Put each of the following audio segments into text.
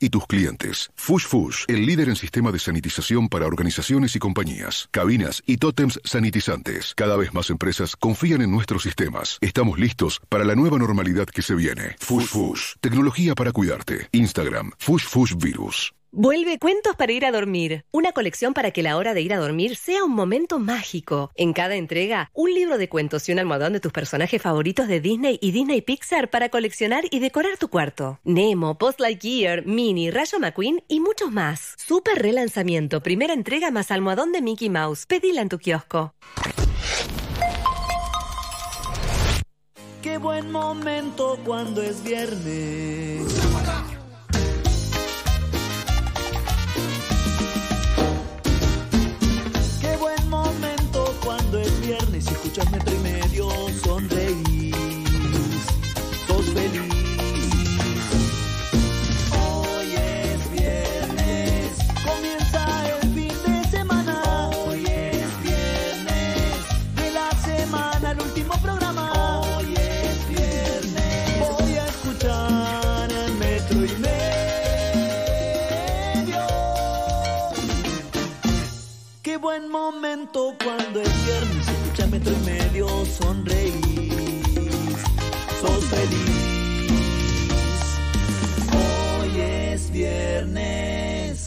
y tus clientes. Fush Fush, el líder en sistema de sanitización para organizaciones y compañías, cabinas y tótems sanitizantes. Cada vez más empresas confían en nuestros sistemas. Estamos listos para la nueva normalidad que se viene. Fush Fush, tecnología para cuidarte. Instagram, Fush Fush Virus. Vuelve Cuentos para ir a dormir. Una colección para que la hora de ir a dormir sea un momento mágico. En cada entrega, un libro de cuentos y un almohadón de tus personajes favoritos de Disney y Disney Pixar para coleccionar y decorar tu cuarto. Nemo, Post Lightyear, Minnie, Rayo McQueen y muchos más. Super relanzamiento, primera entrega más almohadón de Mickey Mouse. Pedila en tu kiosco. Qué buen momento cuando es viernes. Y medio sonreís. Sos feliz. Hoy es viernes, comienza el fin de semana. Hoy es viernes, de la semana el último programa. Hoy es viernes, voy a escuchar el metro y medio. Qué buen momento cuando sonreís, sos feliz. Hoy es viernes.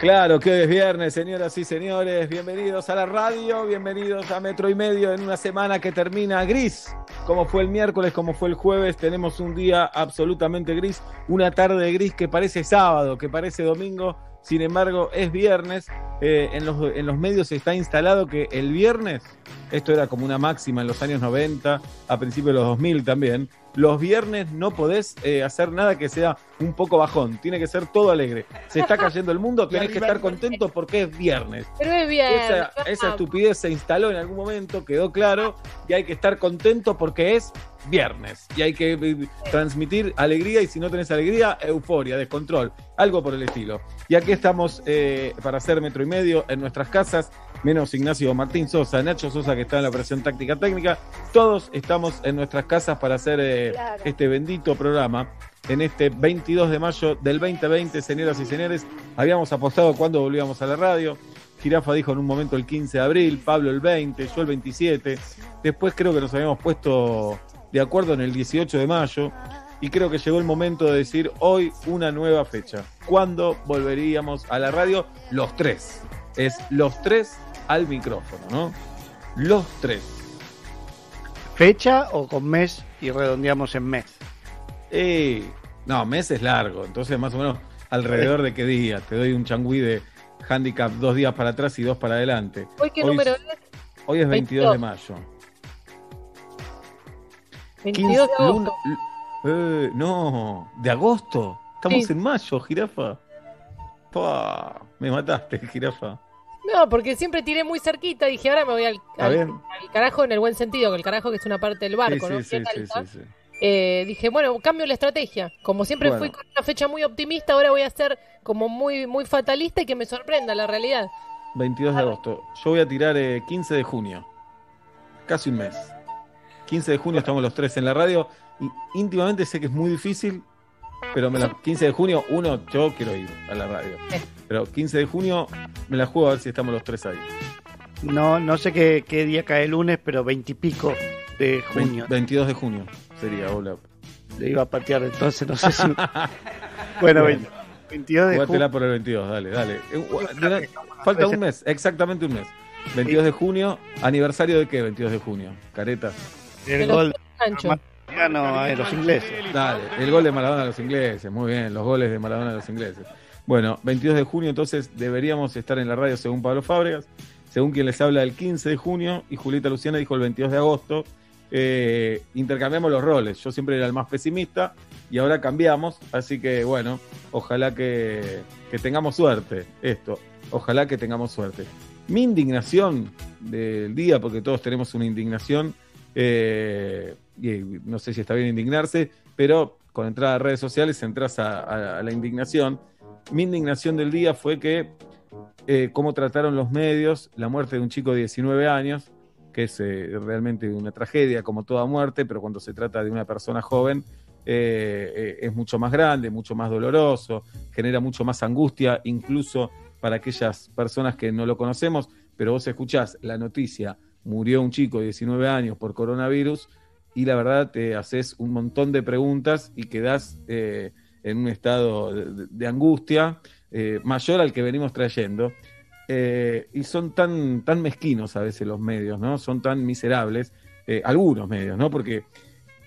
Claro que hoy es viernes, señoras y señores. Bienvenidos a la radio, bienvenidos a Metro y Medio en una semana que termina gris. Como fue el miércoles, como fue el jueves, tenemos un día absolutamente gris, una tarde gris que parece sábado, que parece domingo, sin embargo es viernes. Eh, en, los, en los medios está instalado que el viernes, esto era como una máxima en los años 90, a principios de los 2000 también, los viernes no podés eh, hacer nada que sea un poco bajón, tiene que ser todo alegre. Se está cayendo el mundo, tenés que estar contento porque es viernes. Pero es viernes. Esa, esa estupidez se instaló en algún momento, quedó claro, y hay que estar contento porque es viernes. Y hay que eh, transmitir alegría, y si no tenés alegría, euforia, descontrol, algo por el estilo. Y aquí estamos eh, para hacer metro y medio en nuestras casas, menos Ignacio Martín Sosa, Nacho Sosa que está en la operación táctica técnica. Todos estamos en nuestras casas para hacer eh, Claro. este bendito programa. En este 22 de mayo del 2020, señoras y señores, habíamos apostado cuando volvíamos a la radio. Girafa dijo en un momento el 15 de abril, Pablo el 20, yo el 27. Después creo que nos habíamos puesto de acuerdo en el 18 de mayo. Y creo que llegó el momento de decir hoy una nueva fecha. ¿Cuándo volveríamos a la radio? Los tres. Es los tres al micrófono, ¿no? Los tres. ¿Fecha o con mes y redondeamos en mes? Eh, no, mes es largo, entonces más o menos alrededor de qué día. Te doy un changüí de handicap dos días para atrás y dos para adelante. ¿Hoy qué Hoy- número es? Hoy es 22 de mayo. 22 de 15 agosto. luna- eh, no, de agosto. Estamos Sí. en mayo, jirafa. Pa, me mataste, jirafa. No, porque siempre tiré muy cerquita. Dije, ahora me voy al, carajo en el buen sentido, que el carajo que es una parte del barco, sí, ¿no? sí, sí. Eh, dije, bueno, cambio la estrategia. Como siempre Bueno. fui con una fecha muy optimista, ahora voy a ser como muy, muy fatalista y que me sorprenda la realidad. 22 de agosto. Yo voy a tirar eh, 15 de junio. Casi un mes. 15 de junio estamos los tres en la radio. Y íntimamente sé que es muy difícil, pero me la, 15 de junio, uno, yo quiero ir a la radio. Pero 15 de junio me la juego a ver si estamos los tres ahí. No, no sé qué, qué día cae el lunes, pero veintipico de junio. Vein- 22 de junio sería, hola. Le iba a patear entonces, no sé si. bueno, Bueno. 20 22 de junio. por el 22, dale, dale. Eh, Falta un mes, exactamente un mes. 22 de junio, aniversario de qué 22 de junio? Careta. El gol Sancho. Maradona a los ingleses. Dale, el gol de Maradona a los ingleses, muy bien, los goles de Maradona a los ingleses. Bueno, 22 de junio entonces deberíamos estar en la radio según Pablo Fábregas, según quien les habla el 15 de junio y Julieta Luciana dijo el 22 de agosto. Eh, intercambiamos los roles, yo siempre era el más pesimista y ahora cambiamos, así que bueno, ojalá que, que tengamos suerte, esto, ojalá que tengamos suerte. Mi indignación del día, porque todos tenemos una indignación, eh, no sé si está bien indignarse, pero con entrada a redes sociales entras a, la indignación. Mi indignación del día fue que eh, cómo trataron los medios la muerte de un chico de 19 años, que es eh, realmente una tragedia como toda muerte, pero cuando se trata de una persona joven eh, eh, es mucho más grande, mucho más doloroso, genera mucho más angustia, incluso para aquellas personas que no lo conocemos, pero vos escuchás la noticia, murió un chico de 19 años por coronavirus, y la verdad te haces un montón de preguntas y quedás eh, en un estado de, angustia eh, mayor al que venimos trayendo. Eh, y son tan, tan mezquinos a veces los medios, ¿no? Son tan miserables, eh, algunos medios, ¿no? Porque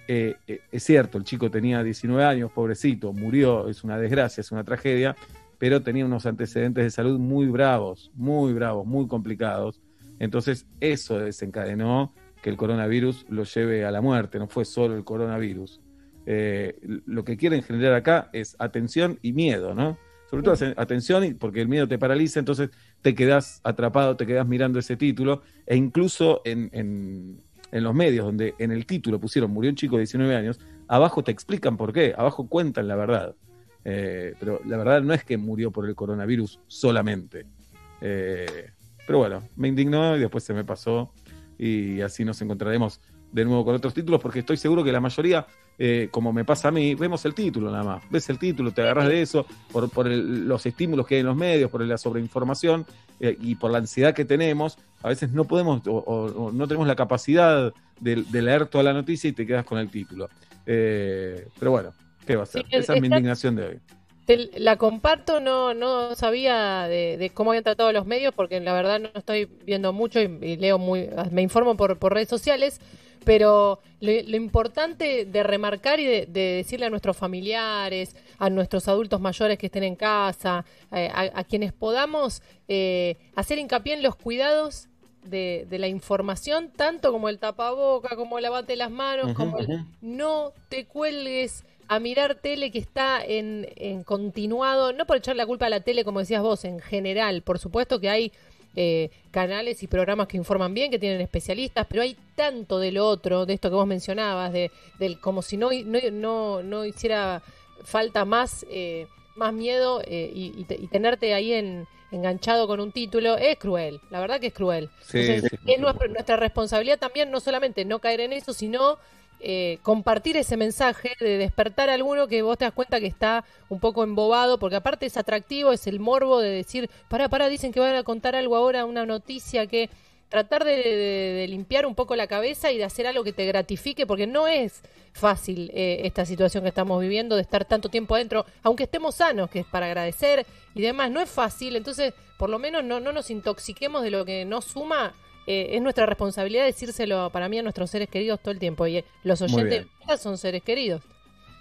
es cierto, el chico tenía 19 años, pobrecito, murió, es una desgracia, es una tragedia, pero tenía unos antecedentes de salud muy bravos, muy bravos, muy complicados. Entonces eso desencadenó que el coronavirus lo lleve a la muerte, no fue solo el coronavirus. Eh, lo que quieren generar acá es atención y miedo, ¿no? Sobre todo aten- atención, y- porque el miedo te paraliza, entonces te quedas atrapado, te quedas mirando ese título, e incluso en, en- en los medios, donde en el título pusieron murió un chico de 19 años, abajo te explican por qué, abajo cuentan la verdad. Eh, pero la verdad no es que murió por el coronavirus solamente. Eh, pero bueno, me indignó y después se me pasó y así nos encontraremos de nuevo con otros títulos porque estoy seguro que la mayoría, eh, como me pasa a mí, vemos el título nada más. Ves el título, te agarras de eso por, por el- los estímulos que hay en los medios, por la sobreinformación eh, y por la ansiedad que tenemos. A veces no podemos o, o- o no tenemos la capacidad de, de leer toda la noticia y te quedas con el título. Eh, pero bueno, ¿qué va a ser? Sí, Esa es mi indignación de hoy. Te- la comparto, no, no sabía de, de cómo habían tratado los medios, porque la verdad no estoy viendo mucho y, y leo muy, me informo por, por redes sociales, pero lo, lo importante de remarcar y de, de decirle a nuestros familiares, a nuestros adultos mayores que estén en casa, eh, a, a quienes podamos eh, hacer hincapié en los cuidados de, de la información, tanto como el tapaboca, como el lavate las manos, como el no te cuelgues a mirar tele que está en, en continuado, no por echar la culpa a la tele, como decías vos, en general, por supuesto que hay eh, canales y programas que informan bien, que tienen especialistas, pero hay tanto de lo otro, de esto que vos mencionabas, de, del como si no, no, no, no hiciera falta más, eh, más miedo eh, y, y y tenerte ahí en, enganchado con un título, es cruel, la verdad que es cruel. Sí, Entonces, sí, es nuestra, nuestra responsabilidad también no solamente no caer en eso, sino eh, compartir ese mensaje de despertar a alguno que vos te das cuenta que está un poco embobado, porque aparte es atractivo, es el morbo de decir, pará, pará, dicen que van a contar algo ahora, una noticia que tratar de, limpiar un poco la cabeza y de hacer algo que te gratifique, porque no es fácil eh, esta situación que estamos viviendo, de estar tanto tiempo adentro, aunque estemos sanos, que es para agradecer y demás, no es fácil, entonces por lo menos no, no nos intoxiquemos de lo que no suma. Eh, es nuestra responsabilidad decírselo para mí a nuestros seres queridos todo el tiempo. Y eh, los oyentes son seres queridos.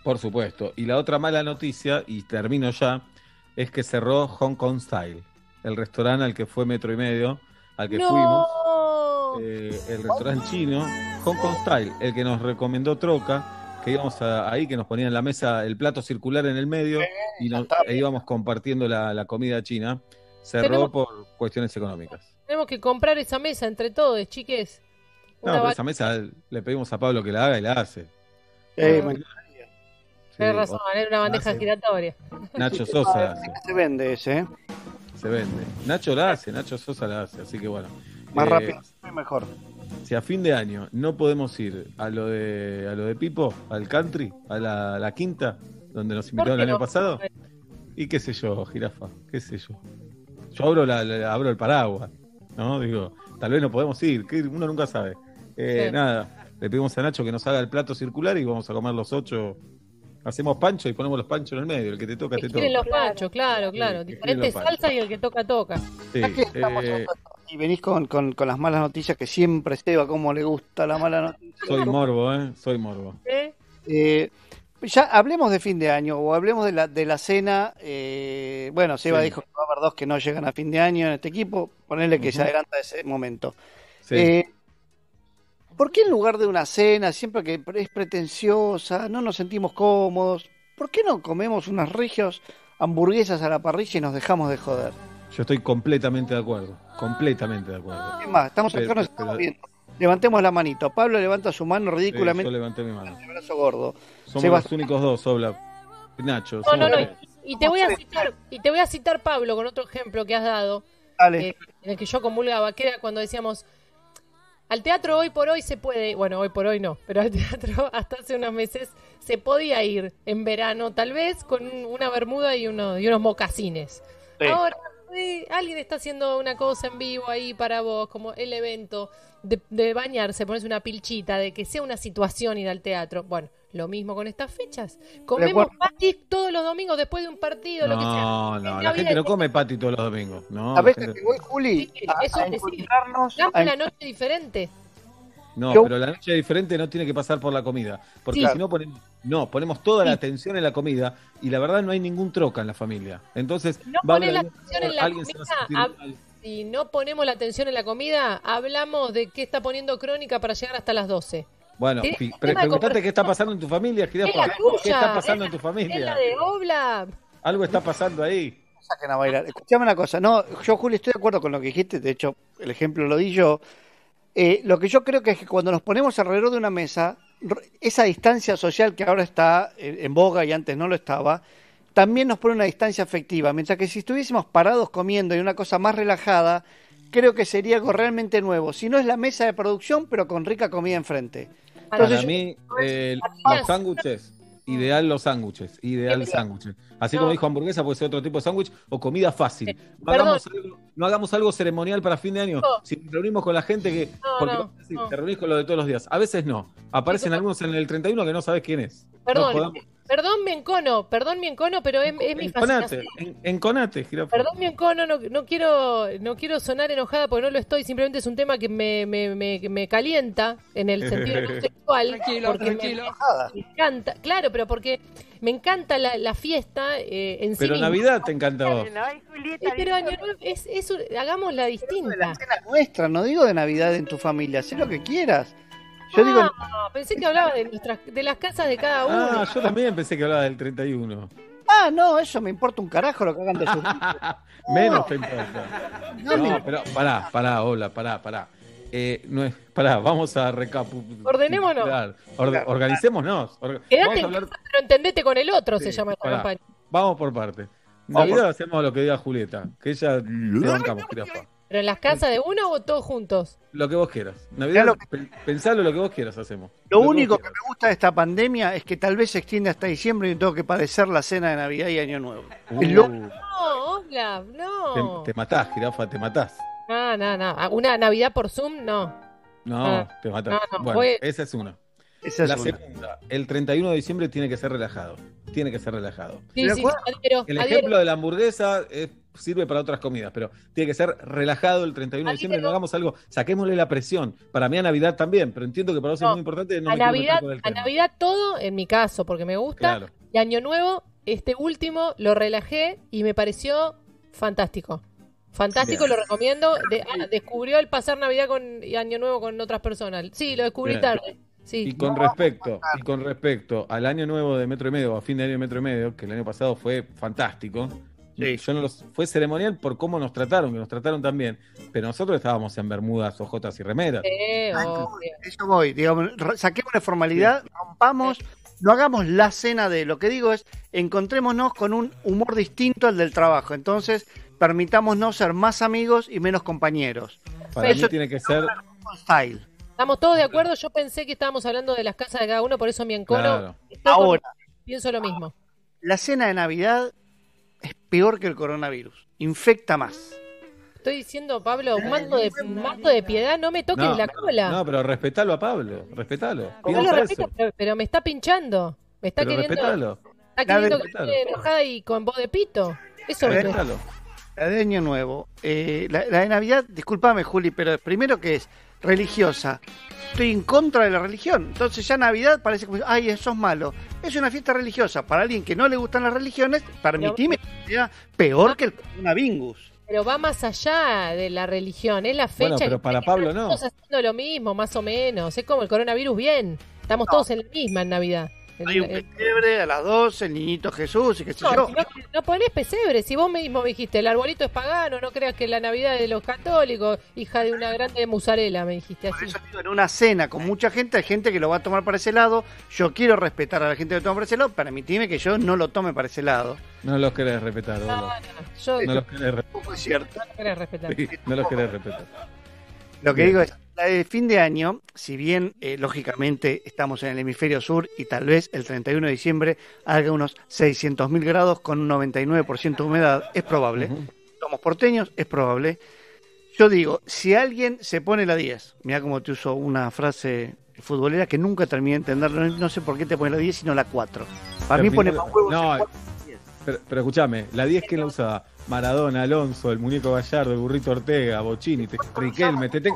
Por supuesto. Y la otra mala noticia, y termino ya, es que cerró Hong Kong Style, el restaurante al que fue metro y medio, al que fuimos. ¡No! eh, el restaurante chino, Hong Kong Style, el que nos recomendó Troca, que íbamos a- ahí, que nos ponían en la mesa el plato circular en el medio y nos, e íbamos compartiendo la, la comida china. Cerró Tenemos- por cuestiones económicas. Tenemos que comprar esa mesa entre todos, chiques. No, pero esa mesa le pedimos a Pablo que la haga y la hace. Eh, Sí, Tenés razón, era una bandeja hace. giratoria. Nacho Sosa la hace. se vende ese, ¿eh? Se vende. Nacho la hace, Nacho Sosa la hace, así que bueno. Más Eh, rápido y mejor. Si a fin de año no podemos ir a lo de a lo de Pipo, al country, a la, a la quinta, donde nos invitaron el año no? pasado, y qué sé yo, jirafa, qué sé yo. Yo abro la, la- abro el paraguas, ¿no? Digo, tal vez no podemos ir, que uno nunca sabe. Eh, Sí. Nada, le pedimos a Nacho que nos haga el plato circular y vamos a comer los ocho. Hacemos pancho y ponemos los panchos en el medio, el que te toca, Que te toca. los panchos, claro, claro. quieren Diferentes salsas y el que toca, toca. Sí, eh, Y venís con, con, con las malas noticias que siempre Seba, como le gusta la mala noticia. soy morbo, ¿eh? Soy morbo. ¿Eh? Ya hablemos de fin de año o hablemos de la, de la cena. eh, bueno, Seba Sí. dijo que va a haber dos que no llegan a fin de año en este equipo. Ponerle que se adelanta ese momento. Sí. Eh, ¿Por qué en lugar de una cena, siempre que es pretenciosa, no nos sentimos cómodos? ¿Por qué no comemos unas regios hamburguesas a la parrilla y nos dejamos de joder? Yo estoy completamente de acuerdo. Completamente de acuerdo. Es más, estamos Pero- acá, nos pero- estamos viendo. Levantemos la manito. Pablo levanta su mano Sí, ridículamente yo levanté mi mano. el brazo gordo. Somos Sebas- los únicos dos, Obla. Nacho. No, no, no. Y te voy a citar, y te voy a citar Pablo con otro ejemplo que has dado, Dale. eh, en el que yo comulgaba, que era cuando decíamos, Al teatro hoy por hoy se puede, bueno, hoy por hoy no, pero al teatro hasta hace unos meses se podía ir en verano, tal vez con un- una bermuda y, uno, y unos mocasines. Sí. Ahora, eh, alguien está haciendo una cosa en vivo ahí para vos, como el evento de, de bañarse, pones una pilchita, de que sea una situación ir al teatro. Bueno, lo mismo con estas fechas. Comemos acuerdo. patis todos los domingos después de un partido, lo que sea. No, no, la gente no come pati todos los domingos. No, ¿Sabés la que gente- te voy, Juli? Sí, A, eso a es decir, encontrarnos. Hagamos a- la noche diferente. No, Yo- pero la noche diferente no tiene que pasar por la comida. Porque Sí. si no ponemos, no, ponemos toda la atención en la comida y la verdad no hay ningún troca en la familia. Entonces, No va a la atención en la alguien se va a comida, sentir hab- mal. Si no ponemos la atención en la comida, hablamos de qué está poniendo crónica para llegar hasta las 12. Bueno, preguntate qué está pasando en tu familia, tuya. ¿Qué está pasando es en tu familia? Es la de Obla. Algo está pasando ahí. saquen a bailar. Escuchame una cosa, no, yo Juli estoy de acuerdo con lo que dijiste, de hecho el ejemplo lo di yo. Eh, lo que yo creo que es que cuando nos ponemos alrededor de una mesa, r- esa distancia social que ahora está en, en boga y antes no lo estaba, también nos pone una distancia afectiva, mientras que si estuviésemos parados comiendo y una cosa más relajada, creo que sería algo realmente nuevo. Si no es la mesa de producción, pero con rica comida enfrente. Para mí, eh, los sándwiches, ideal los sándwiches, ideal sándwiches. Así No. como dijo hamburguesa, puede ser otro tipo de sándwich o comida fácil. No hagamos, algo, no hagamos algo ceremonial para fin de año. No. Si nos reunimos con la gente que. No, porque te reunís con lo de todos los días. A veces no. Aparecen algunos en el 31 que no sabes quién es. Perdón, No podamos- perdón mi encono, perdón mi encono, pero es, es mi enconate, fascinación. en- enconate, jirafa. Perdón mi encono, no, no quiero no quiero sonar enojada porque no lo estoy, simplemente es un tema que me, me, me, me calienta en el sentido sexual. Tranquilo, porque me- tranquilo. Me, encanta, claro, pero porque me encanta la, la fiesta eh, en sí Pero misma. Navidad te encanta a vos. Eh, pero Año Nuevo es, es un- hagámosla de distinta. la cena nuestra, no digo de Navidad en tu familia, haz lo que quieras. Yo digo, Ah, pensé que hablaba de nuestras de las casas de cada uno. Ah, yo también pensé que hablaba del 31. ah, no, eso me importa un carajo lo que hagan de sus Menos te importa. No pero pará, pará, hola, pará, pará. Eh, no es, pará, vamos a recapitular. Ordenémonos. Or- organicémonos. Vamos, a en hablar- casa, pero entendete con el otro, Sí, se llama esta campaña. vamos por parte. Vamos Navidad hacemos lo que diga Julieta, que ella te bancamos, jirafa. ¿Pero en las casas de uno o todos juntos? Lo que vos quieras. Navidad, lo pe- pensalo lo que vos quieras, hacemos. Lo que único que me gusta de esta pandemia es que tal vez se extiende hasta diciembre y tengo que padecer la cena de Navidad y Año Nuevo. Es lo- Uh, No, Olaf, no. te, te matás, jirafa, te matás. No, no, no. ¿Una Navidad por Zoom? No. No, Ah, te matás. no, no, bueno, voy- esa es una. esa es La una. segunda, el 31 de diciembre tiene que ser relajado. Tiene que ser relajado. Sí, ¿De sí, El adhiero. ejemplo de la hamburguesa eh, sirve para otras comidas, pero tiene que ser relajado el 31 de diciembre. No hagamos algo, saquémosle la presión. Para mí a Navidad también, pero entiendo que para vos No, es muy importante. No a me Navidad, con el a. Navidad todo, en mi caso, porque me gusta. Claro. Y Año Nuevo, este último, lo relajé y me pareció fantástico. Fantástico, Bien. lo recomiendo. De- ah, descubrió el pasar Navidad con, y Año Nuevo con otras personas. Sí, lo descubrí Bien. tarde. Sí. Y con respecto, y con respecto al año nuevo de Metro y Medio, o a fin de año de Metro y Medio, que el año pasado fue fantástico. Sí. Yo no los, fue ceremonial por cómo nos trataron, que nos trataron también. Pero nosotros estábamos en bermudas, ojotas y remeras. Eh, obvio. Eso voy, digamos, saquemos una formalidad, rompamos, no hagamos la cena de. Lo que digo es, encontrémonos con un humor distinto al del trabajo. Entonces, permitámonos ser más amigos y menos compañeros. Para Eso- mí tiene que ser. Style. Estamos todos de acuerdo. Yo pensé que estábamos hablando de las casas de cada uno, por eso mi encono. Claro. Estoy con- Ahora, pienso lo mismo. la cena de Navidad es peor que el coronavirus. Infecta más. Estoy diciendo, Pablo, un manto de, un manto de piedad, no me toques No, la cola. No, pero respetalo a Pablo, respetalo. Yo lo respeto, pero, pero me está pinchando. Me está Pero queriendo, respetalo, está queriendo que esté enojada y con voz de pito. Eso respetalo. La de Año Nuevo. eh, la, la de Navidad, discúlpame, Juli, pero primero que es religiosa. Estoy en contra de la religión. Entonces ya Navidad parece como, ay, eso es malo. Es una fiesta religiosa. Para alguien que no le gustan las religiones, permitime que sea peor que el coronavirus. Pero va más allá de la religión, es la fecha. Bueno, pero que- para Pablo no. Todos haciendo lo mismo, más o menos. Es como el coronavirus bien. Estamos todos en la misma en Navidad. El- Hay un el- pesebre a las 12, el niñito Jesús y qué sé No, yo. no, no ponés pesebre. Si vos mismo me dijiste, el arbolito es pagano, no creas que la Navidad es de los católicos, hija de una grande musarela, me dijiste Por así. eso digo, en una cena con mucha gente, hay gente que lo va a tomar para ese lado. Yo quiero respetar a la gente que lo toma para ese lado, permitime que yo no lo tome para ese lado. No los querés respetar, No, no, yo No los querés, re- Tampoco es cierto. no querés respetar. sí, no los querés respetar. Lo que digo es, la de fin de año, si bien eh, lógicamente estamos en el hemisferio sur y tal vez el 31 de diciembre haga unos 600.000 grados con un 99% de humedad, es probable. Somos porteños, es probable. Yo digo, si alguien se pone la 10, mira cómo te uso una frase futbolera que nunca terminé de entenderlo, no, sé por qué te pone la 10 sino la 4. Para mí pone más huevos no, 4 Pero, pero escúchame, la 10 que la usaba Maradona, Alonso, el muñeco Gallardo, el burrito Ortega, Bochini, te- Riquelme, te, te-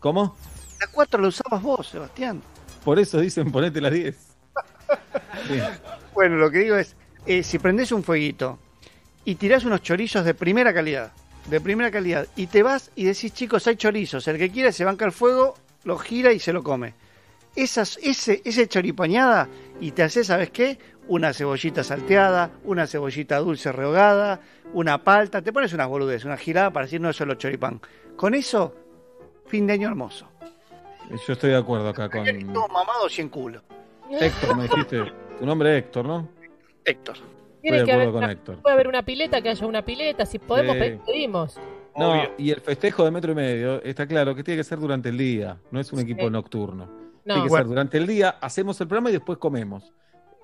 ¿Cómo? La 4 la usabas vos, Sebastián. Por eso dicen ponete la 10. Sí. Bueno, lo que digo es, eh, si prendés un fueguito y tirás unos chorizos de primera calidad, de primera calidad, y te vas y decís, chicos, hay chorizos, el que quiera se banca el fuego, lo gira y se lo come. Esas, ese, ese choripañada y te haces, ¿sabes qué? Una cebollita salteada, una cebollita dulce rehogada, una palta, te pones unas boludes, una girada para decir no es solo choripán. Con eso, fin de año hermoso. Yo estoy de acuerdo acá con Todo mamado sin culo. Héctor, me dijiste. Tu nombre es Héctor, ¿no? Héctor. Tiene Estoy de que haber con una, Héctor. puede haber una pileta, que haya una pileta. Si podemos, Sí. pedimos. No, Obvio. y el festejo de metro y medio está claro que tiene que ser durante el día, no es un Sí. equipo nocturno. No, tiene que Bueno. ser durante el día, hacemos el programa y después comemos.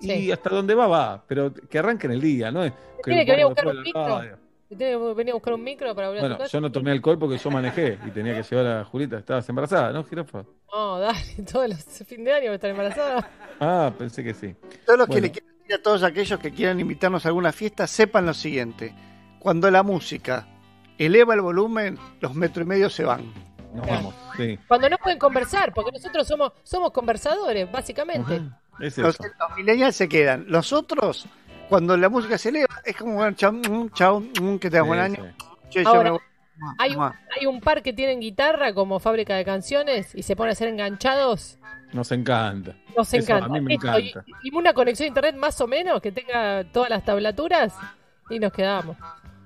Y hasta donde va, va, pero que arranque en el día, ¿no? es Tiene que venir a buscar un de venir a buscar un micro para volver a Bueno, su casa. yo no tomé alcohol porque yo manejé y tenía que llevar a Julita, estabas embarazada, ¿no, jirafa? No, dale, todos los fin de año voy a estar embarazada. Ah, pensé que sí. Todos los que le quiero decir a todos aquellos que quieran invitarnos a alguna fiesta, sepan lo siguiente. Cuando la música eleva el volumen, los metro y medio se van. Nos Claro. vamos, sí. Cuando no pueden conversar, porque nosotros somos, somos conversadores, básicamente. Ajá, Es Los, los millennials se quedan. Los otros, cuando la música se eleva, es como, chao, mm, chao, mm, que te das buen año. Ahora, me. Hay un, hay un par que tienen guitarra como fábrica de canciones y se ponen a ser enganchados. Nos encanta. Nos Eso encanta. a mí me Esto, encanta. Y, una conexión a internet más o menos que tenga todas las tablaturas y nos quedamos.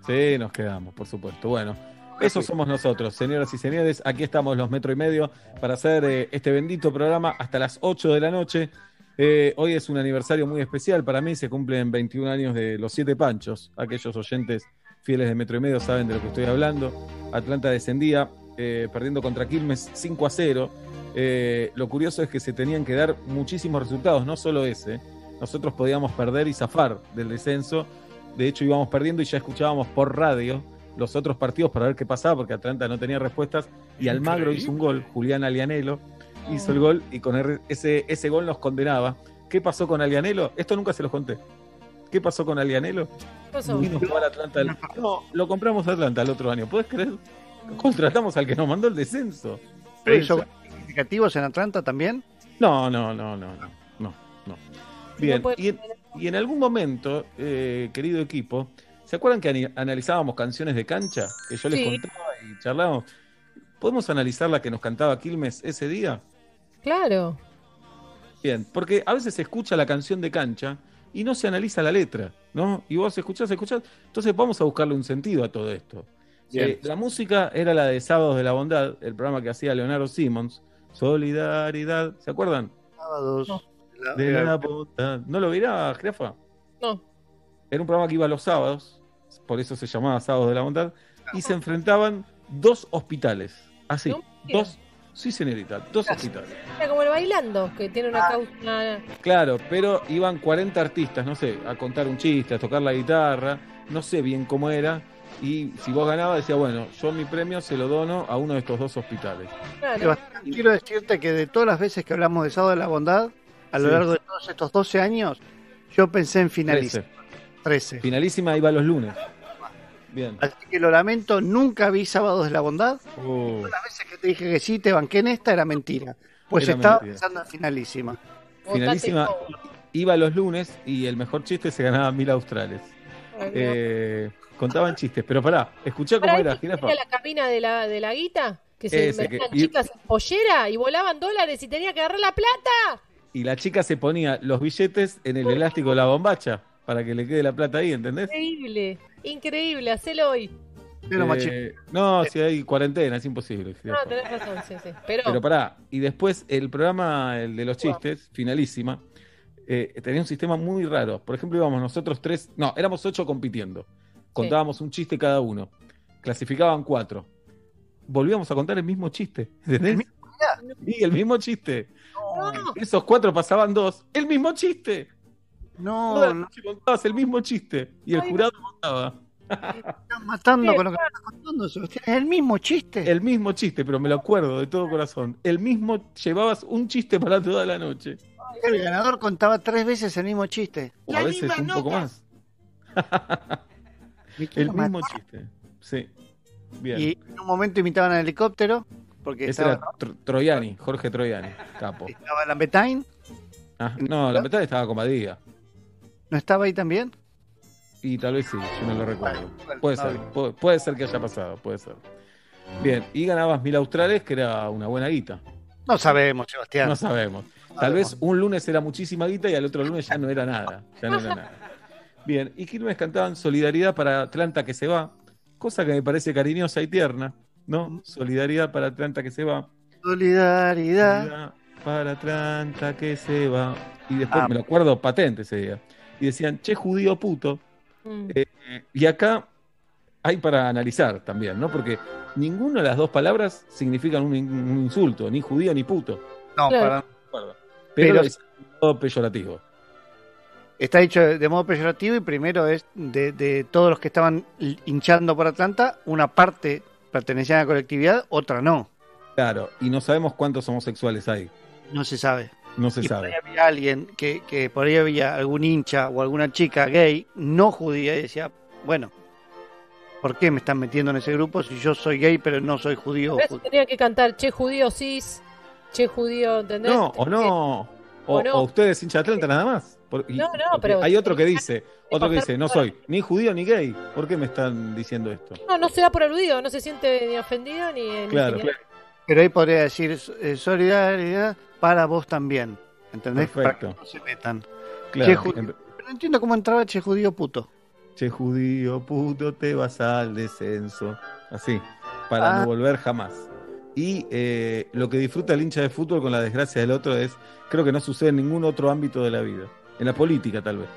Sí, nos quedamos, por supuesto. Bueno, esos somos nosotros, señoras y señores. Aquí estamos los metro y medio para hacer eh, este bendito programa hasta las 8 de la noche. Eh, hoy es un aniversario muy especial para mí, se cumplen 21 años de Los Siete Panchos. Aquellos oyentes fieles de metro y medio saben de lo que estoy hablando. Atlanta descendía eh, perdiendo contra Quilmes 5 a 0. Eh, lo curioso es que se tenían que dar muchísimos resultados, no solo ese. Nosotros podíamos perder y zafar del descenso. De hecho, íbamos perdiendo y ya escuchábamos por radio los otros partidos para ver qué pasaba, porque Atlanta no tenía respuestas. Y Almagro hizo un gol, Julián Alianelo hizo el gol y con ese, ese gol nos condenaba. ¿Qué pasó con Alianelo? Esto nunca se los conté. ¿Qué pasó con Alianelo? ¿Qué pasó? Vino a jugar a Atlanta. No, lo compramos a Atlanta el otro año. ¿Puedes creer? Contratamos al que nos mandó el descenso. ¿Pero hizo significativos en Atlanta también? No, no, no, no, no, no, no. Bien, y en, y en algún momento, eh, querido equipo, ¿se acuerdan que analizábamos canciones de cancha? Que yo les Sí. contaba y charlábamos. ¿Podemos analizar la que nos cantaba Quilmes ese día? Claro. Bien, porque a veces se escucha la canción de cancha y no se analiza la letra, ¿no? Y vos escuchás, escuchás. Entonces vamos a buscarle un sentido a todo esto. Bien. Eh, la música era la de Sábados de la Bondad, el programa que hacía Leonardo Simmons. Solidaridad, ¿se acuerdan? Sábados. No. La- De la bondad. ¿No lo verá, Jirafa? No. Era un programa que iba los sábados, por eso se llamaba Sábados de la Bondad, y se enfrentaban dos hospitales. Así, No dos. Sí, señorita, dos hospitales. Era como el bailando, que tiene una causa. una- Claro, pero iban 40 artistas, no sé, a contar un chiste, a tocar la guitarra, no sé bien cómo era. Y si vos ganabas, decía, bueno, yo mi premio se lo dono a uno de estos dos hospitales. Claro. Quiero decirte que de todas las veces que hablamos de Sábado de la Bondad, a lo Sí. largo de todos estos 12 años, yo pensé en finalista. 13. 13. Finalísima iba los lunes. Bien. Así que lo lamento, nunca vi Sábados de la Bondad. Uh, Las veces que te dije que sí, te banqué en esta, era mentira. Pues Era estaba mentira. pensando en finalísima. finalísima iba los lunes y el mejor chiste se ganaba mil australes. Eh, contaban chistes, pero pará, escuchá cómo era, jirafa. la cabina de la, de la guita, que se Ese, que- metían y- chicas en pollera y volaban dólares y tenía que agarrar la plata. Y la chica se ponía los billetes en el elástico de la bombacha para que le quede la plata ahí, ¿entendés? Increíble, increíble, hacelo hoy. Eh, no, si hay cuarentena, es imposible. No, tenés razón, sí, sí. Pero, Pero pará, y después el programa, el de los chistes, finalísima, eh, tenía un sistema muy raro. Por ejemplo, íbamos nosotros tres, no, éramos ocho compitiendo. Contábamos un chiste cada uno. Clasificaban cuatro. Volvíamos a contar el mismo chiste. ¿Entendés? El mismo Y el mismo chiste. No. Esos cuatro pasaban dos. El mismo chiste. Toda la No, no noche contabas el mismo chiste. Y el Ay, jurado contaba. estás matando con lo que me estás contando, Sebastián. Es el mismo chiste. El mismo chiste, pero me lo acuerdo de todo corazón. El mismo, llevabas un chiste para toda la noche. El ganador contaba tres veces el mismo chiste. O a veces un poco más. El mismo chiste. Sí. Bien. Y en un momento imitaban al helicóptero, porque Ese estaba, era Tro- Troiani, Jorge Troiani, capo. estaba la Betain. Ah, no, la mitad estaba comadía. ¿No estaba ahí también? Y tal vez sí, yo no lo recuerdo. Puede ser, puede ser que haya pasado, puede ser. Bien, y ganabas mil australes, que era una buena guita. No sabemos, Sebastián. No sabemos. Tal vez un lunes era muchísima guita y al otro lunes ya no era nada. Ya no era nada. Bien, y Quilmes cantaban Solidaridad para Atlanta que se va, cosa que me parece cariñosa y tierna, ¿no? Solidaridad para Atlanta que se va. Solidaridad. Solidaridad para Atlanta que se va. Y después Ah. me lo acuerdo patente ese día. Y decían, che, judío puto. Mm. Eh, y acá hay para analizar también, ¿no? Porque ninguna de las dos palabras significan un, in- un insulto, ni judío ni puto. No, Claro. para- Pero, Pero- es todo peyorativo. está dicho de modo peyorativo y primero es de, de todos los que estaban hinchando por Atlanta, una parte pertenecía a la colectividad, otra no. Claro, y no sabemos cuántos homosexuales hay. No se sabe. No se y por ahí sabe. había alguien que, que por ahí había algún hincha o alguna chica gay, no judía, y decía, bueno, ¿por qué me están metiendo en ese grupo si yo soy gay pero no soy judío? Tenía que cantar Che judío cis, Che judío, ¿entendés? No, o no. O, O no. o ustedes hincha de Atlanta nada más. Por- y- No, no, pero- Hay otro que dice, otro que dice, no soy ni judío ni gay. ¿Por qué me están diciendo esto? No, no se da por aludido, no se siente ni ofendido ni. ni Claro, señalado. Pero ahí podría decir eh, solidaridad para vos también. ¿Entendés? Perfecto. Para que no se metan. Claro, Che, judío. en- Pero no entiendo cómo entraba che judío puto. Che judío, puto, te vas al descenso. Así, para Ah. no volver jamás. Y eh, lo que disfruta el hincha de fútbol con la desgracia del otro es, creo que no sucede en ningún otro ámbito de la vida. En la política, tal vez.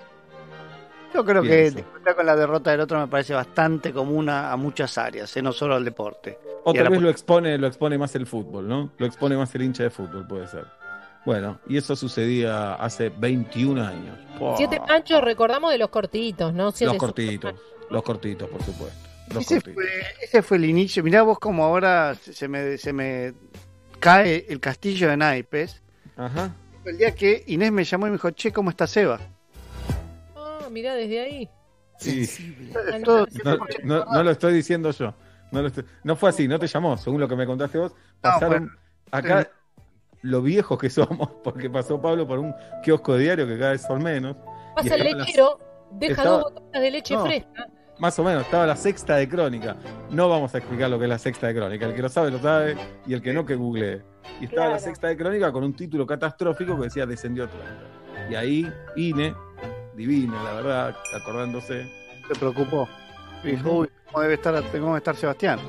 Yo creo Pienso. que disfrutar con la derrota del otro me parece bastante común a, a muchas áreas, eh, no solo al deporte. O tal vez lo expone, lo expone más el fútbol, ¿no? Lo expone más el hincha de fútbol, puede ser. Bueno, y eso sucedía hace 21 años. Siete panchos, recordamos de los cortitos, ¿no? Siete Los cortitos, los cortitos, por supuesto. Los Ese cortitos. fue, ese fue el inicio. Mirá vos como ahora se se me, se me cae el castillo de naipes. Ajá. El día que Inés me llamó y me dijo, che, ¿cómo está Seba? Mirá, desde ahí. Sí. No, No, lo estoy diciendo yo. No, lo estoy- no fue así, no te llamó, según lo que me contaste vos. Pasaron bueno. acá lo viejos que somos, porque pasó Pablo por un kiosco diario que cada vez son menos. Pasa el lechero, deja estaba- dos botellas de leche No. fresca. Más o menos, estaba la sexta de crónica. No vamos a explicar lo que es la sexta de crónica. El que lo sabe, lo sabe, y el que no, que googlee. Y estaba la sexta de crónica con un título catastrófico que decía Descendió Atlanta. Y ahí, Ine, divina, la verdad, acordándose. se preocupó. Y dijo, uy, ¿cómo debe estar, cómo debe estar Sebastián?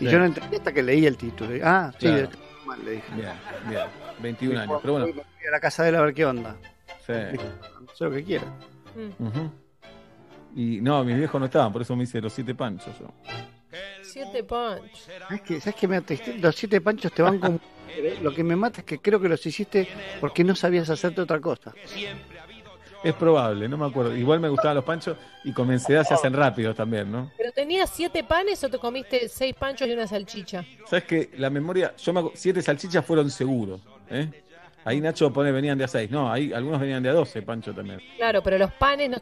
Y Sí. yo no entendí hasta que leí el título. Ah, sí, Claro. mal, le dije. Bien, bien. 21 años. Pero bueno, Voy a la casa de él a ver qué onda. sí. Sé lo que quiera. Mm. Y no, mis viejos no estaban, por eso me hice los siete panchos yo. Siete panchos. ¿Sabes qué? ¿Sabes qué me? Los siete panchos te van con... Lo que me mata es que creo que los hiciste porque no sabías hacerte otra cosa. Es probable, no me acuerdo. Igual me gustaban los panchos y con mi ansiedad se hacen rápidos también, ¿no? ¿Pero tenías siete panes o te comiste seis panchos y una salchicha? ¿Sabes que La memoria, yo me siete salchichas fueron seguros, ¿eh? Ahí Nacho pone venían de a seis. No, ahí algunos venían de a 12, Pancho también. Claro, pero los panes no,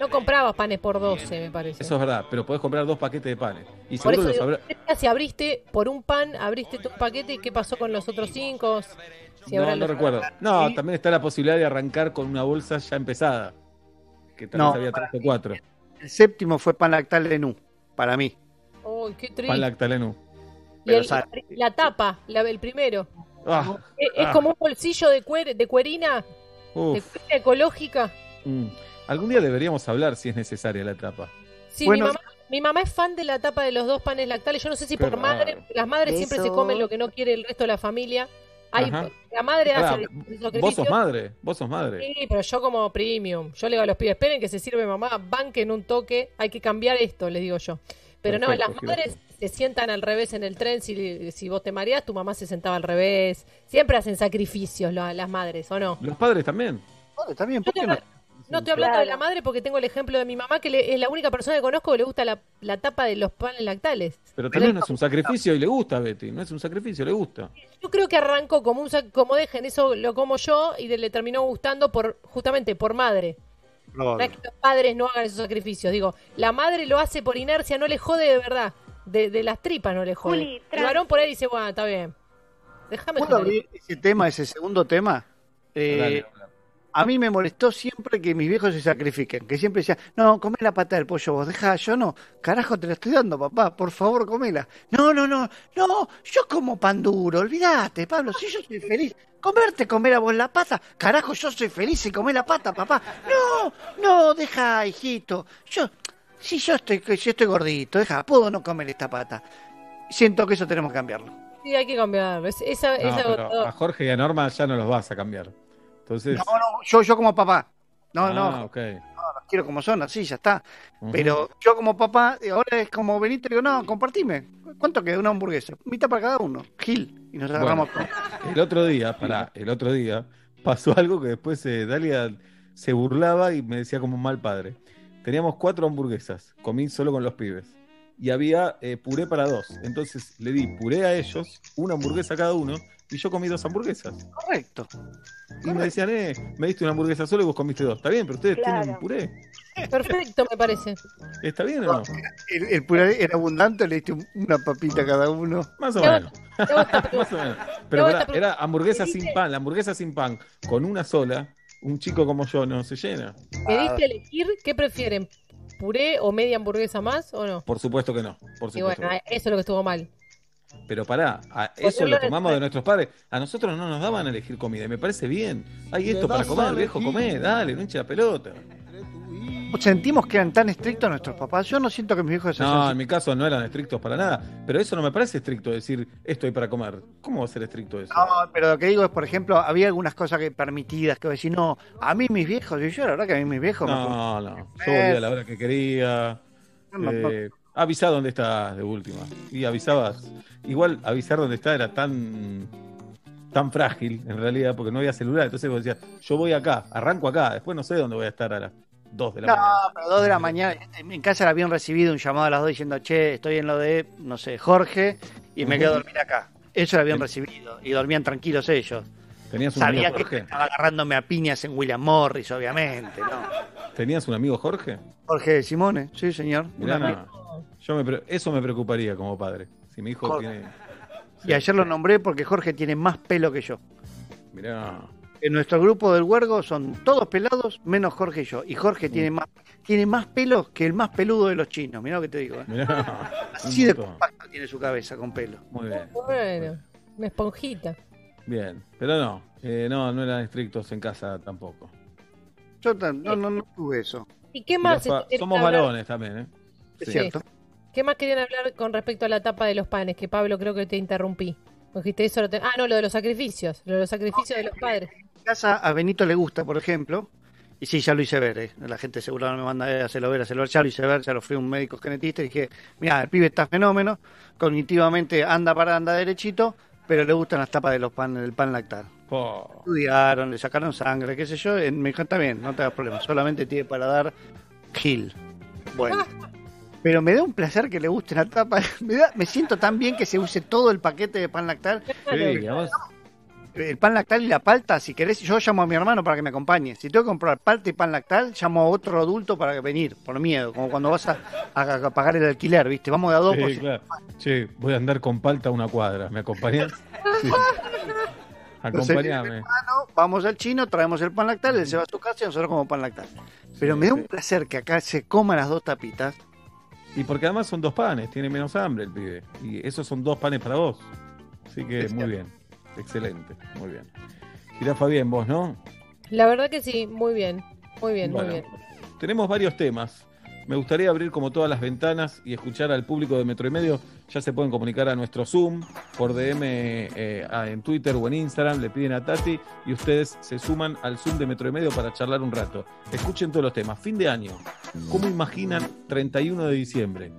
no comprabas panes por 12, me parece. Eso es verdad, pero podés comprar dos paquetes de panes. Y por seguro eso los digo, habrá... si abriste por un pan, abriste tu paquete y qué pasó con los otros cinco. Si No, no los- recuerdo. No, Sí. también está la posibilidad de arrancar con una bolsa ya empezada. Que tal vez No, había tres o cuatro. El séptimo fue pan lactal de Nu, para mí. Uy, qué triste. Pan y el- sabe. la tapa, la, el primero. Ah, Es, es Ah. como un bolsillo de, cuer, de cuerina, de cuerina ecológica. Mm. Algún día deberíamos hablar si es necesaria la etapa. Sí, Bueno. mi, mamá, mi mamá es fan de la tapa de los dos panes lactales. Yo no sé si por madre, las madres siempre se comen lo que no quiere el resto de la familia. Hay, la madre hace el vos sos madre, vos sos madre. Sí, pero yo como premium. Yo le digo a los pibes, esperen que se sirve mamá, banquen un toque, hay que cambiar esto, les digo yo. Pero no, las madres se sientan al revés en el tren. Si, si vos te mareás, tu mamá se sentaba al revés. Siempre hacen sacrificios la- las madres, ¿o no? Los padres también. Está bien, No ¿por qué no? No estoy hablando de la madre porque tengo el ejemplo de mi mamá, que le- es la única persona que conozco que le gusta la, la tapa de los panes lactales. Pero también no es un sacrificio y le gusta a Betty. No es un sacrificio, le gusta. Yo creo que arrancó como un sac- como dejen, eso lo como yo y le terminó gustando por justamente por madre. No es que los padres no hagan esos sacrificios, digo, la madre lo hace por inercia, no le jode de verdad, de, de las tripas no le jode. Juli, El varón por ahí dice, bueno, está bien. Déjame ¿Puedo joder. abrir ese tema, ese segundo tema? Eh, Dale, a mí me molestó siempre que mis viejos se sacrifiquen, que siempre decían, no, come la pata del pollo vos, deja, yo no, carajo te la estoy dando, papá, por favor, comela. No, no, no, no, yo como pan duro, olvídate, Pablo, si yo soy feliz, comerte, comer a vos la pata, carajo, yo soy feliz y comer la pata, papá. No, no, deja, hijito, yo, si yo estoy, yo estoy gordito, deja, puedo no comer esta pata. Siento que eso tenemos que cambiarlo. Sí, hay que cambiar. Es- esa, No, esa pero a Jorge y a Norma ya no los vas a cambiar. Entonces. No, no, yo, yo como papá. No, ah, no, ok. los quiero como son, así ya está. Pero yo como papá, eh, ahora es como venir y digo, no, compartime. ¿Cuánto queda una hamburguesa? Mitad para cada uno. Gil. Y nos agarramos Bueno, el otro día, pará, el otro día pasó algo que después eh, Dalia se burlaba y me decía como un mal padre. Teníamos cuatro hamburguesas, comí solo con los pibes. Y había eh, puré para dos. Entonces le di puré a ellos, una hamburguesa a cada uno, y yo comí dos hamburguesas. correcto. Y me decían, eh, me diste una hamburguesa solo y vos comiste dos. Está bien, pero ustedes Claro. tienen puré. Perfecto, me parece. ¿Está bien o no? El, el puré era abundante, le diste un- una papita a cada uno. Más o menos. Más o menos. Pero era hamburguesa ¿Me sin pan. La hamburguesa sin pan, con una sola, un chico como yo no se llena. ¿Me diste a elegir qué prefieren? ¿Puré o media hamburguesa más o no? Por supuesto que no. Por Y supuesto bueno, que no. eso es lo que estuvo mal. Pero pará, a eso lo tomamos de nuestros padres. A nosotros no nos daban a elegir comida. Y me parece bien. Hay esto para comer, viejo, comer. Dale, no hinche la pelota. Sentimos que eran tan estrictos nuestros papás. Yo no siento que mis hijos se No, en mi caso no eran estrictos para nada. Pero eso no me parece estricto decir esto hay para comer. ¿Cómo va a ser estricto eso? No, pero lo que digo es, por ejemplo, había algunas cosas que permitidas que decir, no, a mí mis viejos, y yo la verdad que a mí mis viejos me No, no. Yo volvía a la hora que quería. No, no. Avisá dónde estás de última. Y avisabas. Igual avisar dónde está era tan tan frágil en realidad porque no había celular. Entonces vos decías, yo voy acá, arranco acá, después no sé dónde voy a estar a las 2 de la No, mañana. pero dos de la mañana. En casa habían recibido un llamado a las dos diciendo, che, estoy en lo de, no sé, Jorge, y me quedo a dormir acá. Eso lo habían recibido y dormían tranquilos ellos. ¿Tenías un amigo Sabía que Jorge? estaba agarrándome a piñas en William Morris, obviamente, ¿no? ¿Tenías un amigo Jorge? Jorge Simone, sí, señor. un amigo. Yo me pre- eso me preocuparía como padre. Si mi hijo Jorge. tiene. Y ayer lo nombré porque Jorge tiene más pelo que yo. Mirá. En nuestro grupo del huergo son todos pelados, menos Jorge y yo. Y Jorge Mm. tiene más tiene más pelo que el más peludo de los chinos. Mirá lo que te digo. ¿eh? Mirá. Así de compacto tiene su cabeza con pelo. Muy bien. Bueno, una esponjita. Bien. Pero no, eh, no, no eran estrictos en casa tampoco. Yo no, no, no tuve eso. ¿Y qué Y más? somos varones también, ¿eh? Es Sí. cierto. ¿Qué más querían hablar con respecto a la tapa de los panes? Que Pablo creo que te interrumpí. Dijiste eso. lo te- Ah, no, lo de los sacrificios. Lo de los sacrificios de los padres. En casa a Benito le gusta, por ejemplo. Y sí, ya lo hice ver. eh. La gente seguro me manda a hacerlo ver, hacerlo ver. Ya lo hice ver, ya lo fui a un médico genetista y dije, mira, el pibe está fenómeno. Cognitivamente anda para anda derechito, pero le gustan las tapas de los panes, del pan lactar. Po. Estudiaron, le sacaron sangre, qué sé yo. eh, Me dijo, está bien, no te hagas problema. Solamente tiene para dar Gil. Bueno. Pero me da un placer que le guste la tapa. Me, da- me siento tan bien que se use todo el paquete de pan lactal. Sí, además, El pan lactal y la palta, si querés, yo llamo a mi hermano para que me acompañe. Si tengo que comprar palta y pan lactal, llamo a otro adulto para venir, por miedo. Como cuando vas a, a- a pagar el alquiler, ¿viste? Vamos de a dos. sí, si- claro. Che, voy a andar con palta una cuadra. ¿Me acompañás? Sí. Acompañame. hermano, vamos al chino, traemos el pan lactal, él se va a su casa y nosotros como pan lactal. Pero me da un placer que acá se coman las dos tapitas. Y porque además son dos panes, tiene menos hambre el pibe. Y esos son dos panes para vos. Así que muy bien. Excelente, muy bien. Jirafa bien vos, ¿no? La verdad que sí, muy bien. Muy bien, Bueno, muy bien. Tenemos varios temas. Me gustaría abrir como todas las ventanas y escuchar al público de Metro y Medio. Ya se pueden comunicar a nuestro Zoom por DM eh, en Twitter o en Instagram. Le piden a Tati y ustedes se suman al Zoom de Metro y Medio para charlar un rato. Escuchen todos los temas. Fin de año. ¿Cómo imaginan 31 de diciembre?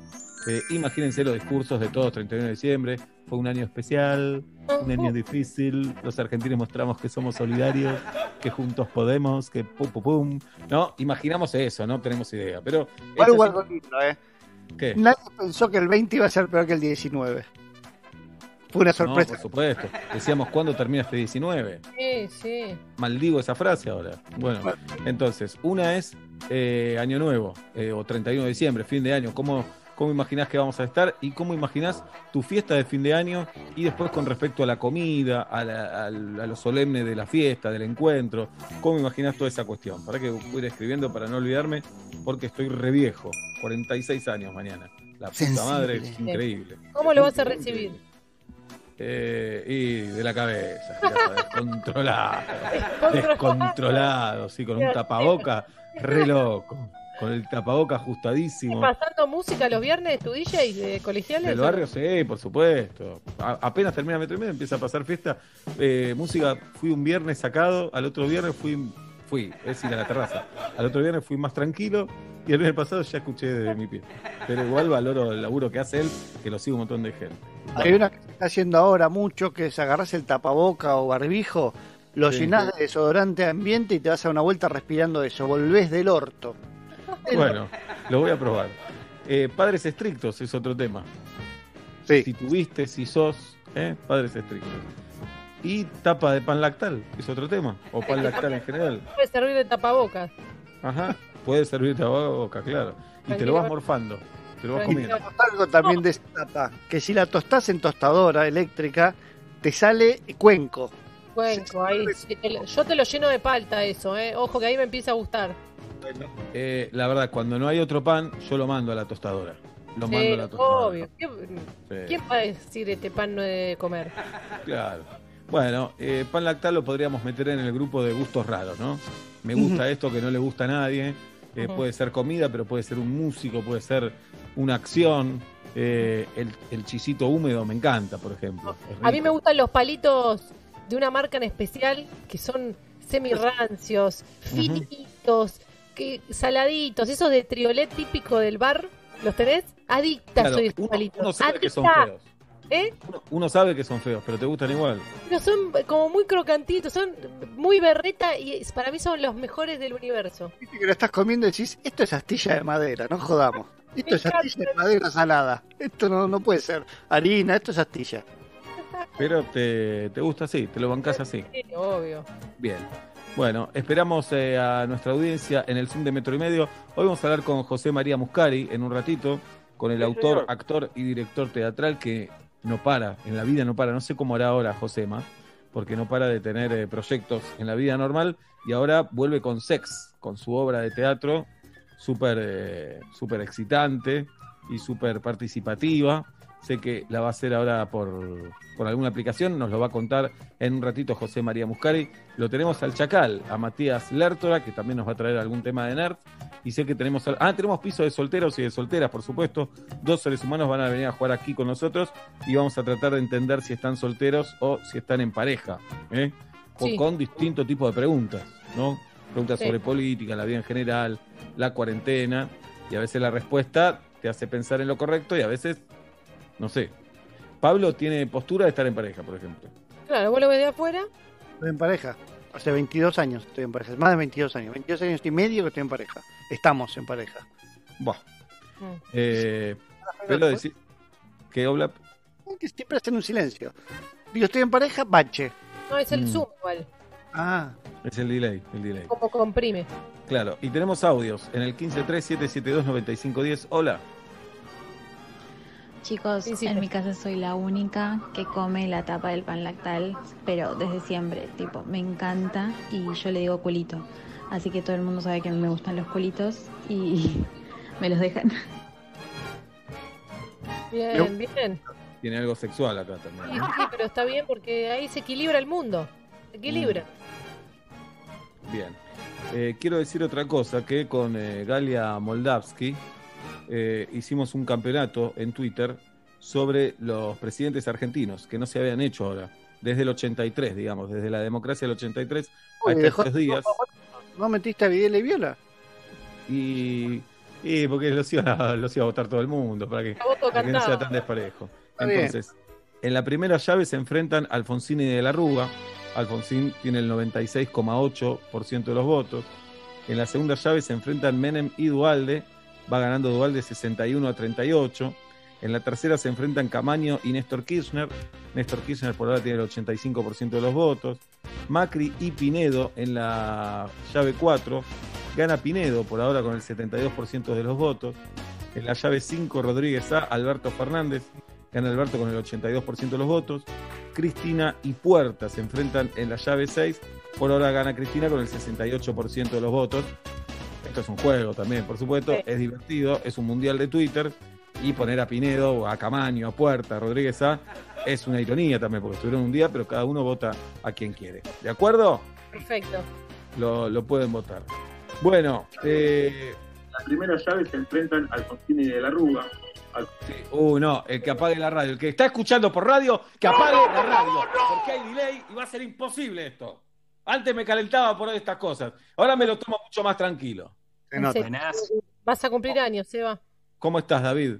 Eh, imagínense los discursos de todos 31 de diciembre. Fue un año especial, un año difícil. Los argentinos mostramos que somos solidarios, que juntos podemos, que pum, pum, pum. No, imaginamos eso, no tenemos idea. Pero Igual, es igual así- con lindo, ¿eh? ¿qué? Nadie pensó que el 20 iba a ser peor que el 19. Fue una No, sorpresa. por supuesto. Decíamos, ¿cuándo termina este 19? Sí, sí. Maldigo esa frase ahora. Bueno, entonces, una es eh, Año Nuevo, eh, o 31 de diciembre, fin de año. ¿Cómo, ¿Cómo imaginás que vamos a estar? ¿Y cómo imaginás tu fiesta de fin de año? Y después con respecto a la comida, a, la- a lo solemne de la fiesta, del encuentro. ¿Cómo imaginás toda esa cuestión? Para que voy a ir escribiendo para no olvidarme, porque estoy re viejo. 46 años mañana. La puta Sensible. madre es increíble. ¿Cómo lo vas a recibir? Eh, y de la cabeza. Descontrolado. Descontrolado, sí, con un tapaboca re loco. Con el tapaboca ajustadísimo. ¿Pasando música los viernes tu DJ de colegiales? Del barrio, sí, por supuesto. A- apenas termina metro y medio, empieza a pasar fiesta. Eh, música, fui un viernes sacado, al otro viernes fui, fui, es decir, a la terraza. Al otro viernes fui más tranquilo y el viernes pasado ya escuché desde mi pie. Pero igual valoro el laburo que hace él, que lo sigue un montón de gente. Hay una que se está haciendo ahora mucho, que es agarras el tapaboca o barbijo, lo Sí. llenás de desodorante ambiente y te vas a una vuelta respirando eso. Volvés del orto. Bueno, lo voy a probar. Eh, padres estrictos es otro tema. Sí. Si tuviste, si sos, ¿eh? padres estrictos. Y tapa de pan lactal es otro tema. O pan lactal en general. Puede servir de tapabocas. Ajá. Puede servirte a boca, claro. Y te lo vas morfando. Te lo vas comiendo. Algo también de esa tapa, que si la tostás en tostadora eléctrica, te sale cuenco. Cuenco, ahí. Yo te lo lleno de palta eso, ¿eh? Ojo que ahí me empieza a gustar. Eh, la verdad, cuando no hay otro pan, yo lo mando a la tostadora. Lo Sí, mando a la tostadora. obvio. ¿Qué- Sí. ¿Quién va a decir este pan no de comer? Claro. Bueno, eh, pan lactal lo podríamos meter en el grupo de gustos raros, ¿no? Me gusta esto que no le gusta a nadie. Eh. Puede ser comida, pero puede ser un músico, puede ser una acción. Eh, el, el chisito húmedo me encanta, por ejemplo. A mí me gustan los palitos de una marca en especial que son semi-rancios, finitos, que, saladitos, esos de triolet típico del bar. ¿Los tenés? Adicta Claro, soy a estos uno, palitos. uno sabe que son feos. ¿eh? Uno, uno sabe que son feos, pero te gustan igual. Pero son como muy crocantitos, son muy berreta y para mí son los mejores del universo. Viste que lo estás comiendo y decís, esto es astilla de madera, no jodamos. Esto es astilla de madera salada. Esto no, no puede ser harina, esto es astilla. Pero te, te gusta así, te lo bancas así. Sí, obvio. Bien. Bueno, esperamos eh, a nuestra audiencia en el Zoom de Metro y Medio. Hoy vamos a hablar con José María Muscari en un ratito, con el Sí, autor, señor. actor y director teatral que no para, en la vida no para. No sé cómo hará ahora Josema, porque no para de tener eh, proyectos en la vida normal y ahora vuelve con Sex, con su obra de teatro, súper eh, súper excitante y súper participativa. Sé que la va a hacer ahora por, por alguna aplicación, nos lo va a contar en un ratito José María Muscari. Lo tenemos al Chacal, a Matías Lertora, que también nos va a traer algún tema de nerd. Y sé que tenemos. al- Ah, tenemos piso de solteros y de solteras, por supuesto. Dos seres humanos van a venir a jugar aquí con nosotros y vamos a tratar de entender si están solteros o si están en pareja. ¿eh? O Sí. con distintos tipos de preguntas, ¿no? Preguntas Sí. sobre política, la vida en general, la cuarentena. Y a veces la respuesta te hace pensar en lo correcto y a veces, no sé. Pablo tiene postura de estar en pareja, por ejemplo. Claro, vos lo ves de afuera. Estoy en pareja. Hace 22 años estoy en pareja. Más de 22 años. 22 años y medio que estoy en pareja. Estamos en pareja. Buah. Mm. Eh, pero decir que Oblap Que siempre hacen un silencio. Digo, estoy en pareja, bache. No, es el Mm. Zoom igual, Ah, es el delay, el delay. como comprime. Claro, y tenemos audios en el 1537729510. Hola. Chicos, Sí, sí, en mi casa soy la única que come la tapa del pan lactal, pero desde siempre, tipo, me encanta y yo le digo culito. Así que todo el mundo sabe que a mí me gustan los culitos y me los dejan. Bien, bien. Tiene algo sexual acá también. sí, pero está bien porque ahí se equilibra el mundo. Se equilibra. Bien. Eh, quiero decir otra cosa, que con eh, Galia Moldavsky eh, hicimos un campeonato en Twitter sobre los presidentes argentinos, que no se habían hecho ahora, desde el 83, digamos, desde la democracia del 83 Uy, hasta dejó- estos días. ¿no metiste a Videla y Viola? Y Y porque los iba, los iba a votar todo el mundo, para que, para que no sea tan desparejo. Está bien. Entonces, en la primera llave se enfrentan Alfonsín y De la Rúa. Alfonsín tiene el 96,8% de los votos. En la segunda llave se enfrentan Menem y Dualde. Va ganando Dualde 61 a 38. En la tercera se enfrentan Camaño y Néstor Kirchner. Néstor Kirchner por ahora tiene el 85% de los votos. Macri y Pinedo en la llave 4. Gana Pinedo por ahora con el 72% de los votos. En la llave 5, Rodríguez A, Alberto Fernández. Gana Alberto con el 82% de los votos. Cristina y Puerta se enfrentan en la llave 6. Por ahora gana Cristina con el 68% de los votos. Esto es un juego también, por supuesto. Sí. Es divertido, es un mundial de Twitter. Y poner a Pinedo, a Camaño, a Puerta, a Rodríguez A, es una ironía también, porque estuvieron un día, pero cada uno vota a quien quiere. ¿De acuerdo? Perfecto. Lo, lo pueden votar. Bueno, eh, la primera llave se enfrentan Alfonsín y de la Rúa. Sí. Uh, no, el que apague la radio. El que está escuchando por radio, que apague la radio. Porque hay delay y va a ser imposible esto. Antes me calentaba por estas cosas. Ahora me lo tomo mucho más tranquilo. Se nota. Vas a cumplir años, Seba. ¿Cómo estás, David?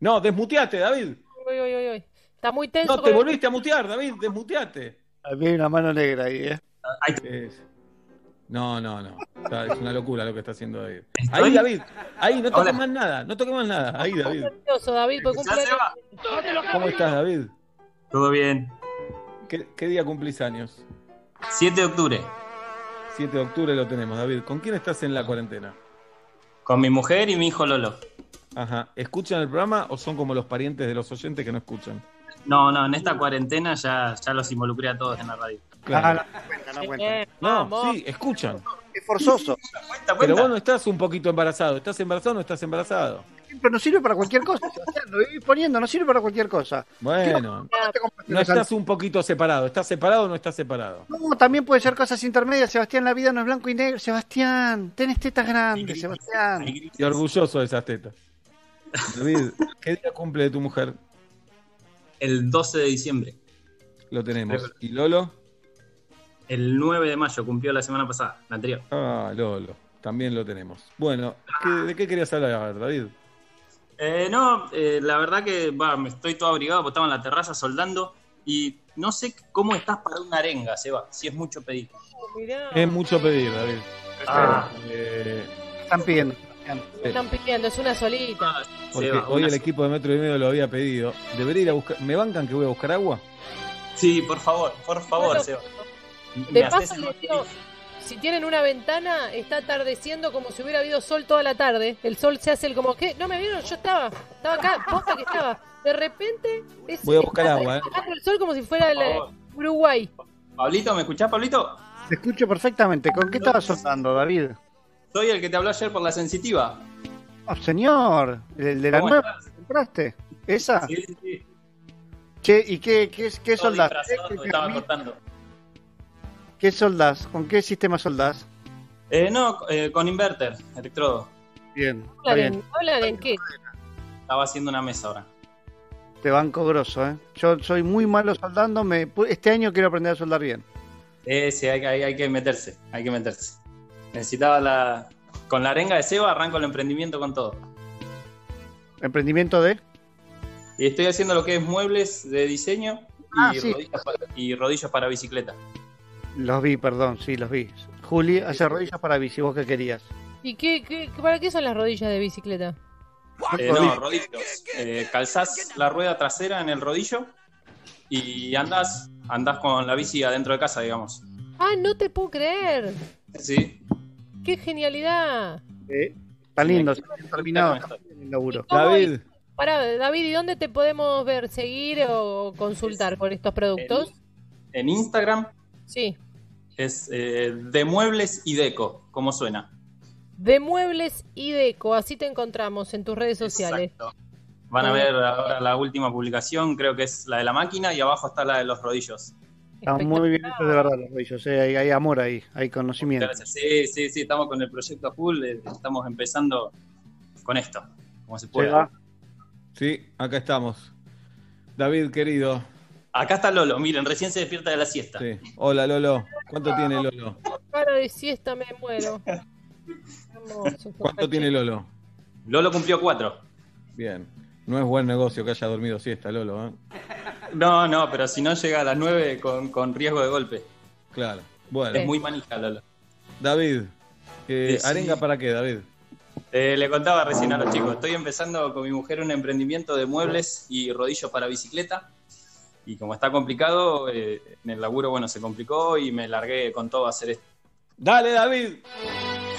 No, desmuteate, David. Uy, uy, uy, uy. Está muy tenso. No, te el- volviste a mutear, David. Desmuteate. Había una mano negra ahí, ¿eh? Es- No, no, no. Está- Es una locura lo que está haciendo David. ¿Estoy? Ahí, David. Ahí, no toques más nada. No toques más nada. Ahí, David. nervioso, David. ¿Cómo estás, David? Todo bien. ¿Qué, qué día cumplís años? 7 de octubre. 7 de octubre lo tenemos, David. ¿Con quién estás en la cuarentena? Con mi mujer y mi hijo Lolo. Ajá. ¿Escuchan el programa o son como los parientes de los oyentes que no escuchan? No, no, en esta cuarentena ya, ya los involucré a todos en la radio. Ah, no cuenta, no cuenta. No, sí, escuchan. Es forzoso. Cuenta, Pero vos no estás un poquito embarazado. ¿Estás embarazado o no estás embarazado? Pero no sirve para cualquier cosa, Sebastián. Lo vivís poniendo, no sirve para cualquier cosa. Bueno, No estás un poquito separado. ¿Estás separado o no estás separado? No, también puede ser cosas intermedias, Sebastián. La vida no es blanco y negro. Sebastián, tenés tetas grandes, Sebastián. Y orgulloso de esas tetas. David, ¿qué día cumple tu mujer? El 12 de diciembre. Lo tenemos. ¿Y Lolo? El 9 de mayo cumplió la semana pasada, la anterior. Ah, Lolo. También lo tenemos. Bueno, ¿qué- ¿de qué querías hablar, David? Eh, no, eh, la verdad que va, me estoy todo abrigado porque estaba en la terraza soldando y no sé cómo estás para una arenga, Seba, si es mucho pedir. Es mucho pedir, David. Ah, Eh, Están pidiendo. Sebastián. me están pidiendo, es una solita. porque Seba, hoy una- el equipo de Metro y Medio lo había pedido. ¿Debería ir a buscar? ¿Me bancan que voy a buscar agua? Sí, por favor, por favor, Bueno, Seba. De Me haces paso, digo, feliz. Si tienen una ventana, está atardeciendo como si hubiera habido sol toda la tarde. El sol se hace el como que, no me vieron, yo estaba, estaba acá, posta que estaba. De repente, es, Voy a buscar está agua, ¿eh? el sol como si fuera el. Uruguay. Pablito, ¿me escuchás, Pablito? Te escucho perfectamente. ¿Con qué estabas soldando, David? Soy el que te habló ayer por la sensitiva. Oh, señor, el de la ¿Cómo nueva que compraste. ¿Esa? Sí, sí, sí. Che, ¿y qué, qué, qué ¿Qué, estaba cortando. Qué soldás? ¿Con qué sistema soldás? Eh, no, eh, con inverter, electrodo. Bien, ¿Hablan, bien. en, ¿Hablan en qué? Estaba haciendo una mesa ahora. Te banco grosso, ¿eh? Yo soy muy malo soldando. Me... Este año quiero aprender a soldar bien. Eh, sí, hay, hay- hay que meterse, hay que meterse. Necesitaba la... Con la arenga de Seba arranco el emprendimiento con todo. Emprendimiento de... Y estoy haciendo lo que es muebles de diseño y, Ah, sí. rodillas, para, y rodillos para bicicleta. Los vi, perdón, sí, los vi. Juli hace rodillas para bici, ¿vos qué querías? ¿Y qué, qué- para qué son las rodillas de bicicleta? Eh, no, rodillos. Eh, calzás la rueda trasera en el rodillo y andás, andás con la bici adentro de casa, digamos. Ah, no te puedo creer. Sí. ¡Qué genialidad! Eh, está lindo, bien terminado. con el laburo. ¿Cómo David, Para, David, ¿y dónde te podemos ver, seguir o consultar por estos productos? En Instagram Sí. Es eh, de muebles y deco, como suena. De Muebles y Deco, así te encontramos en tus redes sociales. Exacto. Van a ver ahora la última publicación, creo que es la de la máquina y abajo está la de los rodillos. Está muy bien hecho de verdad los rodillos, eh, hay, hay amor ahí, hay conocimiento. Gracias. Sí, sí, sí, estamos con el proyecto full, eh, estamos empezando con esto, como se puede. Sí, acá estamos. David, querido. Acá está Lolo, miren, recién se despierta de la siesta. Sí. Hola, Lolo. ¿Cuánto tiene Lolo? Cara de siesta me muero. Hermoso. ¿Cuánto tiene Lolo? Lolo cumplió cuatro. Bien. No es buen negocio que haya dormido siesta, Lolo, ¿eh? No, no, pero si no llega a las nueve con, con riesgo de golpe. Claro. Bueno, Es muy manija, Lolo. David, eh, Eh, sí. ¿arenga para qué, David? Eh, le contaba recién a los chicos, estoy empezando con mi mujer un emprendimiento de muebles y rodillos para bicicleta. Y como está complicado, eh, en el laburo, bueno, se complicó y me largué con todo a hacer esto. Dale, David.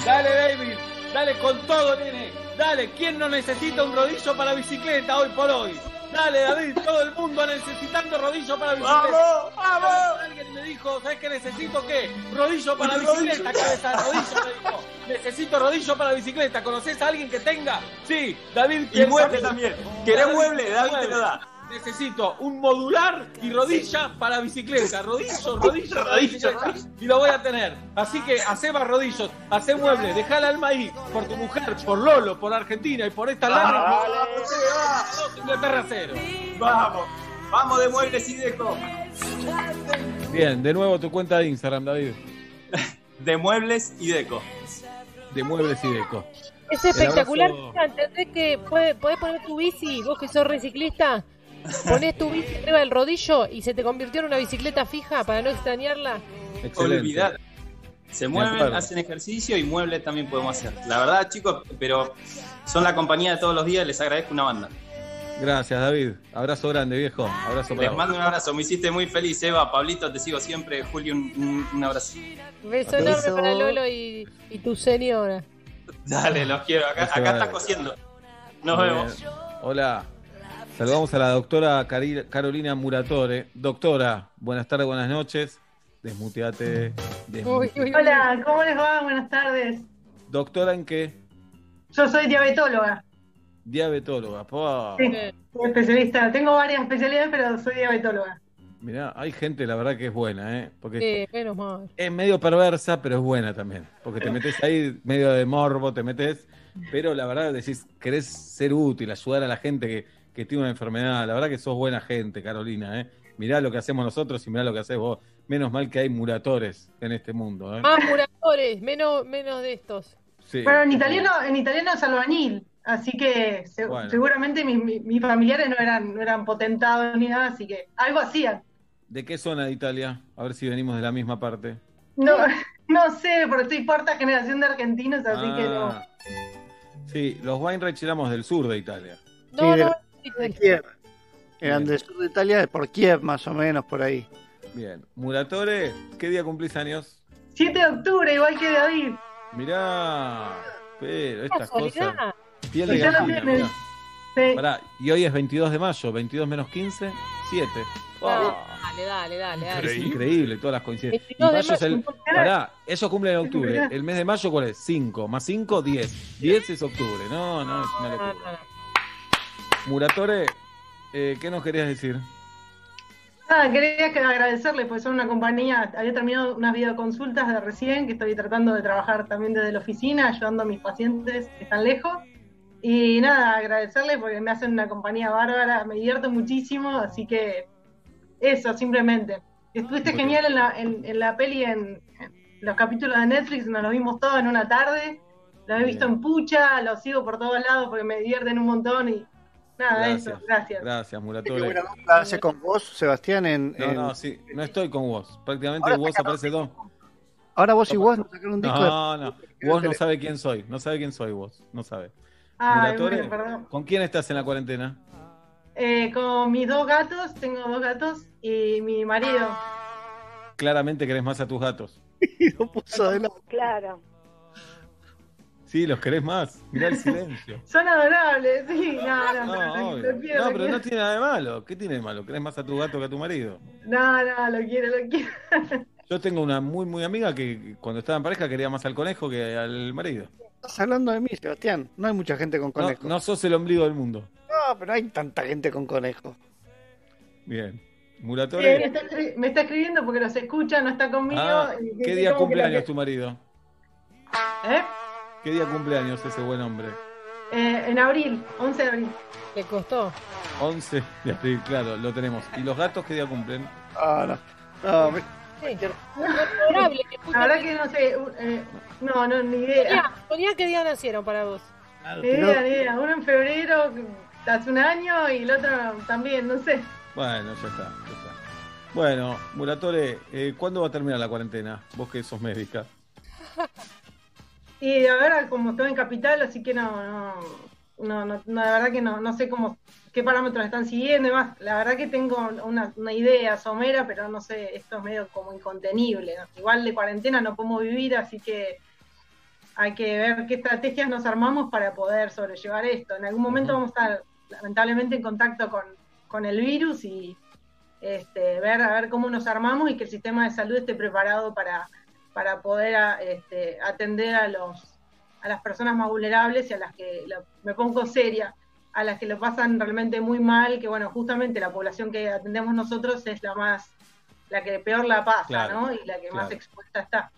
Dale, David. Dale con todo, nene. Dale, ¿quién no necesita un rodillo para bicicleta hoy por hoy? Dale, David, todo el mundo necesitando rodillo para bicicleta. ¡Vamos, vamos! Alguien me dijo, ¿sabes qué necesito qué? Rodillo para bicicleta, cabeza, rodillo me dijo. Necesito rodillo para bicicleta. ¿Conoces a alguien que tenga? Sí, David Y mueble también. ¿Querés mueble? David te lo da. Necesito un modular y rodilla para bicicleta. Rodillo, rodillo, Rodillo. Y lo voy a tener. Así que hacé más rodillos, hacé muebles, dejá el alma ahí. Por tu mujer, por Lolo, por Argentina y por esta larga. Vamos, vamos de muebles y deco. Bien, de nuevo tu cuenta de Instagram, David. De muebles y deco. De muebles y deco. Es espectacular. ¿Entendés que puede- podés poner tu bici, vos que sos reciclista? Ponés tu bici arriba del rodillo y se te convirtió en una bicicleta fija para no extrañarla. Excelente. Olvidar. Se mueven, hacen ejercicio y muebles también podemos hacer. La verdad, chicos, pero son la compañía de todos los días, les agradezco una banda. Gracias, David. Abrazo grande, viejo. Abrazo para Les mando un abrazo, me hiciste muy feliz, Eva, Pablito, te sigo siempre, Julio, un, un- un abrazo. Beso enorme para Lolo y, y tu señora. Dale, los quiero, acá, acá estás cosiendo. Nos vemos. Hola. Saludamos a la doctora Carolina Muratore. Doctora, buenas tardes, buenas noches. Desmuteate. desmuteate. Uy, uy, uy. Hola, ¿cómo les va? Buenas tardes. Doctora, ¿en qué? Yo soy diabetóloga, Diabetóloga. Pa. Sí. Soy especialista. Tengo varias especialidades, pero soy diabetóloga. Mirá, hay gente, la verdad, que es buena, ¿eh? Porque eh, menos mal. es medio perversa, pero es buena también. Porque te metes ahí medio de morbo, te metes. Pero la verdad, decís, querés ser útil, ayudar a la gente que, que tiene una enfermedad. La verdad que sos buena gente, Carolina, ¿eh? Mirá lo que hacemos nosotros y mirá lo que haces vos. Menos mal que hay muratores en este mundo, ¿eh? Más curadores, menos, menos de estos. Sí. Bueno, en italiano, en italiano es albañil, así que se- Bueno. seguramente mis, mis- mis familiares no eran, no eran potentados ni nada, así que algo hacían. ¿De qué zona de Italia? A ver si venimos de la misma parte. No, no sé, porque soy cuarta generación de argentinos, así que no. Ah. Sí, los Weinreich éramos del sur de Italia. No, Sí, no, De Kiev. Eran Bien. del sur de Italia, por Kiev más o menos, por ahí. Bien. Muratore, ¿qué día cumplís años? 7 de octubre, igual que David. Mirá, pero estas cosas. Piel de gallina, mirá. Sí. Pará, y hoy es 22 de mayo, 22 menos 15, 7. Dale, dale, dale, dale. Es increíble todas las coincidencias. Y 22 de mayo es el. Pará, eso cumple en octubre. El mes de mayo, ¿cuál es? 5. Más 5, 10. 10 es octubre. No, no, es una No, locura. Muratore, eh, ¿qué nos querías decir? Nada, quería que agradecerles, porque son una compañía, había terminado unas videoconsultas de recién, que estoy tratando de trabajar también desde la oficina, ayudando a mis pacientes que están lejos. Y nada, agradecerles porque me hacen una compañía bárbara, me divierto muchísimo, así que eso, simplemente. Estuviste Muy genial en la, en, en la peli, en, en los capítulos de Netflix, nos lo vimos todo en una tarde, lo he visto Bien. en pucha, lo sigo por todos lados porque me divierten un montón y nada, eso, gracias. Gracias, Muratore. hace con vos, Sebastián, en, No, en- no, sí, no estoy con vos. Prácticamente Ahora vos aparece dos. Ahora vos y vos nos sacaron un disco de... No, no. Vos no sabe quién soy. No sabe quién soy vos. No sabe. Ay, Muratore, bueno, perdón. ¿con quién estás en la cuarentena? Eh, con mis dos gatos, tengo dos gatos y mi marido. Claramente querés más a tus gatos. Y lo puso de lado. Claro. Sí, los querés más. Mirá el silencio. Son adorables, sí, no, no, No, no, quiero, No, lo pero no tiene nada de malo. ¿Qué tiene de malo? ¿Querés más a tu gato que a tu marido? No, no, lo quiero, lo quiero. Yo tengo una muy, muy amiga que cuando estaba en pareja quería más al conejo que al marido. Estás hablando de mí, Sebastián. No hay mucha gente con No, conejo. No, no sos el ombligo del mundo. pero hay tanta gente con conejo. Bien. Sí, me, Muratore, está, me está escribiendo porque los escucha, no está conmigo. ah, ¿qué día cumpleaños que- tu marido? ¿Eh? ¿Qué día cumpleaños ese buen hombre? Eh, en abril, 11 de abril. Le costó. 11 de abril, claro, lo tenemos. ¿Y los gatos qué día cumplen? Ah, no. No, me- Sí. La verdad que no sé, eh, no, no, ni idea. Soñá qué día nacieron para vos. Ni idea, ni idea. Uno en febrero, hace un año, y el otro también, no sé. Bueno, ya está, ya está. Bueno, Muratore, eh, ¿cuándo va a terminar la cuarentena? Vos que sos médica. Y ahora como estoy en capital, así que no, no, no, no, no, la verdad que no, no sé cómo, qué parámetros están siguiendo y más. La verdad que tengo una, una idea somera, pero no sé, esto es medio como incontenible. ¿no? Igual de cuarentena no podemos vivir, así que hay que ver qué estrategias nos armamos para poder sobrellevar esto. En algún momento vamos a estar lamentablemente en contacto con, con el virus y este, ver a ver cómo nos armamos y que el sistema de salud esté preparado para, para poder a- este, atender a los a las personas más vulnerables y a las que me pongo seria a las que lo pasan realmente muy mal que bueno justamente la población que atendemos nosotros es la más la que peor la pasa Claro, ¿no? y la que más expuesta está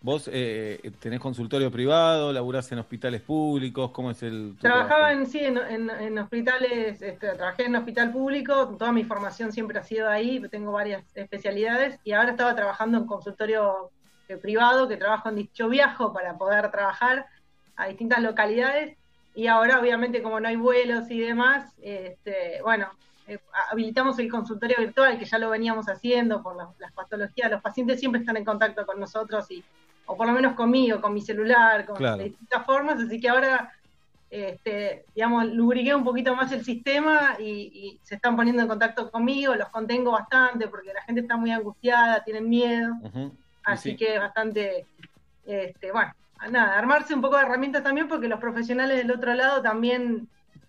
¿Vos eh, tenés consultorio privado? ¿Laburás en hospitales públicos? ¿Cómo es el Trabajaba trabajo? en, sí, en, en- en hospitales, este, trabajé en hospital público, toda mi formación siempre ha sido ahí, tengo varias especialidades y ahora estaba trabajando en consultorio eh, privado, que trabajo en, yo viajo para poder trabajar a distintas localidades y ahora obviamente como no hay vuelos y demás, este, bueno, eh, habilitamos el consultorio virtual que ya lo veníamos haciendo por las, las patologías, los pacientes siempre están en contacto con nosotros y o por lo menos conmigo, con mi celular, con Claro. de distintas formas, así que ahora este, digamos, lubriqué un poquito más el sistema y, y se están poniendo en contacto conmigo, los contengo bastante porque la gente está muy angustiada, tienen miedo. Y así sí. que es bastante, este, bueno, nada, armarse un poco de herramientas también porque los profesionales del otro lado también,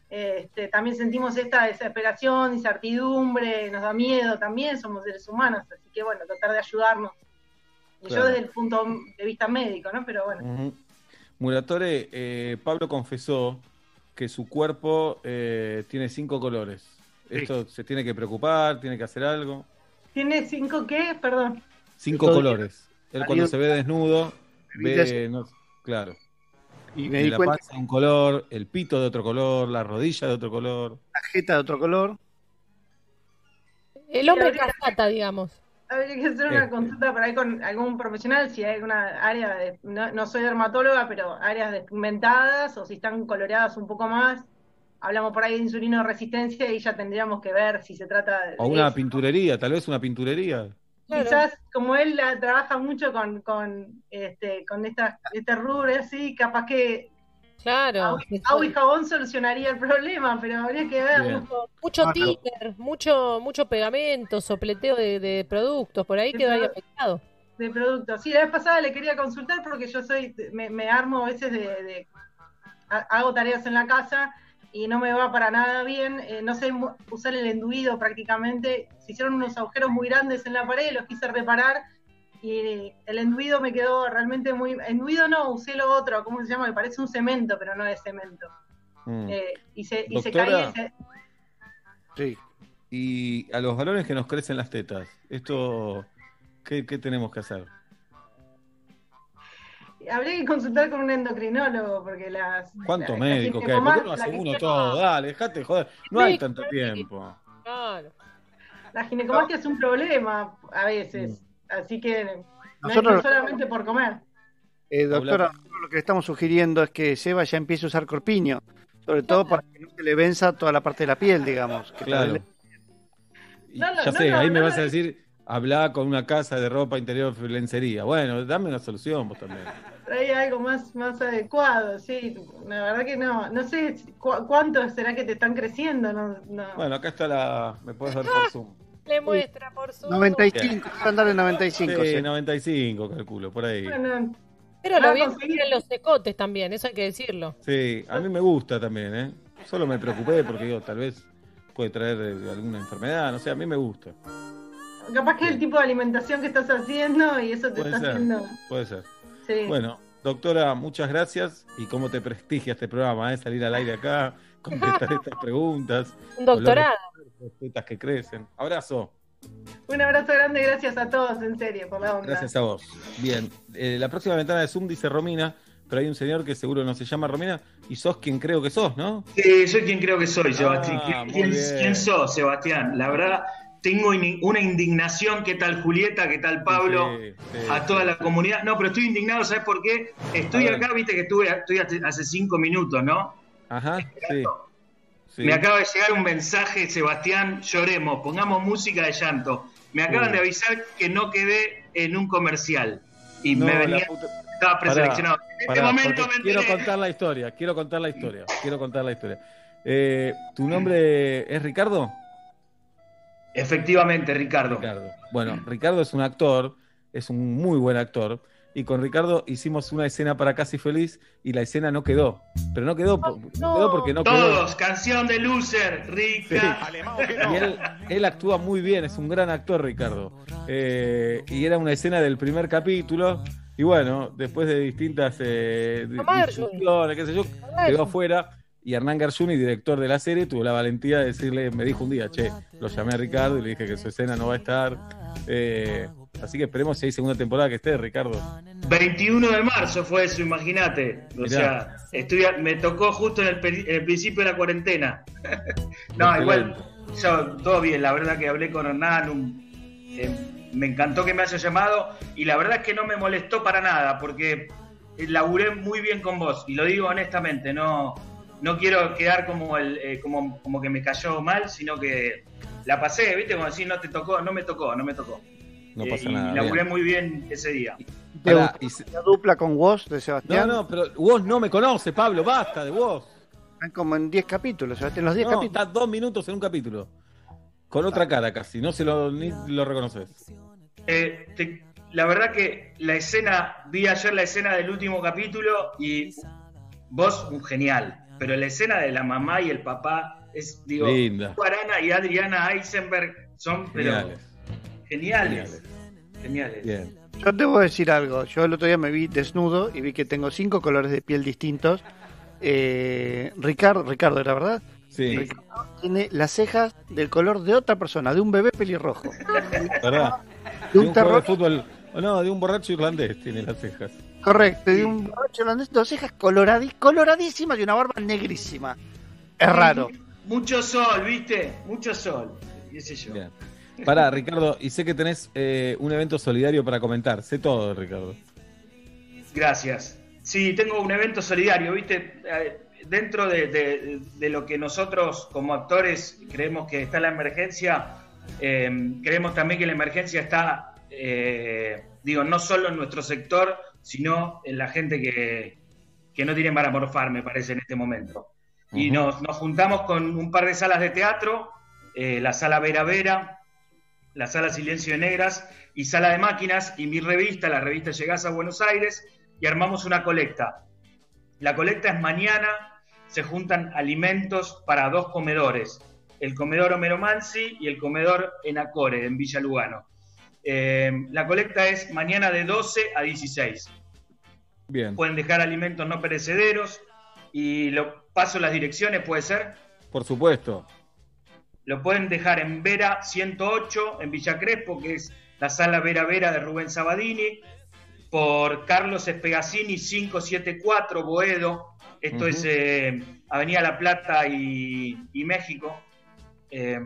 este, también sentimos esta desesperación, incertidumbre, nos da miedo también, somos seres humanos, así que bueno, tratar de ayudarnos. Y Claro. yo desde el punto de vista médico, ¿no? Pero bueno. Muratore, eh, Pablo confesó que su cuerpo eh, tiene cinco colores. ¿Esto se tiene que preocupar? ¿Tiene que hacer algo? ¿Tiene cinco qué? Perdón. Cinco colores. Él cuando se ve desnudo, ve, no- claro, Y me di la cuenta panza de un color, el pito de otro color, la rodilla de otro color. la jeta de otro color. El hombre cascata, digamos. Habría que hacer una consulta por ahí con algún profesional, si hay alguna área de, no, no soy dermatóloga, pero áreas despigmentadas o si están coloreadas un poco más. Hablamos por ahí de insulino resistencia y ya tendríamos que ver si se trata de O una eso. pinturería, tal vez una pinturería. Claro. Quizás como él la- trabaja mucho con, con este con estas este rubro así, capaz que Claro. agua, agua y jabón solucionaría el problema, pero habría que ver. Bien. Mucho Ah, claro. títer, mucho, mucho pegamento, sopleteo de, de productos, por ahí quedó afectado. de productos. Sí, la vez pasada le quería consultar porque yo soy, me, me armo a veces de, de- ha- hago tareas en la casa y no me va para nada bien, eh, no sé usar el enduido prácticamente, se hicieron unos agujeros muy grandes en la pared, los quise reparar y el enduido me quedó realmente muy, enduido no, usé lo otro, ¿cómo se llama? Me parece un cemento, pero no es cemento. Mm. Eh, y se, y se caía y se- Sí. Y a los varones que nos crecen las tetas, esto, ¿qué, qué tenemos que hacer? Habría que consultar con un endocrinólogo porque las... ¿Cuántos médicos que hay? ¿Por qué no hace uno todo? Dale, dejate de joder. No hay tanto tiempo. Claro. La ginecomastia es un problema a veces, así que no es Nosotros- no solamente por comer. Eh, doctora, lo que le estamos sugiriendo es que Seba ya empiece a usar corpiño, sobre todo para que no se le venza toda la parte de la piel, digamos. que Claro. No, no, ya no, sé, no, ahí me no, vas a decir, habla con una casa de ropa interior lencería. Bueno, dame una solución vos también. Hay algo más, más adecuado, sí. La verdad que no. No sé cu- cuánto será que te están creciendo. No, no. Bueno, acá está la. Me puedes ver por Zoom. Le muestra por su. 95, estándar de 95. Sí, sí. 95, calculo, por ahí. Bueno, Pero lo bien en los secotes también, eso hay que decirlo. Sí, a mí me gusta también, ¿eh? Solo me preocupé porque digo, tal vez puede traer eh, alguna enfermedad, no sé, a mí me gusta. capaz que es el tipo de alimentación que estás haciendo y eso te Puede está ser. haciendo. Puede ser. Sí. Bueno, doctora, muchas gracias y cómo te prestigia este programa, ¿eh? Salir al aire acá, contestar estas preguntas. Un doctorado. Que crecen. Abrazo. Un abrazo grande, gracias a todos, en serio, por la onda. Gracias a vos. Bien, eh, la próxima ventana de Zoom dice Romina, pero hay un señor que seguro no se llama Romina y sos quien creo que sos, ¿no? Sí, soy quien creo que soy, Sebastián. Ah, ¿Quién, muy quién- bien. quién sos, Sebastián? La verdad, tengo una indignación, ¿qué tal Julieta? ¿Qué tal Pablo? Sí, sí, a toda la comunidad. No, pero estoy indignado, ¿sabes por qué? Estoy acá, viste que estuve, estoy hace, cinco minutos, ¿no? Ajá, sí. Sí. Me acaba de llegar un mensaje, Sebastián, lloremos, pongamos música de llanto. Me acaban de avisar que no quedé en un comercial. Y No, me venía, puta- estaba Pará, preseleccionado. En este pará, momento me quiero contar la historia, quiero contar la historia, quiero contar la historia. Eh, ¿Tu nombre es Ricardo? Efectivamente, Ricardo. Ricardo. Bueno, Ricardo es un actor, es un muy buen actor, y con Ricardo hicimos una escena para Casi Feliz y la escena no quedó. Pero no quedó, no quedó porque no quedó. Todos, canción de loser, rica. Y él, él actúa muy bien, es un gran actor, Ricardo. Eh, y era una escena del primer capítulo. Y bueno, después de distintas eh, discusiones, qué sé yo, quedó afuera. Y Hernán Garzuni, director de la serie, tuvo la valentía de decirle, me dijo un día, che, lo llamé a Ricardo y le dije que su escena no va a estar. Eh, así que esperemos si hay segunda temporada que esté, Ricardo. 21 de marzo fue eso, imagínate. O Mirá. sea, estoy me tocó justo en el, peri- en el principio de la cuarentena. no, igual, yo, todo bien. La verdad que hablé con Hernán, un- eh, me encantó que me haya llamado y la verdad es que no me molestó para nada porque eh, laburé muy bien con vos y lo digo honestamente, no, no quiero quedar como, el, eh, como, como que me cayó mal, sino que la pasé, ¿viste? Como decir, no te tocó, no me tocó, no me tocó. No Eh, pasa y nada. laburé bien. muy bien ese día. ¿Te Pará, gustó y se- la dupla con vos de No, Sebastián? no, pero vos no me conoces, Pablo, basta de vos. Están como en 10 capítulos, Sebastián, los 10 No, capítulos. está dos minutos en un capítulo. Con otra cara casi, no se lo, ni lo reconoces. Eh, te- la verdad que la escena, vi ayer la escena del último capítulo y vos un genial, pero la escena de la mamá y el papá es, digo, Linda. Guarana y Adriana Eisenberg son pero, Geniales. geniales. Geniales. Bien. Yo te voy a decir algo. Yo el otro día me vi desnudo y vi que tengo cinco colores de piel distintos. Eh, Ricardo, Ricardo, ¿era verdad? Sí, Ricardo tiene las cejas del color de otra persona, de un bebé pelirrojo. ¿verdad? De De un de terror, fútbol, no, de un borracho irlandés tiene las cejas. Correcto, de un borracho holandés, dos cejas coloradi- coloradísimas y una barba negrísima. Es raro. Mucho sol, ¿viste? Mucho sol. ¿Qué sé yo? Bien. Pará, Ricardo, y sé que tenés eh, un evento solidario para comentar. Sé todo, Ricardo. Gracias. Sí, tengo un evento solidario, ¿viste? Eh, Dentro de, de- de lo que nosotros como actores creemos que está la emergencia, eh, creemos también que la emergencia está, eh, digo, no solo en nuestro sector, sino en la gente que, que no tiene para morfar, me parece, en este momento. Y nos, nos juntamos con un par de salas de teatro, eh, la sala Vera Vera, la sala Silencio de Negras y sala de máquinas y mi revista, la revista Llegás a Buenos Aires, y armamos una colecta. La colecta es mañana, se juntan alimentos para dos comedores, el comedor Homero Mansi y el comedor Enacore, en Villa Lugano. Eh, la colecta es mañana de 12 a 16. Bien, Pueden dejar alimentos no perecederos y lo paso las direcciones, puede ser. por supuesto. Lo pueden dejar en Vera 108, en Villa Crespo, que es la sala Vera Vera de Rubén Sabadini, por Carlos Espegacini 574, Boedo, esto es eh, Avenida La Plata y, y México. Eh,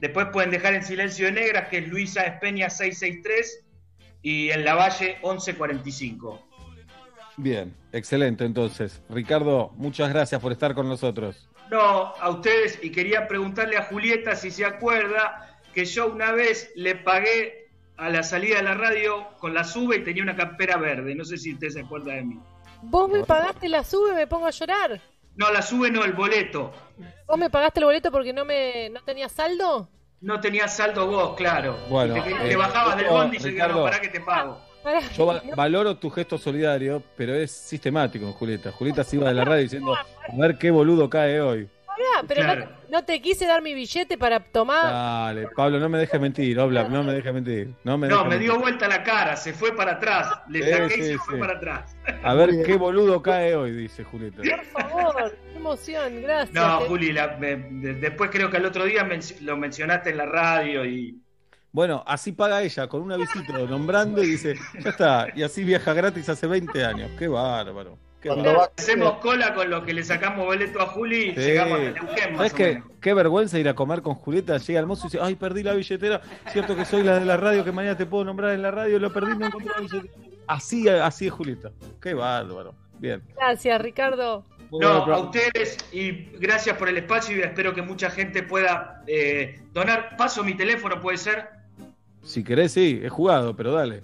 después pueden dejar en Silencio de Negras, que es Luisa Espeña 663, y en La Valle 1145. Bien, excelente entonces. Ricardo, muchas gracias por estar con nosotros. No, a ustedes, y quería preguntarle a Julieta si se acuerda que yo una vez le pagué a la salida de la radio con la sube y tenía una campera verde. No sé si usted se acuerda de mí. Vos me pagaste la sube, me pongo a llorar. No, la sube no, el boleto. ¿Vos me pagaste el boleto porque no me no tenía saldo? No tenía saldo vos, claro. Bueno, te, eh, te bajabas del yo, bondi y yo digo, Ricardo. no, pará que te pago. Pará. Yo va- valoro tu gesto solidario, pero es sistemático, Julieta. Julieta se iba de la radio diciendo, a ver qué boludo cae hoy. Pará, pero no- Claro. no, te quise dar mi billete para tomar. Dale, Pablo, no me dejes mentir, Obla, no me dejes mentir. No me No, me dio mentir. vuelta la cara, se fue para atrás. Le Sí, saqué y sí, se fue sí. para atrás. A ver qué boludo cae hoy, dice Julieta. Por favor, qué emoción, gracias. No, Juli, la- me- de- después creo que al otro día menc- lo mencionaste en la radio y... Bueno, así paga ella, con un avisito nombrando y dice, ya está, y así viaja gratis hace 20 años. Qué bárbaro. Cuando va- Hacemos cola con lo que le sacamos boleto a Juli y Sí. llegamos a Neuquén ¿Sabes qué? Qué vergüenza ir a comer con Julieta. Llega el mozo y dice, ay, perdí la billetera. Cierto que soy la de la radio, que mañana te puedo nombrar en la radio, lo perdí, no encontré la billetera. Así, así es Julieta. Qué bárbaro. Bien. Gracias, Ricardo. Muy No, a ustedes y gracias por el espacio y espero que mucha gente pueda eh, donar. Paso mi teléfono, puede ser Si querés, sí, es jugado, pero dale.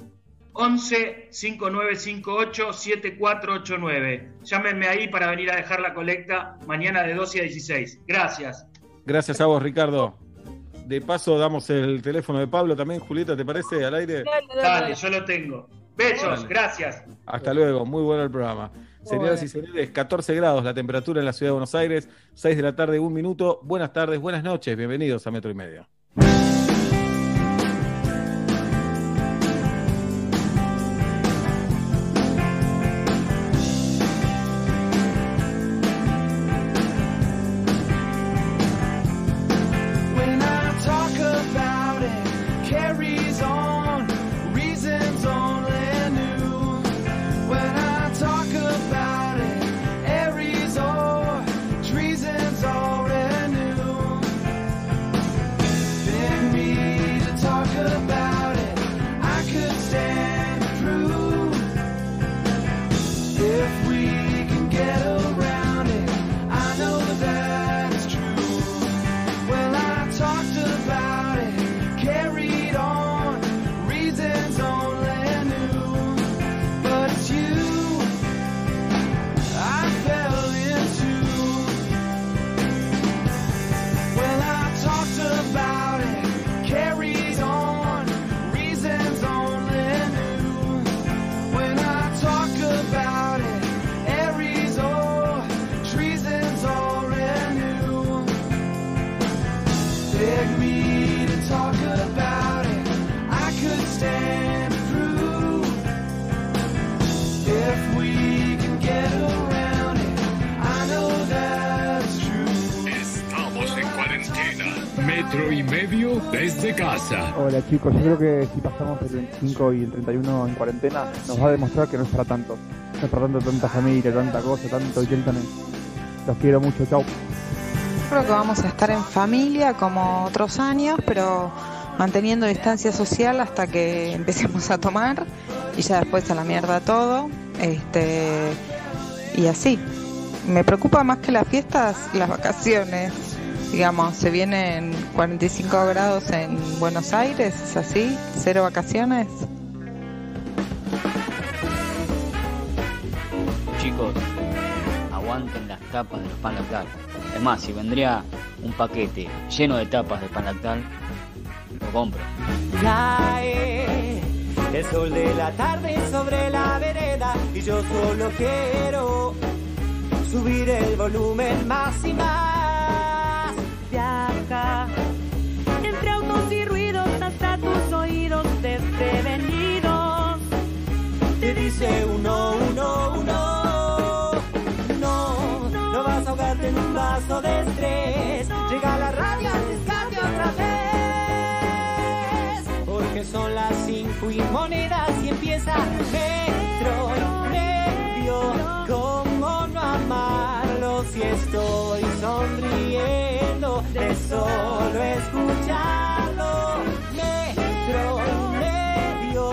11 5958 7489. Llámenme ahí para venir a dejar la colecta mañana de 12 a 16. Gracias. Gracias a vos, Ricardo. De paso, damos el teléfono de Pablo también, Julieta, ¿te parece? Al aire. Dale, dale, Dale, dale. yo lo tengo. Besos, Dale. gracias. Hasta luego, muy bueno el programa. Señoras y señores, 14 grados la temperatura en la ciudad de Buenos Aires, 6 de la tarde, un minuto. Buenas tardes, buenas noches, bienvenidos a Metro y Medio. Chicos, yo creo que si pasamos el 25 y el 31 en cuarentena, nos va a demostrar que no es para tanto. No es para tanto tanta familia, tanta cosa, tanto gentleman. Los quiero mucho, chau. Creo que vamos a estar en familia como otros años, pero manteniendo distancia social hasta que empecemos a tomar y ya después a la mierda todo. Este y así. Me preocupa más que las fiestas, las vacaciones. Digamos, se vienen 45 grados en Buenos Aires, es así, cero vacaciones. Chicos, aguanten las tapas de los pan lactal. Es más, si vendría un paquete lleno de tapas de pan lactal, lo compro. Cae el sol de la tarde sobre la vereda y yo solo quiero subir el volumen más y más. Viaja entre autos y ruidos hasta tus oídos desprevenidos. Te dice uno, uno, uno. No, no vas a ahogarte en un vaso de estrés. Llega la radio al rescate otra vez. Porque son las cinco y monedas y empieza metro y medio. ¿Cómo no amarlo si estoy sonriendo de solo escucharlo? Metro y medio.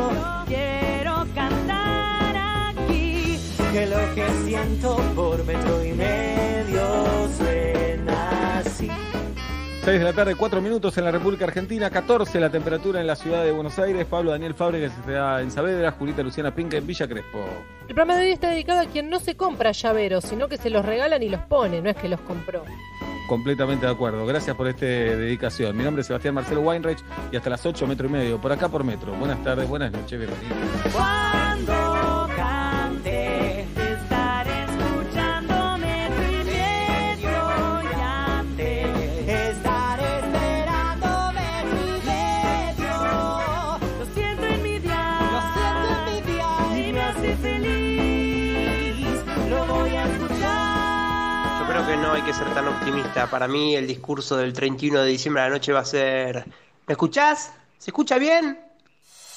Quiero cantar aquí. que lo que siento por metro y 6 de la tarde, 4 minutos en la República Argentina, 14 la temperatura en la ciudad de Buenos Aires. Pablo Daniel Fábregas está en Saavedra, Julita Luciana Pinca en Villa Crespo. El programa de hoy está dedicado a quien no se compra llaveros, sino que se los regalan y los pone, no es que los compró. Completamente de acuerdo. Gracias por esta dedicación. Mi nombre es Sebastián Marcelo Weinreich y hasta las 8 metro y medio, por acá por metro. Buenas tardes, buenas noches, bienvenidos. Cuando cante, que ser tan optimista. Para mí el discurso del 31 de diciembre a la noche va a ser... ¿Me escuchás? ¿Se escucha bien?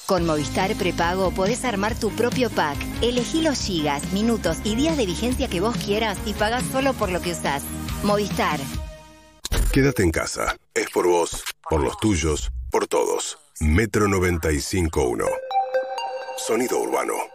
Con Movistar Prepago podés armar tu propio pack. Elegí los gigas, minutos y días de vigencia que vos quieras y pagás solo por lo que usás. Movistar. Quédate en casa. Es por vos, por los tuyos, por todos. Metro 95.1. Sonido urbano.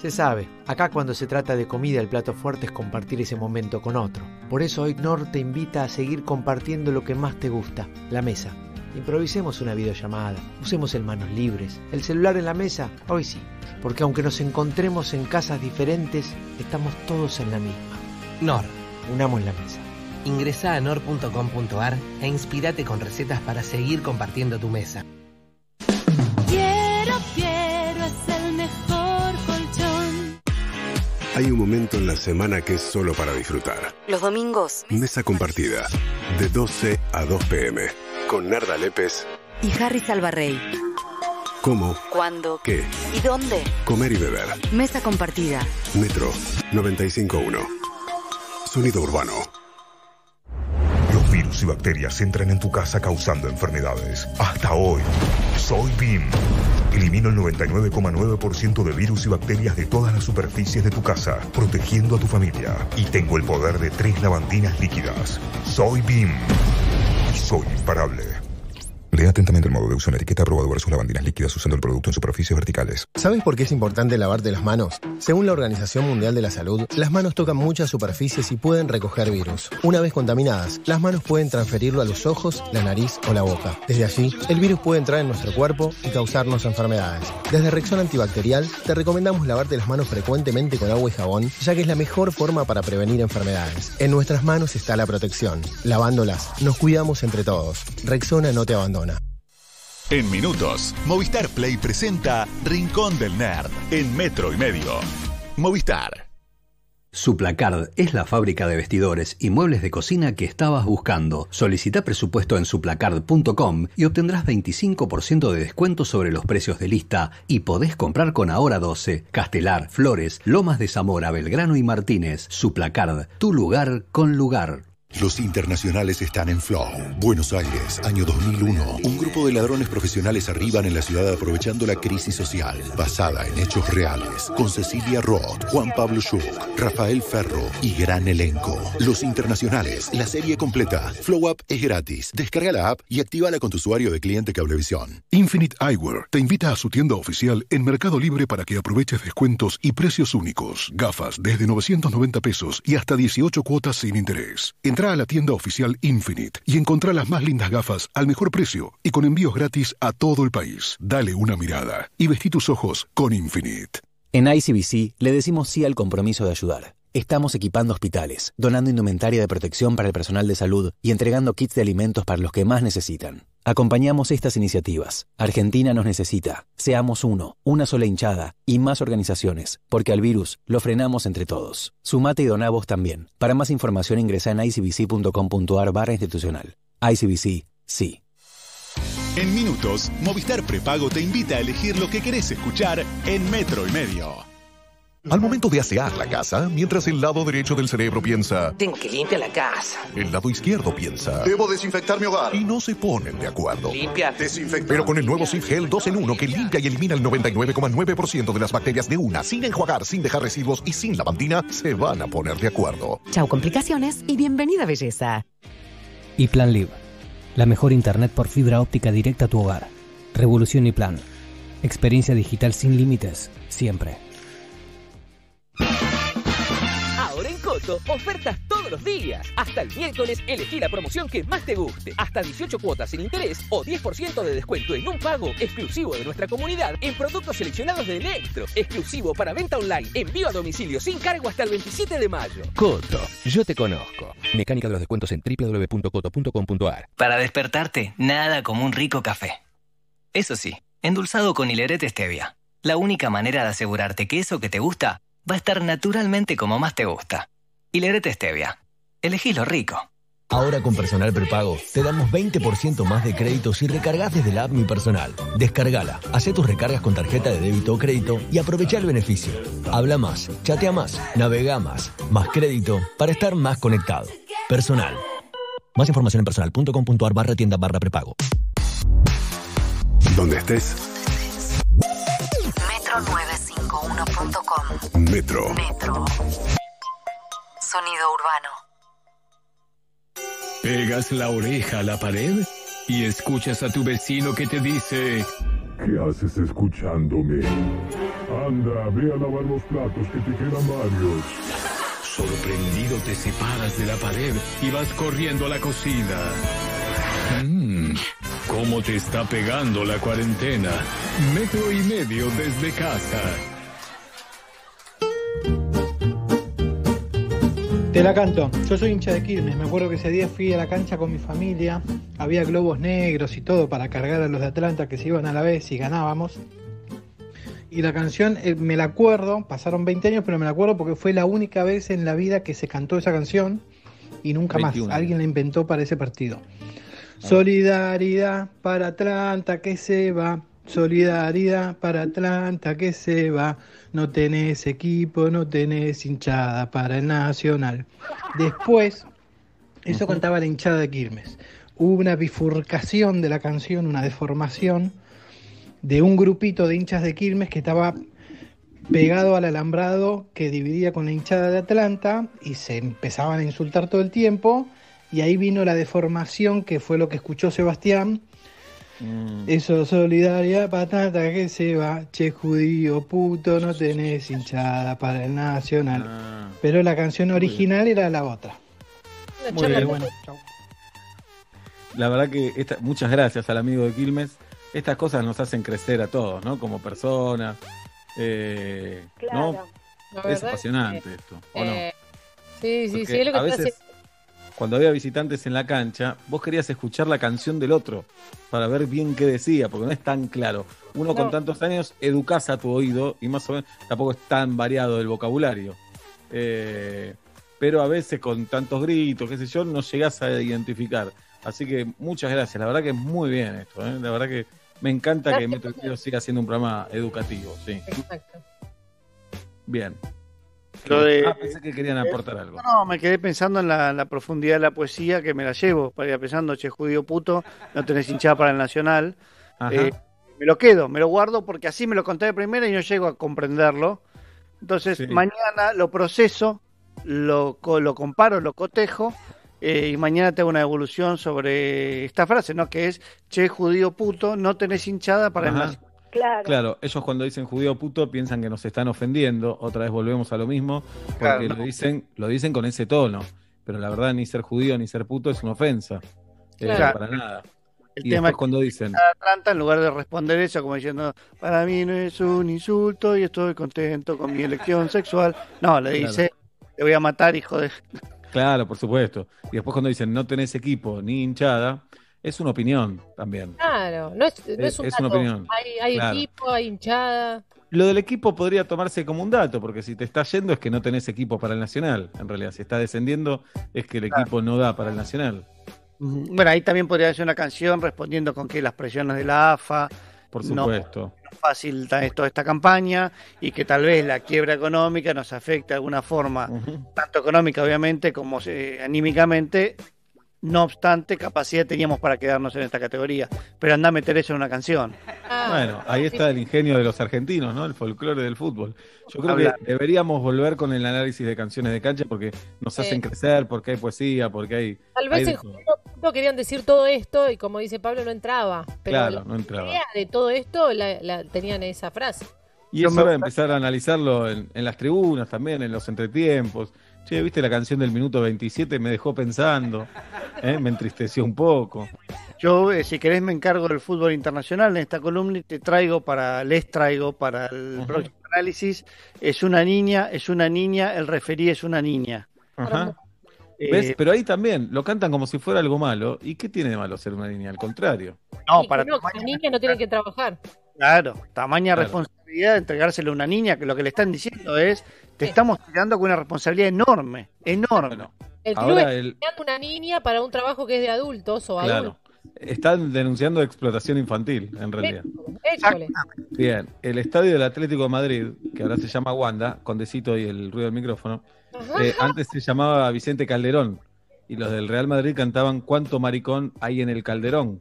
Se sabe, acá cuando se trata de comida el plato fuerte es compartir ese momento con otro. Por eso hoy Nor te invita a seguir compartiendo lo que más te gusta, la mesa. Improvisemos una videollamada, usemos el manos libres, el celular en la mesa, hoy sí, porque aunque nos encontremos en casas diferentes, estamos todos en la misma. Nor. Unamos la mesa. Ingresá a nor.com.ar e inspirate con recetas para seguir compartiendo tu mesa. Hay un momento en la semana que es solo para disfrutar. Los domingos. Mesa compartida. De 12 a 2 pm. Con Narda Lépez. Y Harry Salvarrey. ¿Cómo? ¿Cuándo? ¿Qué? ¿Y dónde? Comer y beber. Mesa compartida. Metro 95.1. Sonido urbano. Los virus y bacterias entran en tu casa causando enfermedades. Hasta hoy, soy BIM. Elimino el 99,9% de virus y bacterias de todas las superficies de tu casa, protegiendo a tu familia. Y tengo el poder de tres lavandinas líquidas. Soy BIM. Soy imparable. Lea atentamente el modo de uso en etiqueta aprobado versus lavandinas líquidas usando el producto en superficies verticales. ¿Sabes por qué es importante lavarte las manos? Según la Organización Mundial de la Salud, las manos tocan muchas superficies y pueden recoger virus. Una vez contaminadas, las manos pueden transferirlo a los ojos, la nariz o la boca. Desde allí, el virus puede entrar en nuestro cuerpo y causarnos enfermedades. Desde Rexona Antibacterial, te recomendamos lavarte las manos frecuentemente con agua y jabón, ya que es la mejor forma para prevenir enfermedades. En nuestras manos está la protección. Lavándolas, nos cuidamos entre todos. Rexona no te abandona. En minutos, Movistar Play presenta Rincón del Nerd en metro y medio. Movistar. Suplacard es la fábrica de vestidores y muebles de cocina que estabas buscando. Solicita presupuesto en suplacard.com y obtendrás 25% de descuento sobre los precios de lista y podés comprar con Ahora 12, Castelar, Flores, Lomas de Zamora, Belgrano y Martínez. Suplacard, tu lugar con lugar. Los internacionales están en Flow. Buenos Aires, año 2001. Un grupo de ladrones profesionales arriban en la ciudad aprovechando la crisis social, basada en hechos reales, con Cecilia Roth, Juan Pablo Schuch, Rafael Ferro y gran elenco. Los internacionales, la serie completa. Flow App es gratis. Descarga la app y actívala con tu usuario de cliente Cablevisión. Infinite Eyewear te invita a su tienda oficial en Mercado Libre para que aproveches descuentos y precios únicos. Gafas desde 990 pesos y hasta 18 cuotas sin interés. Entra a la tienda oficial Infinite y encontrá las más lindas gafas al mejor precio y con envíos gratis a todo el país. Dale una mirada y vestí tus ojos con Infinite. En ICBC le decimos sí al compromiso de ayudar. Estamos equipando hospitales, donando indumentaria de protección para el personal de salud y entregando kits de alimentos para los que más necesitan. Acompañamos estas iniciativas. Argentina nos necesita. Seamos uno, una sola hinchada y más organizaciones, porque al virus lo frenamos entre todos. Sumate y doná vos también. Para más información ingresa en icbc.com.ar barra institucional. ICBC, sí. En minutos, Movistar Prepago te invita a elegir lo que querés escuchar en metro y medio. Al momento de asear la casa, mientras el lado derecho del cerebro piensa, Tengo que limpiar la casa. el lado izquierdo piensa, Debo desinfectar mi hogar. y no se ponen de acuerdo. Limpiar. Desinfectar. Pero con el nuevo Sif Gel 2 en 1 que limpia y elimina el 99,9% de las bacterias de una, sin enjuagar, sin dejar residuos y sin lavandina, se van a poner de acuerdo. Chau complicaciones y bienvenida belleza. Y Plan Live, la mejor internet por fibra óptica directa a tu hogar. Revolución y Plan. Experiencia digital sin límites, siempre. Ahora en Coto, ofertas todos los días. Hasta el miércoles elegí la promoción que más te guste. Hasta 18 cuotas sin interés o 10% de descuento en un pago exclusivo de nuestra comunidad en productos seleccionados de Electro. Exclusivo para venta online. Envío a domicilio sin cargo hasta el 27 de mayo. Coto, yo te conozco. Mecánica de los descuentos en www.coto.com.ar. Para despertarte, nada como un rico café. Eso sí, endulzado con hilerete stevia. La única manera de asegurarte que eso que te gusta va a estar naturalmente como más te gusta. Hilerete stevia. Elegí lo rico. Ahora con Personal Prepago te damos 20% más de crédito si recargas desde la app Mi Personal. Descargala, haz tus recargas con tarjeta de débito o crédito y aprovecha el beneficio. Habla más, chatea más, navega más, más crédito para estar más conectado. Personal. Más información en personal.com.ar barra tienda barra prepago. Donde estés, metro951.com. Metro. Metro. Sonido urbano. Pegas la oreja a la pared y escuchas a tu vecino que te dice... ¿Qué haces escuchándome? Anda, ve a lavar los platos que te quedan varios. Sorprendido te separas de la pared y vas corriendo a la cocina. Mmm, ¿cómo te está pegando la cuarentena? Metro y medio desde casa. Te la canto. Yo soy hincha de Quilmes. Me acuerdo que ese día fui a la cancha con mi familia. Había globos negros y todo para cargar a los de Atlanta que se iban a la vez y ganábamos. Y la canción, eh, me la acuerdo, pasaron 20 años, pero me la acuerdo porque fue la única vez en la vida que se cantó esa canción y nunca 21. más. Alguien la inventó para ese partido. Solidaridad para Atlanta que se va. Solidaridad para Atlanta que se va. No tenés equipo, no tenés hinchada para el Nacional. Después, eso cantaba la hinchada de Quilmes. Hubo una bifurcación de la canción, una deformación de un grupito de hinchas de Quilmes que estaba pegado al alambrado que dividía con la hinchada de Atlanta y se empezaban a insultar todo el tiempo y ahí vino la deformación que fue lo que escuchó Sebastián. Eso, solidaria patata que se va, che judío puto, no tenés hinchada para el nacional. Pero la canción original era la otra. Muy bien. bueno, chau. La verdad que esta- muchas gracias al amigo de Quilmes. Estas cosas nos hacen crecer a todos, ¿no? Como personas. eh. Claro. La Es apasionante que, esto, ¿o no? eh, sí, sí, Porque sí, es lo que a veces, cuando había visitantes en la cancha, vos querías escuchar la canción del otro para ver bien qué decía, porque no es tan claro. Uno con tantos años educás a tu oído y más o menos tampoco es tan variado el vocabulario. Eh, pero a veces con tantos gritos, qué sé yo, no llegás a identificar. Así que muchas gracias, la verdad que es muy bien esto, ¿eh? la verdad que me encanta que. Metro siga siendo un programa educativo, sí. Exacto. Bien. Lo de- Ah, pensé que querían aportar algo. No, me quedé pensando en la, la profundidad de la poesía que me la llevo. Para pensando, che, judío puto, no tenés hinchada para el Nacional. Eh, me lo quedo, me lo guardo porque así me lo conté de primera y no llego a comprenderlo. Entonces, Sí. mañana lo proceso, lo, lo comparo, lo cotejo. eh, y mañana tengo una evolución sobre esta frase, ¿no? Que es, che, judío puto, no tenés hinchada para el. Nacional. Claro. Claro, ellos cuando dicen judío puto piensan que nos están ofendiendo. Otra vez volvemos a lo mismo, porque Claro, lo dicen, lo dicen con ese tono. Pero la verdad, ni ser judío ni ser puto es una ofensa. Eh, para nada. El y tema después es cuando dicen, Atlanta, en lugar de responder eso como diciendo, para mí no es un insulto y estoy contento con mi elección sexual. No, le Claro. dice, te voy a matar, hijo de... claro, por supuesto. Y después cuando dicen no tenés equipo ni hinchada, es una opinión también. Claro, no es, no es un Es una opinión. Hay, hay Claro. equipo, hay hinchada. Lo del equipo podría tomarse como un dato, porque si te está yendo es que no tenés equipo para el Nacional. En realidad, si está descendiendo es que el equipo no da para el Nacional. Ujú. Bueno, ahí también podría ser una canción respondiendo con que las presiones de la AFA, Por No. supuesto. fácil toda esta campaña y que tal vez la quiebra económica nos afecte de alguna forma, tanto económica obviamente como eh, anímicamente. No obstante, capacidad teníamos para quedarnos en esta categoría. Pero anda a meter eso en una canción. Bueno, ahí está el ingenio de los argentinos, ¿no? El folclore del fútbol. Yo creo Habla. que deberíamos volver con el análisis de canciones de cancha porque nos Sí. hacen crecer, porque hay poesía, porque hay. Tal vez en. Judío Puto querían decir todo esto y como dice Pablo, no entraba. Pero Claro, la no entraba. idea de todo esto la, la- tenían esa frase. Y es hora de empezar a analizarlo en, en las tribunas también, en los entretiempos. Che, ¿viste la canción del minuto 27? Me dejó pensando, ¿eh? me entristeció un poco. Yo, eh, si querés, me encargo del fútbol internacional en esta columna y te traigo para, les traigo para el próximo análisis. Es una niña, es una niña, el referí es una niña. Ajá. Eh, ¿Ves? Pero ahí también lo cantan como si fuera algo malo. ¿Y qué tiene de malo ser una niña? Al contrario. No, para que no, las niñas no tienen que trabajar. Claro, tamaña Claro. responsabilidad de entregárselo a una niña, que lo que le están diciendo es, te estamos tirando con una responsabilidad enorme, enorme. El club Ahora está el- una niña para un trabajo que es de adultos o Claro. adultos. Están denunciando explotación infantil, en realidad. Échale. Bien, el estadio del Atlético de Madrid, que ahora se llama Wanda, con Decito y el ruido del micrófono, eh, antes se llamaba Vicente Calderón. Y los del Real Madrid cantaban ¿Cuánto maricón hay en el Calderón?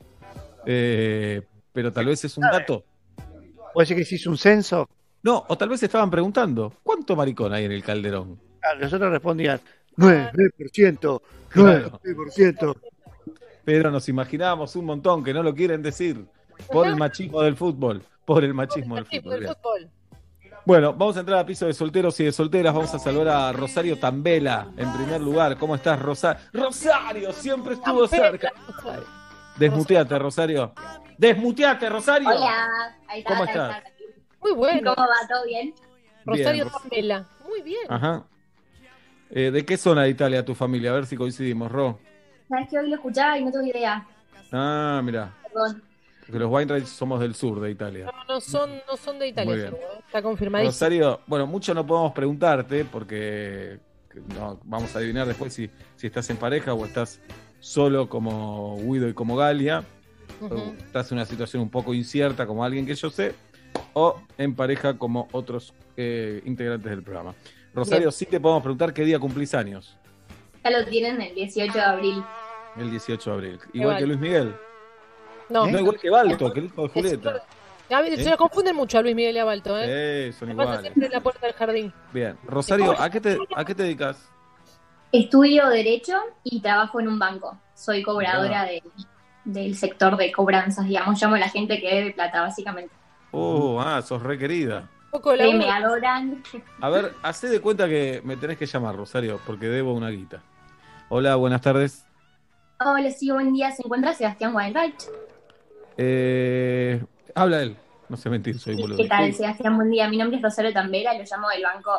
Eh, pero tal vez es un dato. ¿Puede ser que se hizo un censo? No, o tal vez estaban preguntando, ¿cuánto maricón hay en el calderón? Ah, Nosotros respondían 9%, Claro. 9%. Pero nos imaginábamos un montón que no lo quieren decir por el machismo del fútbol. Por el machismo del fútbol. Bueno, vamos a entrar a piso de solteros y de solteras. Vamos a saludar a Rosario Tambela en primer lugar. ¿Cómo estás, Rosario? Rosario, siempre estuvo cerca. Desmuteate, Rosario. Desmuteate, Rosario. Hola, ahí está. ¿Cómo ahí estás? está. Muy bueno. ¿Cómo va? ¿Todo bien? Rosario Ros- Tambela. Muy bien. Ajá. Eh, ¿De qué zona de Italia tu familia? A ver si coincidimos, Ro. Sabes que hoy lo escuchaba y no tengo idea. Ah, mira. Perdón. Porque los Weinreich somos del sur de Italia. No, no son, no son de Italia, Muy bien. seguro, está confirmadísimo. Rosario, bueno, mucho no podemos preguntarte porque no, vamos a adivinar después si, si estás en pareja o estás solo como Guido y como Galia, o estás en una situación un poco incierta como alguien que yo sé, o en pareja como otros eh, integrantes del programa. Rosario, Bien. sí te podemos preguntar qué día cumplís años, Ya lo tienen el 18 de abril. el 18 de abril. Igual que Luis Miguel. No, No, igual que Balto, que el hijo de Julieta. A ver, ¿Eh? Se lo confunden mucho a Luis Miguel y a Balto, ¿eh? Eh, son Me pasa iguales. siempre en la puerta del jardín. Bien. Rosario, ¿a qué te, a qué te dedicas? Estudio Derecho y trabajo en un banco. Soy cobradora de- del sector de cobranzas, digamos. Llamo a la gente que debe plata, básicamente. Oh, ah, sos requerida. Un poco de Que laburo. me adoran. A ver, hacé de cuenta que me tenés que llamar, Rosario, porque debo una guita. Hola, buenas tardes. Hola, sí, buen día. ¿Se encuentra Sebastián Weinreich? Eh, habla él. No sé mentir, soy boludo. ¿Qué tal, Sebastián? Buen día. Mi nombre es Rosario Tambera, lo llamo del banco.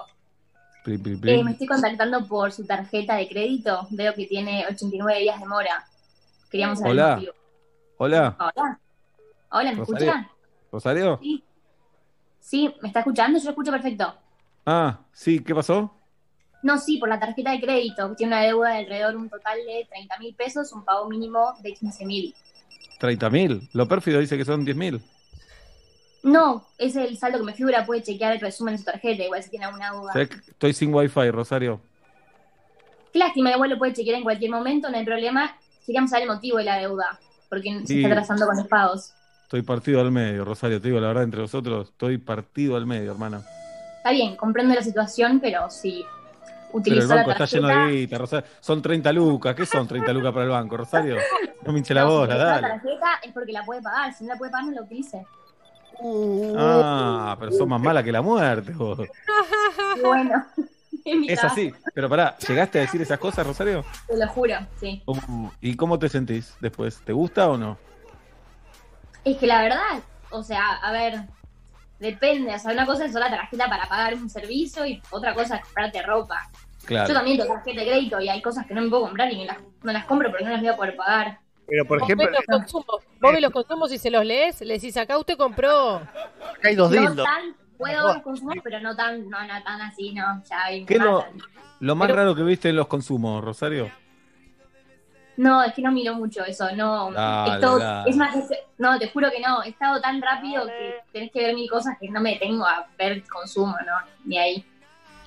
Plim, plim, Eh, me estoy contactando por su tarjeta de crédito. Veo que tiene 89 días de mora. Queríamos saber Hola. Hola, Hola. Hola, ¿me Rosario. escucha? Rosario. Sí. Sí, ¿me está escuchando? Yo lo escucho perfecto. Ah, sí, ¿qué pasó? No, sí, por la tarjeta de crédito. Tiene una deuda de alrededor un total de 30 mil pesos, un pago mínimo de 15 mil. 30.000. Lo pérfido dice que son 10.000. No, es el saldo que me figura. Puede chequear el resumen de su tarjeta, igual si tiene alguna duda. Sabés que Estoy sin wifi, Rosario. Qué lástima, igual lo puede chequear en cualquier momento, no hay problema. Queríamos saber el motivo de la deuda, porque se Sí. está atrasando con los pagos. Estoy partido al medio, Rosario. Te digo la verdad, entre nosotros, estoy partido al medio, hermana. Está bien, comprendo la situación, pero si Pero el la banco está lleno de guita, Rosario. Son 30 lucas. ¿Qué son 30 lucas para el banco, Rosario? No me hinche la No, si bola, la dale. tarjeta es porque la puede pagar, si no la puede pagar no la utilice. Ah, pero sos más mala que la muerte, vos. Bueno, es así. Pero pará, ¿llegaste a decir esas cosas, Rosario? te lo juro, sí. ¿Y cómo te sentís después? ¿Te gusta o no? Es que la verdad, o sea, a ver, depende, o sea, una cosa es usar la tarjeta para pagar un servicio y otra cosa es comprarte ropa. Claro. Yo también tengo tarjeta de crédito y hay cosas que no me puedo comprar y me las- no las compro porque no las voy a poder pagar. Pero, por Vos ejemplo, ves los consumos, vos ves los consumos y se los lees, le decís acá usted compró. acá hay dos no tan, puedo ver los consumos, pero no tan, no, no tan así, no, ya hay ¿Qué es lo, lo más Pero- raro que viste en los consumos, Rosario? No, es que no miro mucho eso, no. Dale, es, todo- dale. es más, es- no, te juro que no, he estado tan rápido que tenés que ver mil cosas que no me detengo a ver consumo, no, ni ahí.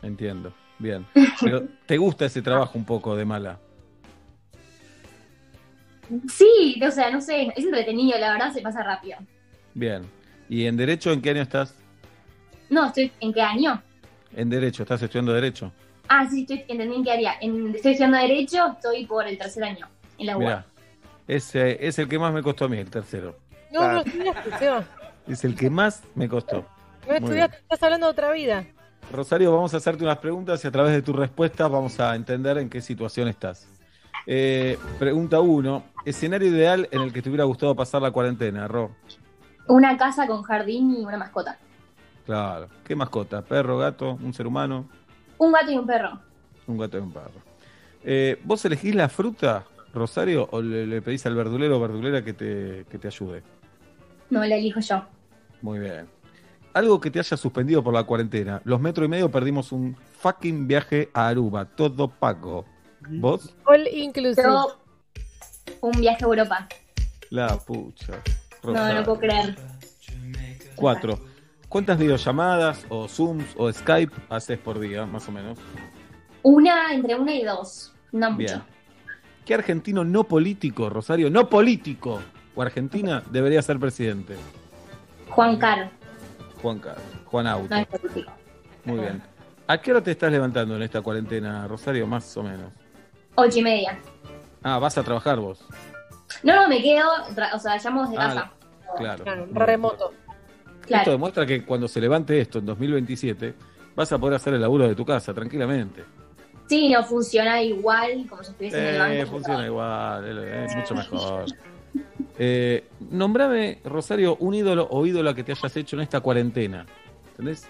Entiendo. Bien. Pero ¿te gusta ese trabajo un poco de mala? Sí, o sea, no sé, es entretenido, la verdad se pasa rápido. Bien. ¿Y en Derecho en qué año estás? No, estoy, ¿en qué año? En Derecho, ¿estás estudiando Derecho? Ah, sí, estoy, entendí en qué área. En, estoy estudiando Derecho, estoy por el tercer año, en la. Mira, ese es el que más me costó a mí, el tercero. No, no estudiaste, Seba. Es el que más me costó. No estudiaste, estás hablando de otra vida. Rosario, vamos a hacerte unas preguntas y a través de tus respuestas vamos a entender en qué situación estás. Eh, pregunta 1. Escenario ideal en el que te hubiera gustado pasar la cuarentena, Ro. Una casa con jardín y una mascota. Claro. ¿Qué mascota? ¿Perro, gato, un ser humano? Un gato y un perro. Un gato y un perro. Eh, ¿Vos elegís la fruta, Rosario, o le, le pedís al verdulero o verdulera que te, que te ayude? No, la elijo yo. Muy bien. Algo que te haya suspendido por la cuarentena. Los metros y medio perdimos un fucking viaje a Aruba, todo pago. ¿Vos? All inclusive. Yo, un viaje a Europa. La pucha. No, Rosario. no puedo creer. Cuatro. ¿Cuántas videollamadas o Zooms o Skype haces por día, más o menos? Una, entre una y dos. No mucho. Bien. ¿Qué argentino no político, Rosario, no político o Argentina debería ser presidente? Juan Caro. Juan Carlos. Juan Auto. No. Muy bien. ¿A qué hora te estás levantando en esta cuarentena, Rosario? Más o menos. Ocho y media. Ah, vas a trabajar vos. No, no, me quedo, o sea, llamo desde Ah, casa. Claro. remoto. Claro. Esto demuestra que cuando se levante esto en 2027, vas a poder hacer el laburo de tu casa tranquilamente. Sí, no funciona igual como si estuviese en el Eh, banco. funciona igual, es mucho mejor. Eh, nombrame, Rosario, un ídolo o ídola que te hayas hecho en esta cuarentena. ¿Entendés?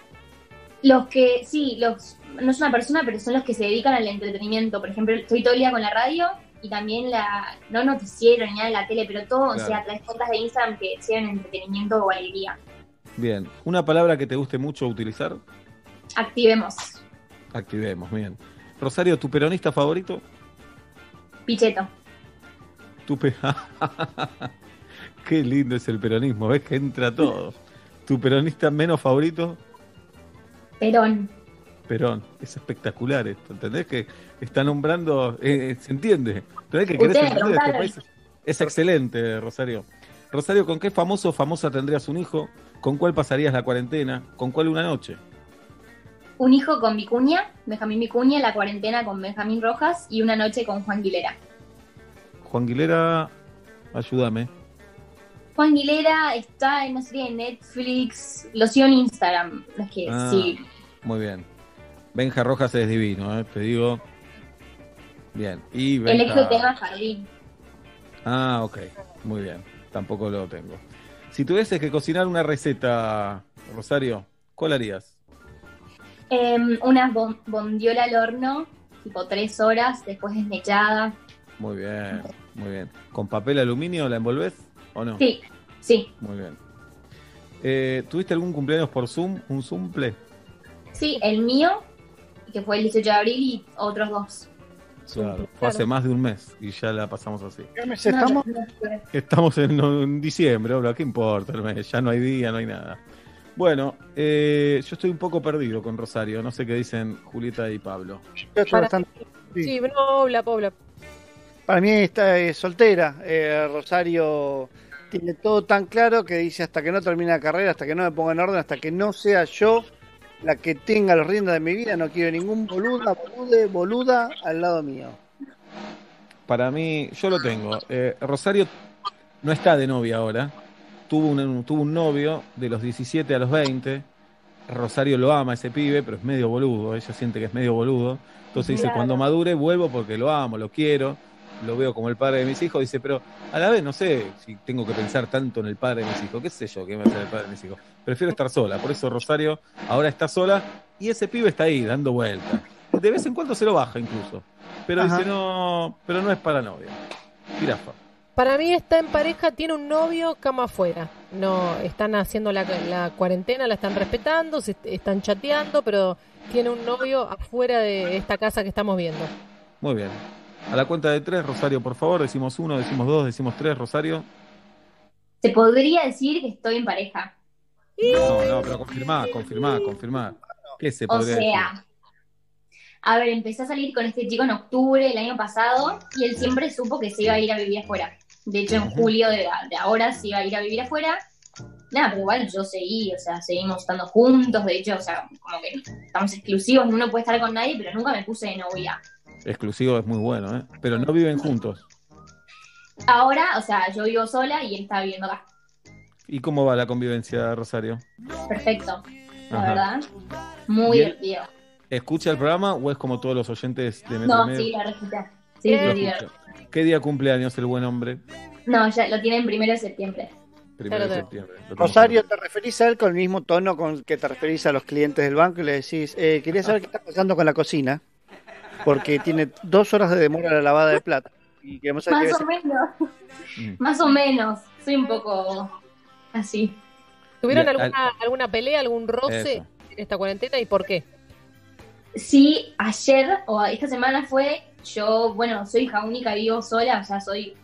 Los que, sí, los, no es una persona, pero son los que se dedican al entretenimiento. Por ejemplo, estoy todo el día con la radio y también la, no noticiero ni nada de la tele, pero todo, o Claro. sea, las cuentas de Instagram que sean entretenimiento o alegría. Bien. ¿Una palabra que te guste mucho utilizar? Activemos. Activemos, bien. Rosario, ¿tu peronista favorito? Picheto. Tu pe- Qué lindo es el peronismo, ves que entra todo. ¿Tu peronista menos favorito? Perón. Perón. Es espectacular esto, ¿entendés? Que está nombrando, eh, se entiende. ¿Entendés que querés entender este país? Es excelente, Rosario. Rosario, ¿con qué famoso o famosa tendrías un hijo? ¿Con cuál pasarías la cuarentena? ¿Con cuál una noche? Un hijo con Vicuña, Benjamín Vicuña, la cuarentena con Benjamín Rojas y una noche con Juan Guilera. Juan Guilera, ayúdame. Juan Guilera está en una serie de Netflix, lo sigo en Instagram, no es que Ah, sí. Muy bien. Benja Rojas es divino, ¿eh? te digo. Bien. Y El Benja- ex de tema Jardín. Ah, ok. Muy bien. Tampoco lo tengo. Si tuvieses que cocinar una receta, Rosario, ¿cuál harías? Em, una bon- bondiola al horno, tipo tres horas, después desmechada. Muy bien, muy bien. ¿Con papel aluminio la envolvés o no? Sí, sí, Muy bien. Eh, ¿Tuviste algún cumpleaños por Zoom? ¿Un Zoomple? sí, el mío, que fue el 18 de abril, y otros dos. Claro. Fue hace más de un mes y ya la pasamos así. ¿Qué mes estamos? Estamos en, en diciembre, obra, ¿qué importa el mes? Ya no hay día, no hay nada. Bueno, eh, yo estoy un poco perdido con Rosario, no sé qué dicen Julieta y Pablo. Sí. Sí, no, Paula. Para mí está eh, soltera. Eh, Rosario tiene todo tan claro que dice hasta que no termine la carrera, hasta que no me ponga en orden, hasta que no sea yo la que tenga los riendas de mi vida, no quiero ningún boluda, bolude, boluda al lado mío. Para mí, yo lo tengo. Eh, Rosario no está de novia ahora. Tuvo un, tuvo un novio de los 17 a los 20. Rosario lo ama ese pibe, pero es medio boludo. Ella siente que es medio boludo. Entonces dice, cuando madure vuelvo porque lo amo, lo quiero, lo veo como el padre de mis hijos. Dice, pero a la vez no sé si tengo que pensar tanto en el padre de mis hijos. ¿Qué sé yo que va a ser el padre de mis hijos? Prefiero estar sola. Por eso Rosario ahora está sola y ese pibe está ahí dando vueltas. De vez en cuando se lo baja incluso. Pero Ajá. dice, no, pero no es para novia. Jirafa. Para mí está en pareja, tiene un novio, cama afuera. No, están haciendo la, la cuarentena, la están respetando, se están chateando, pero tiene un novio afuera de esta casa que estamos viendo. Muy bien. A la cuenta de tres, Rosario, por favor. Decimos uno, decimos dos, decimos tres, Rosario. Se podría decir que estoy en pareja. No, no, pero confirmá, confirmá, confirmá. ¿Qué se O podría sea, a ver, empecé a salir con este chico en octubre del año pasado y él siempre supo que se iba a ir a vivir afuera. De hecho, en julio de, de ahora se iba a ir a vivir afuera. Nada, pero igual yo seguí, o sea, seguimos estando juntos. De hecho, o sea, como que estamos exclusivos, uno puede estar con nadie, pero nunca me puse de novia. Exclusivo es muy bueno, ¿eh? Pero no viven juntos. Ahora, o sea, yo vivo sola y él está viviendo acá. ¿Y cómo va la convivencia, Rosario? Perfecto, la Ajá. verdad. Muy Bien. divertido. ¿Escucha el programa o es como todos los oyentes de Metro No, Medio? sí, la recita. Sí, Lo sí, escucha. ¿Qué día cumpleaños el buen hombre? No, ya lo tienen primero de septiembre. Primero de septiembre. Rosario, ¿te referís a él con el mismo tono con que te referís a los clientes del banco y le decís, eh, quería saber qué está pasando con la cocina? Porque tiene dos horas de demora la lavada de plata. Y queremos saber Más qué o menos. Más o menos. Soy un poco así. ¿Tuvieron Bien, alguna, alguna pelea, algún roce Eso. en esta cuarentena y por qué? Sí, ayer o esta semana fue, yo, bueno, soy hija única, vivo sola, o sea, soy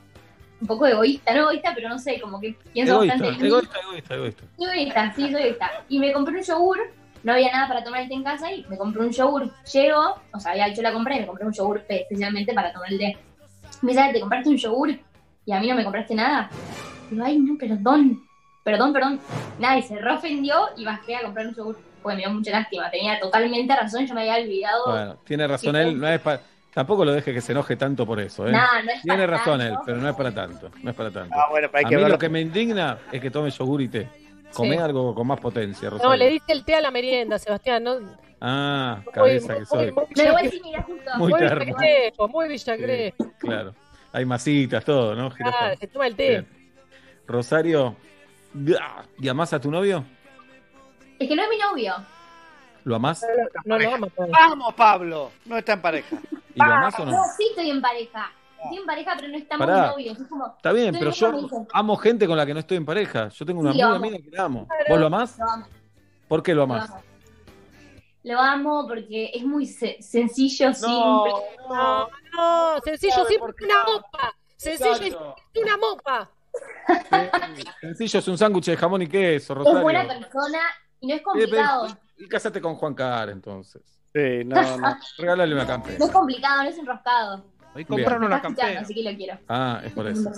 un poco egoísta, no egoísta, pero no sé, como que pienso Egoísta, bastante egoísta, egoísta, egoísta. Egoísta, sí, soy egoísta. Y me compré un yogur, no había nada para tomar el té en casa y me compré un yogur. Llego, o sea, había hecho la compra y me compré un yogur especialmente para tomar el té. Me dice, "Ah, ¿te compraste un yogur? Y a mí no me compraste nada. Digo, ay, no, perdón. perdón, perdón. Nada, y se reofendió y bajé a comprar un yogur. Porque me dio mucha lástima. Tenía totalmente razón, yo me había olvidado. Bueno, tiene razón él, no es pa- tampoco lo deje que se enoje tanto por eso, ¿eh? Nah, no es tiene para razón tanto. él, pero no es para tanto, no es para tanto. Ah, bueno, pero hay a que mí verlo. lo que me indigna es que tome yogur y té. Come Sí. algo con más potencia, No, Rosario. le diste el té a la merienda, Sebastián. No, Ah, cabeza que soy. Me lo voy a decir, mira, justo. Muy muy muy Villa Crespo. Claro. Hay masitas, todo, ¿no? Ah, se toma el té. Bien. Rosario, ¿y amás a tu novio? Es que no es mi novio. ¿Lo amás? No lo ama todavía. Vamos, Pablo. No está en pareja. ¿Y lo amás o no? No, sí estoy en pareja. Estoy en pareja, pero no estamos Pará. novios. Es como, Está bien, pero yo amo gente con la que no estoy en pareja. Yo tengo una Sí, amiga mía que la amo. ¿Vos lo amás? Lo amo, ¿Por qué lo lo amás? amo. Lo amo porque es muy se- sencillo, No, simple. No, no, sencillo, ¿Sabe siempre por qué? una mopa. Sencillo y Exacto. siempre una mopa. Sencillo, es un sándwich de jamón y queso, Es Rosario. buena persona y no es complicado. pero- Y casate con Juan Car, entonces. Sí, no, no. Regálale una campera. No es complicado, no es enroscado. Hoy compraron una campera. así que lo quiero. Ah, es por eso.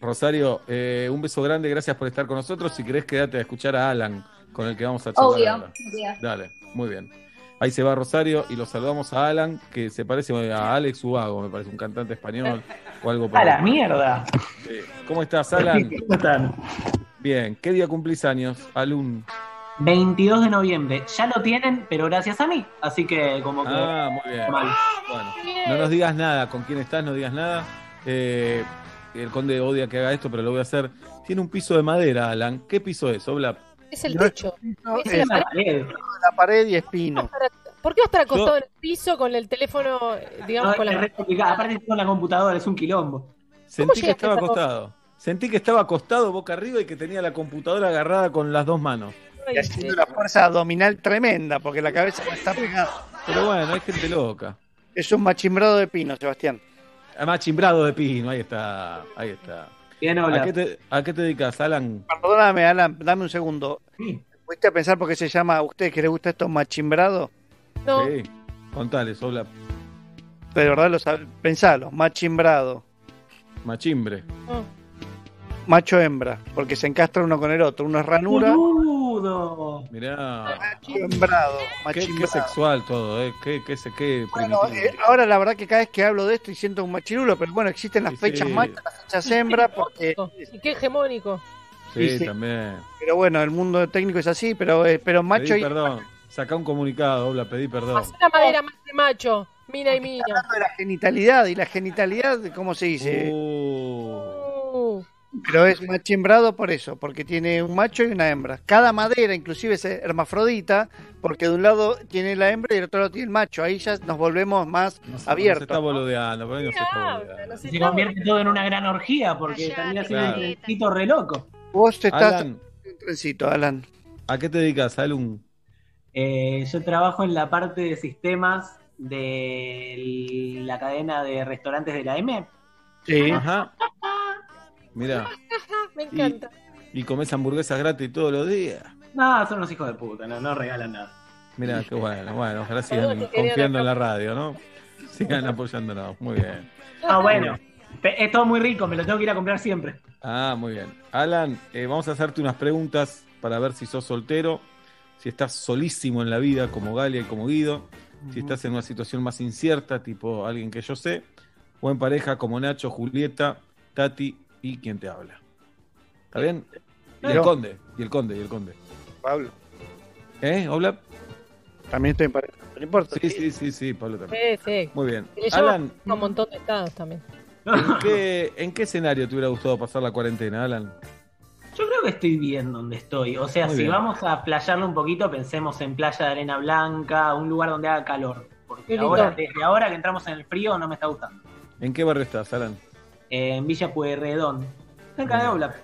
Rosario, eh, un beso grande, gracias por estar con nosotros. Si querés, quédate a escuchar a Alan, con el que vamos a charlar Obvio. Dale, muy bien. Ahí se va Rosario y lo saludamos a Alan, que se parece a Alex Ubago, me parece, un cantante español o algo por A la mierda. Sí. ¿Cómo estás, Alan? ¿Cómo están? Bien, ¿qué día cumplís años, Alun? 22 de noviembre. Ya lo tienen, pero gracias a mí. Así que como que... Ah, muy bien. Mal. Bueno, no nos digas nada, con quién estás, no digas nada. Eh, el conde odia que haga esto, pero lo voy a hacer. Tiene un piso de madera, Alan. ¿Qué piso es, Oblap? Es el techo. No, Es es la la pared. pared y espino. ¿Por qué vas a estar acostado Yo- en el piso con el teléfono, eh, digamos, No, con la complicado. Aparte tengo la computadora, es un quilombo. Sentí que estaba cosa? acostado. Sentí que estaba acostado boca arriba y que tenía la computadora agarrada con las dos manos. Y haciendo una fuerza abdominal tremenda, porque la cabeza no está pegada. Pero bueno, hay gente loca. Es un machimbrado de pino, Sebastián. Además, chimbrado de pino, ahí está, ahí está. Bien, ¿A hola. qué te, a qué te dedicas, Alan? Perdóname, Alan, dame un segundo. ¿Fuiste a pensar por qué se llama a usted que le gusta esto machimbrado? No, Sí, contales, Oblap. De verdad lo sabes. Pensalo, machimbrado. Machimbre. Macho hembra, porque se encastra uno con el otro. Uno es ranura, Boludo. Mirá, macho hembrado, qué, qué machimbrado. sexual todo, ¿eh? Qué, qué, qué, qué Bueno, eh, ahora la verdad que cada vez que hablo de esto y siento un machirulo, pero bueno, existen las Sí, fechas sí. machos, las fechas hembra, porque, Y qué hegemónico. Sí, también. pero bueno, el mundo técnico es así, pero, eh, pero macho Pedí y perdón. Sacá un comunicado, Oblap, pedí perdón. Hacé la madera más de macho. Mina y mina. hablando de la genitalidad, y la genitalidad, ¿cómo se dice? Uh, Pero es machimbrado por eso, porque tiene un macho y una hembra. Cada madera inclusive es hermafrodita, porque de un lado tiene la hembra y del otro lado tiene el macho. Ahí ya nos volvemos más no se- no se abiertos. está boludeando, por ahí no se está boludeando. Se convierte todo en una gran orgía porque también hace un trencito re loco. Vos estás Alan, en un trencito, Alan. ¿a qué te dedicas, Alun? Eh, yo trabajo en la parte de sistemas de la cadena de restaurantes de la M. Sí. Ajá. Mira, Me encanta. y comes hamburguesas gratis todos los días. No, son los hijos de puta, no, no regalan nada. Mira, qué bueno, bueno, ojalá sigan confiando en la radio, ¿no? Sigan apoyándonos, muy bien. Ah, bueno. Es todo muy rico, me lo tengo que ir a comprar siempre. Ah, muy bien. Alan, eh, vamos a hacerte unas preguntas para ver si sos soltero, si estás solísimo en la vida, como Galia y como Guido, si estás en una situación más incierta, tipo alguien que yo sé, o en pareja como Nacho, Julieta, Tati y quien te habla. ¿Está bien? Y el conde, y el conde, y el conde. Pablo, ¿Eh, Oblap? también estoy en pareja. No importa. Sí, sí, sí, sí, Pablo también. Sí, sí. Muy bien. Y le llaman Alan, a un montón de estados también. ¿en qué, ¿en qué escenario te hubiera gustado pasar la cuarentena, Alan? Yo creo que estoy bien donde estoy. O sea, Muy si bien. vamos a playarlo un poquito, pensemos en playa de arena blanca, un lugar donde haga calor. Porque ahora, desde ahora que entramos en el frío no me está gustando. ¿En qué barrio estás, Alan? Eh, en Villa Pueyrredón, cerca de Oblap.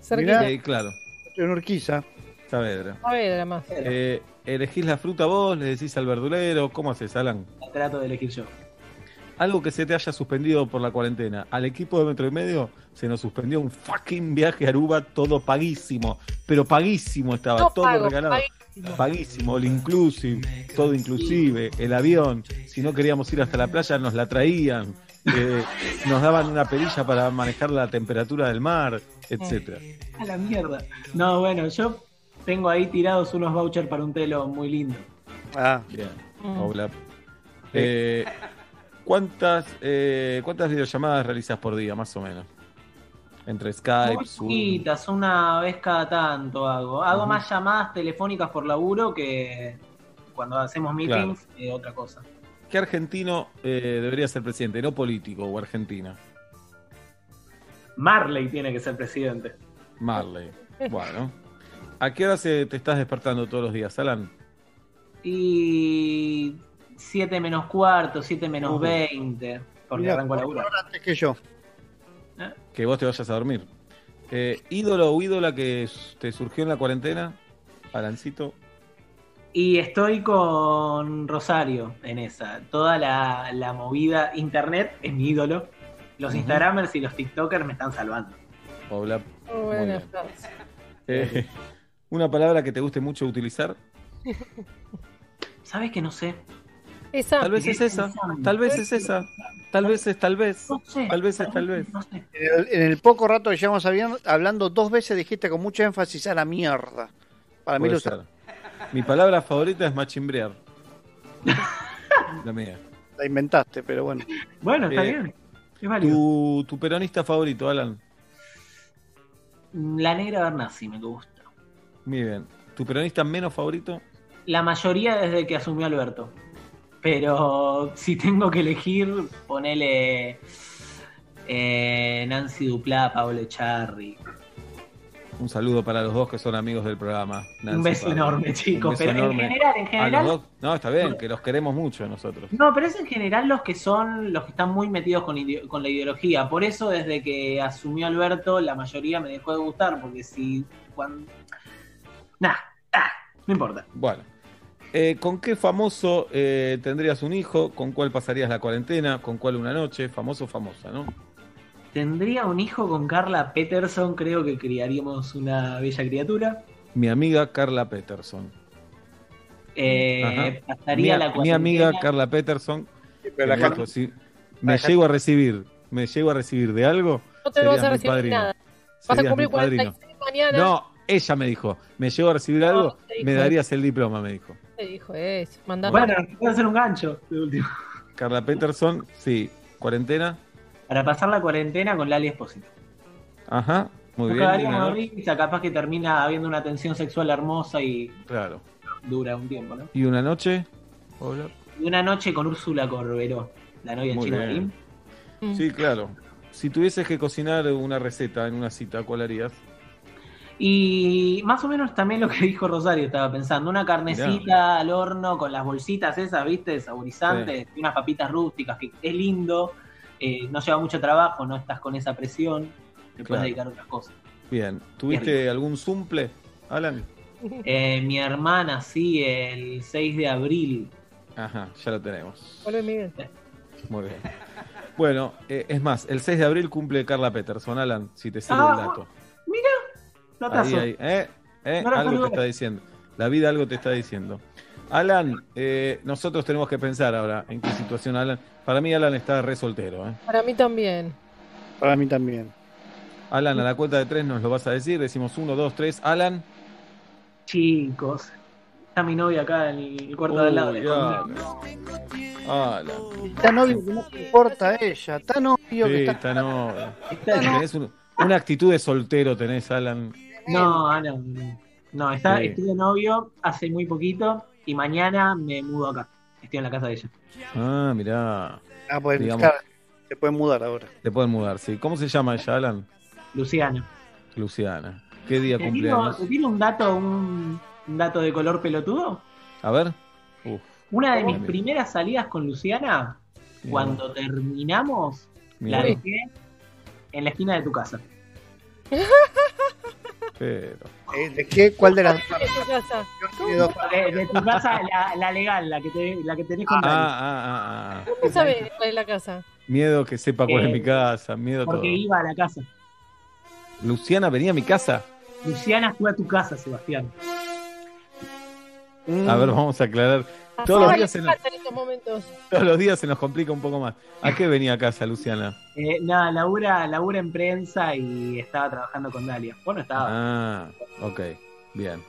Cerquita. Sí, claro, en Urquiza. Saavedra. A ver, además. Eh, ¿Elegís la fruta vos? ¿Le decís al verdulero? ¿Cómo haces, Alan? Trato de elegir yo. Algo que se te haya suspendido por la cuarentena. Al equipo de Metro y Medio se nos suspendió un fucking viaje a Aruba, todo paguísimo. Pero paguísimo estaba, No todo pago, regalado. paguísimo. Paguísimo, el inclusive, todo inclusive, el avión. Si no queríamos ir hasta la playa, nos la traían. Eh, nos daban una perilla para manejar la temperatura del mar, etcétera. A la mierda. No, bueno, yo tengo ahí tirados unos vouchers para un telo muy lindo. Ah, Bien, Mm. Eh, ¿cuántas, eh, ¿Cuántas videollamadas realizas por día, más o menos? Entre Skype, Muy Zoom. poquitas, una vez cada tanto hago. Hago más llamadas telefónicas por laburo que cuando hacemos meetings, eh, otra cosa. ¿Qué argentino eh, debería ser presidente? No político o argentina. Marley tiene que ser presidente. Marley. Bueno. ¿A qué hora se te estás despertando todos los días, Alan? Y 7 menos cuarto, 7 menos Uh. 20, porque arranco por antes que yo. Que vos te vayas a dormir. Eh, ¿Ídolo o ídola que te surgió en la cuarentena? Alancito. Y estoy con Rosario en esa. Toda la, la movida internet es mi ídolo. Los Ujú. Instagramers y los TikTokers me están salvando. Paula. Muy buena bien. frase. Eh, ¿Una palabra que te guste mucho utilizar? ¿Sabes que no sé? Esa. Tal vez es esa. Tal vez es esa. Tal vez es tal vez. Tal vez es tal vez. En el, poco rato que llevamos hablando, dos veces dijiste con mucho énfasis a la mierda. Para mí Puede lo ser. Mi palabra favorita es machimbrear. La mía. la inventaste, pero bueno. Bueno, está Eh, bien. Es válido. Tu, tu peronista favorito, Alan. La negra Bernasi me gusta. Muy bien. ¿Tu peronista menos favorito? La mayoría desde que asumió Alberto. Pero si tengo que elegir, ponele eh, Nancy Duplá, Pablo Echarri. Un saludo para los dos que son amigos del programa. Nancy Un beso Pablo. enorme, chicos. beso Pero en general, en general. dos. No, está bien, que los queremos mucho nosotros. No, pero es en general los que son los que están muy metidos con, la ideología. Por eso, desde que asumió Alberto, la mayoría me dejó de gustar. Porque si. Cuando... Nah, ah, no importa. Bueno. Eh, ¿Con qué famoso eh, tendrías un hijo? ¿Con cuál pasarías la cuarentena? ¿Con cuál una noche? Famoso o famosa, ¿no? Tendría un hijo con Carla Peterson. Creo que criaríamos una bella criatura. Mi amiga Carla Peterson. Eh, pasaría mi, la mi amiga Carla Peterson. pero la me si me llego a recibir, me llego a recibir de algo, No te vas a recibir padrino. nada. Vas a cumplir mi padrino. 46 mañana. No, ella me dijo, me llego a recibir algo, me darías el diploma, me dijo. Te dijo eso. Mandame. Bueno, puede hacer un gancho de último. Carla Peterson, sí, cuarentena, Para pasar la cuarentena con Lali Espósito. ajá, muy Nos bien. una de risa, capaz que termina habiendo una tensión sexual hermosa y Claro. dura un tiempo, ¿no? ¿Y una noche? Hola. Y una noche con Úrsula Corberó, la novia de Muy Chino bien. Marín. Mm. Sí, claro. Si tuvieses que cocinar una receta en una cita, ¿cuál harías? Y más o menos también lo que dijo Rosario, estaba pensando, una carnecita al horno con las bolsitas esas, ¿viste? Saborizantes, y unas papitas rústicas, que es lindo, eh, no lleva mucho trabajo, no estás con esa presión, te Claro. puedes dedicar a otras cosas. Bien. ¿Tuviste algún sumple, Alan? Eh, mi hermana, sí, el 6 de abril. Ajá, ya lo tenemos. Hola, Miguel. Muy bien. Bueno, eh, es más, el 6 de abril cumple Carla Peterson, Alan, si te sirve Ah, el dato. Mira, datazo. Ahí, ahí. Eh, eh, No algo te está diciendo. La vida algo te está diciendo. Alan, eh, nosotros tenemos que pensar ahora en qué situación Alan. Para mí Alan está re soltero. ¿eh? Para mí también. Para mí también. Alan, a la cuenta de tres nos lo vas a decir. Decimos uno, dos, tres. Alan. Chicos, está mi novia acá en el cuarto de al lado. Uy, escondida. Alan. Está novio que no te importa a ella. Está novio que Sí, está. está. Está- Tenés un- una actitud de soltero, tenés, Alan. No, no. No, está, Sí. estoy de novio hace muy poquito y mañana me mudo acá. Estoy en la casa de ella. Ah, mirá. Ah, pues Digamos. claro, se pueden mudar ahora. Te pueden mudar, sí. ¿Cómo se llama ella, Alan? Luciana. Luciana. ¿Qué día te tiro un dato, un, un dato de color pelotudo? A ver. Uf, Una de mis Mira. primeras salidas con Luciana, Mira. cuando terminamos, Mira. la dejé en la esquina de tu casa. pero. Eh, ¿De qué? ¿Cuál de las En tu casa. De, de tu casa, la, la legal, la que, te, la que tenés con Ah, ah, ah, ah. ¿Cómo sabes cuál es la casa? Miedo que sepa cuál es Eh, mi casa, miedo todo. Porque iba a la casa. Luciana venía a mi casa. Luciana fue a tu casa, Sebastián. A ver, vamos a aclarar Todos los Ay, días me se nos- encantan estos momentos. Todos los días se nos complica un poco más. ¿A qué venía a casa, Luciana? Eh, nada, labura, labura en prensa y estaba trabajando con Dalia. Bueno, estaba. Ah, ok. Bien.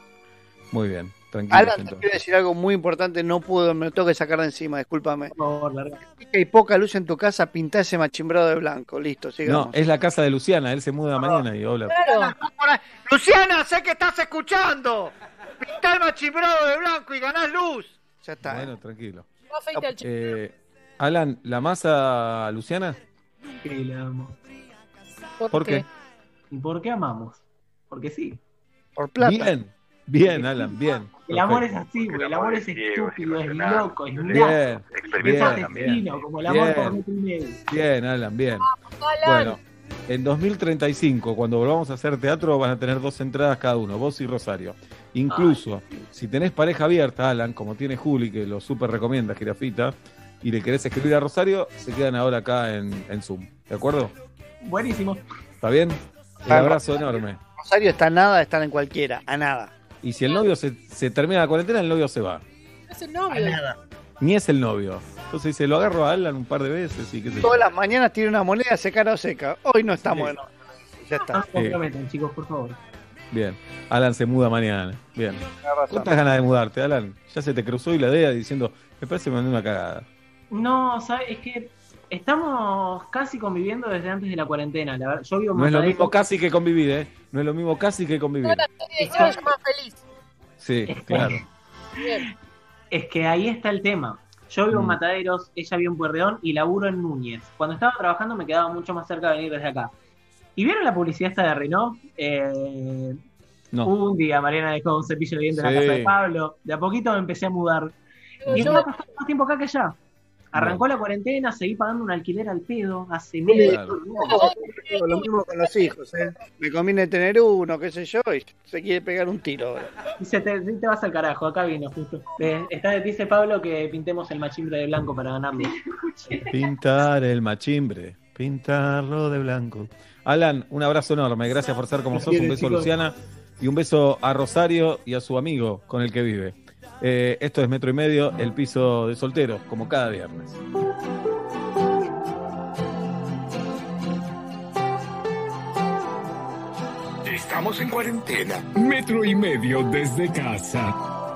Muy bien. Tranquilo. Alan, te quiero decir algo muy importante, no puedo, me lo tengo que sacar de encima, discúlpame. Por favor, larga. Hay poca luz en tu casa, pintá ese machimbrado de blanco, listo, sigamos. No, es la casa de Luciana. Él se muda mañana y hola. Claro. Luciana, sé que estás escuchando. Pintá el machimbrado de blanco y ganás luz. Ya está. Bueno, tranquilo. No afeite al chico. Eh, Alan, ¿la masa Luciana? Sí, la amo. ¿Por qué? ¿Y por qué amamos? Porque sí. Por plata. Bien, bien, Alan, bien. El amor es así, güey. El amor es estúpido, es loco, es Bien. Es bien, asesino, como el amor bien. por. Bien, Alan, bien. Alan. Bueno, en 2035, cuando volvamos a hacer teatro, van a tener dos entradas cada uno, vos y Rosario. Incluso, si tenés pareja abierta, Alan, como tiene Juli, que lo súper recomienda, Girafita, y le querés escribir a Rosario, se quedan ahora acá en, en Zoom. ¿De acuerdo? Buenísimo. ¿Está bien? Un abrazo enorme. Rosario está a nada de estar en cualquiera, a nada. Y si el novio se, se termina la cuarentena, el novio se va. Es el novio. Ni es el novio. Entonces dice, lo agarro a Alan un par de veces y qué sé yo. Todas las mañanas tiene una moneda seca o seca. Hoy no estamos Sí. Ya No está. se comprometan, chicos, por favor. Bien. Alan se muda mañana. Bien. ¿Cuántas ganas de mudarte, Alan? Ya se te cruzó y la idea diciendo, me parece que me mandé una cagada. No, ¿sabes? Es que estamos casi conviviendo desde antes de la cuarentena. La verdad, yo vivo en No es lo mismo casi que convivir, ¿eh? No es lo mismo casi que convivir. Ahora se se va a llamar feliz. Sí, claro. Bien. Es que ahí está el tema. Yo vivo en Mm. Mataderos, ella vive en Puerreón y laburo en Núñez. Cuando estaba trabajando me quedaba mucho más cerca de venir desde acá. ¿Y vieron la publicidad esta de Renault? Eh, No. Un día Mariana dejó un cepillo de dientes en la casa de Pablo. De a poquito me empecé a mudar. Y Yo- pasando más tiempo acá que allá. Arrancó la cuarentena, seguí pagando un alquiler al pedo hace Sí, medio claro. Lo mismo con los hijos, ¿eh? Me conviene tener uno, qué sé yo, y se quiere pegar un tiro se te, sí te vas al carajo, acá vino justo. Eh, está, dice Pablo que pintemos el machimbre de blanco para ganarlo. Pintar el machimbre, pintarlo de blanco. Alan, un abrazo enorme. Gracias por ser como sos. Un beso a Luciana y un beso a Rosario y a su amigo con el que vive. Eh, esto es Metro y Medio, el piso de solteros, como cada viernes. Estamos en cuarentena. Metro y medio desde casa.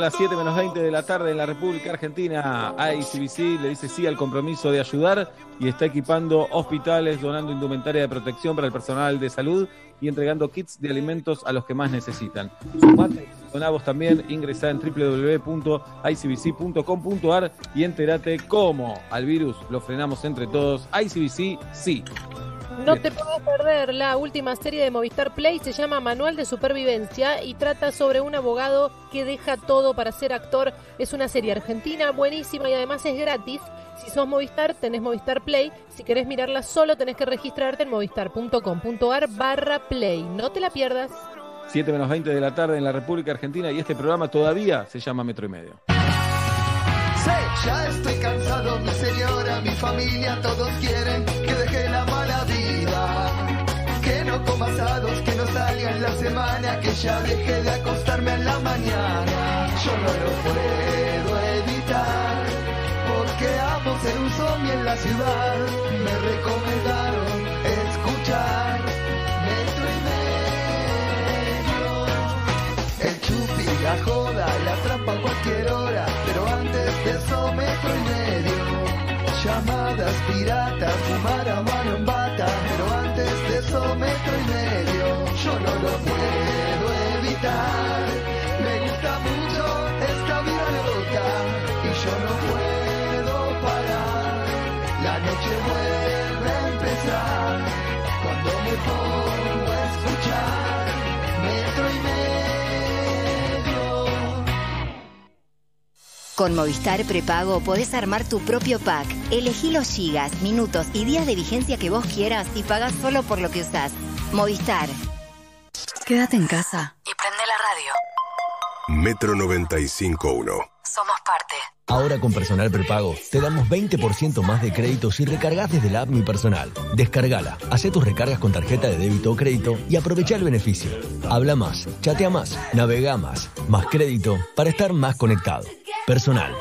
Las 7 menos 20 de la tarde en la República Argentina. ICBC le dice sí al compromiso de ayudar y está equipando hospitales, donando indumentaria de protección para el personal de salud y entregando kits de alimentos a los que más necesitan. Sumate, donavos también, ingresá en www.icbc.com.ar y entérate cómo al virus lo frenamos entre todos. ICBC, sí. No te puedes perder la última serie de Movistar Play, se llama Manual de Supervivencia y trata sobre un abogado que deja todo para ser actor. Es una serie argentina buenísima y además es gratis. Si sos Movistar, tenés Movistar Play. Si querés mirarla solo, tenés que registrarte en movistar.com.ar barra Play. No te la pierdas. 7 menos 20 de la tarde en la República Argentina y este programa todavía se llama Metro y Medio. Sé, ya estoy cansado, mi señora, mi familia, todos quieren que deje la mala vida. Que no coma asados, que no salga en la semana, que ya deje de acostarme en la mañana. Yo no lo puedo evitar, porque amo ser un zombie en la ciudad. Me recomendaron escuchar metro y medio. El chupi, la joda, la trampa a cualquier hora, pero antes de eso metro y medio. Llamadas piratas, fumar a mano en bata, no lo puedo evitar, me gusta mucho esta vida loca y yo no puedo parar. La noche vuelve a empezar cuando me pongo a escuchar metro y medio. Con Movistar Prepago podés armar tu propio pack. Elegí los gigas, minutos y días de vigencia que vos quieras y pagás solo por lo que usás. Movistar. Quédate en casa. Y prende la radio. Metro 95.1. Somos parte. Ahora con Personal Prepago te damos 20% más de crédito si recargas desde la app Mi Personal. Descargala, hace tus recargas con tarjeta de débito o crédito y aprovecha el beneficio. Habla más, chatea más, navega más, más crédito para estar más conectado. Personal.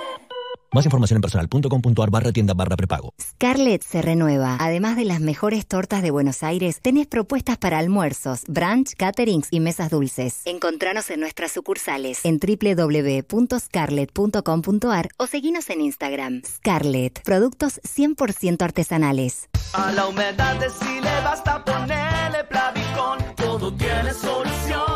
Más información en personal.com.ar barra tienda barra prepago. Scarlett se renueva. Además de las mejores tortas de Buenos Aires, tenés propuestas para almuerzos, brunch, caterings y mesas dulces. Encontranos en nuestras sucursales en www.scarlett.com.ar o seguinos en Instagram. Scarlett, productos 100% artesanales. A la humedad de si le basta ponerle Plavicón, todo tiene solución.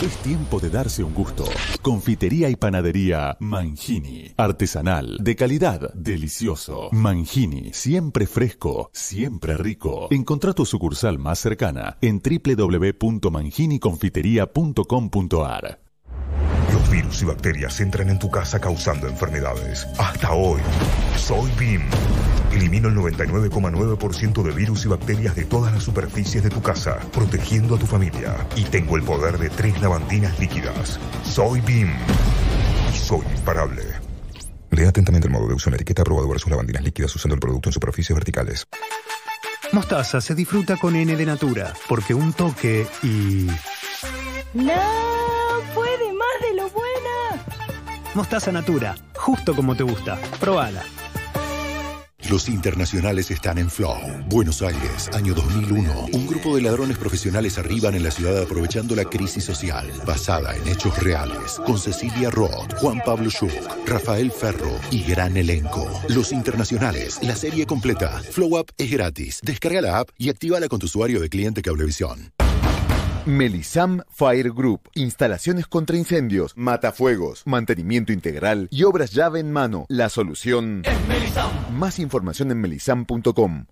Es tiempo de darse un gusto. Confitería y panadería Mangini. Artesanal, de calidad, delicioso. Mangini, siempre fresco, siempre rico. Encontrá tu sucursal más cercana en www.manginiconfiteria.com.ar. Los virus y bacterias entran en tu casa causando enfermedades. Hasta hoy, soy BIM. Elimino el 99,9% de virus y bacterias de todas las superficies de tu casa, protegiendo a tu familia. Y tengo el poder de tres lavandinas líquidas. Soy BIM. Y soy imparable. Lea atentamente el modo de uso en la etiqueta aprobado versus lavandinas líquidas usando el producto en superficies verticales. Mostaza se disfruta con N de Natura, porque un toque y... ¡No! Mostaza Natura, justo como te gusta. Probala. Los internacionales están en Flow. Buenos Aires, año 2001. Un grupo de ladrones profesionales arriban en la ciudad aprovechando la crisis social, basada en hechos reales, con Cecilia Roth, Juan Pablo Schuch, Rafael Ferro y gran elenco. Los internacionales, la serie completa. Flow App es gratis. Descarga la app y actívala con tu usuario de cliente Cablevisión. Melisam Fire Group. Instalaciones contra incendios, matafuegos, mantenimiento integral y obras llave en mano. La solución. Más información en melisam.com.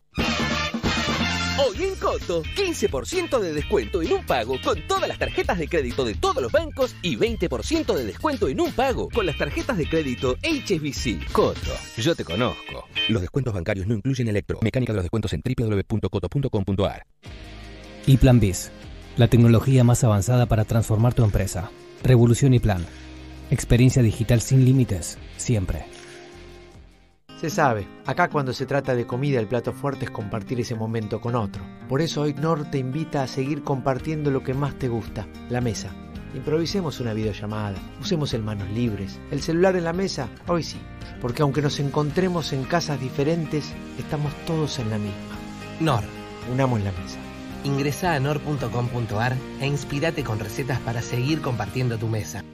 Hoy en Coto, 15% de descuento en un pago con todas las tarjetas de crédito de todos los bancos y 20% de descuento en un pago con las tarjetas de crédito HSBC. Coto, yo te conozco. Los descuentos bancarios no incluyen electro. Mecánica de los descuentos en www.coto.com.ar. Y Plan BIS, la tecnología más avanzada para transformar tu empresa. Revolución y Plan. Experiencia digital sin límites, siempre. Se sabe, acá cuando se trata de comida el plato fuerte es compartir ese momento con otro. Por eso hoy Nor te invita a seguir compartiendo lo que más te gusta, la mesa. Improvisemos una videollamada, usemos el manos libres, el celular en la mesa, hoy sí, porque aunque nos encontremos en casas diferentes, estamos todos en la misma. Nor, unamos la mesa. Ingresa a nor.com.ar e inspirate con recetas para seguir compartiendo tu mesa.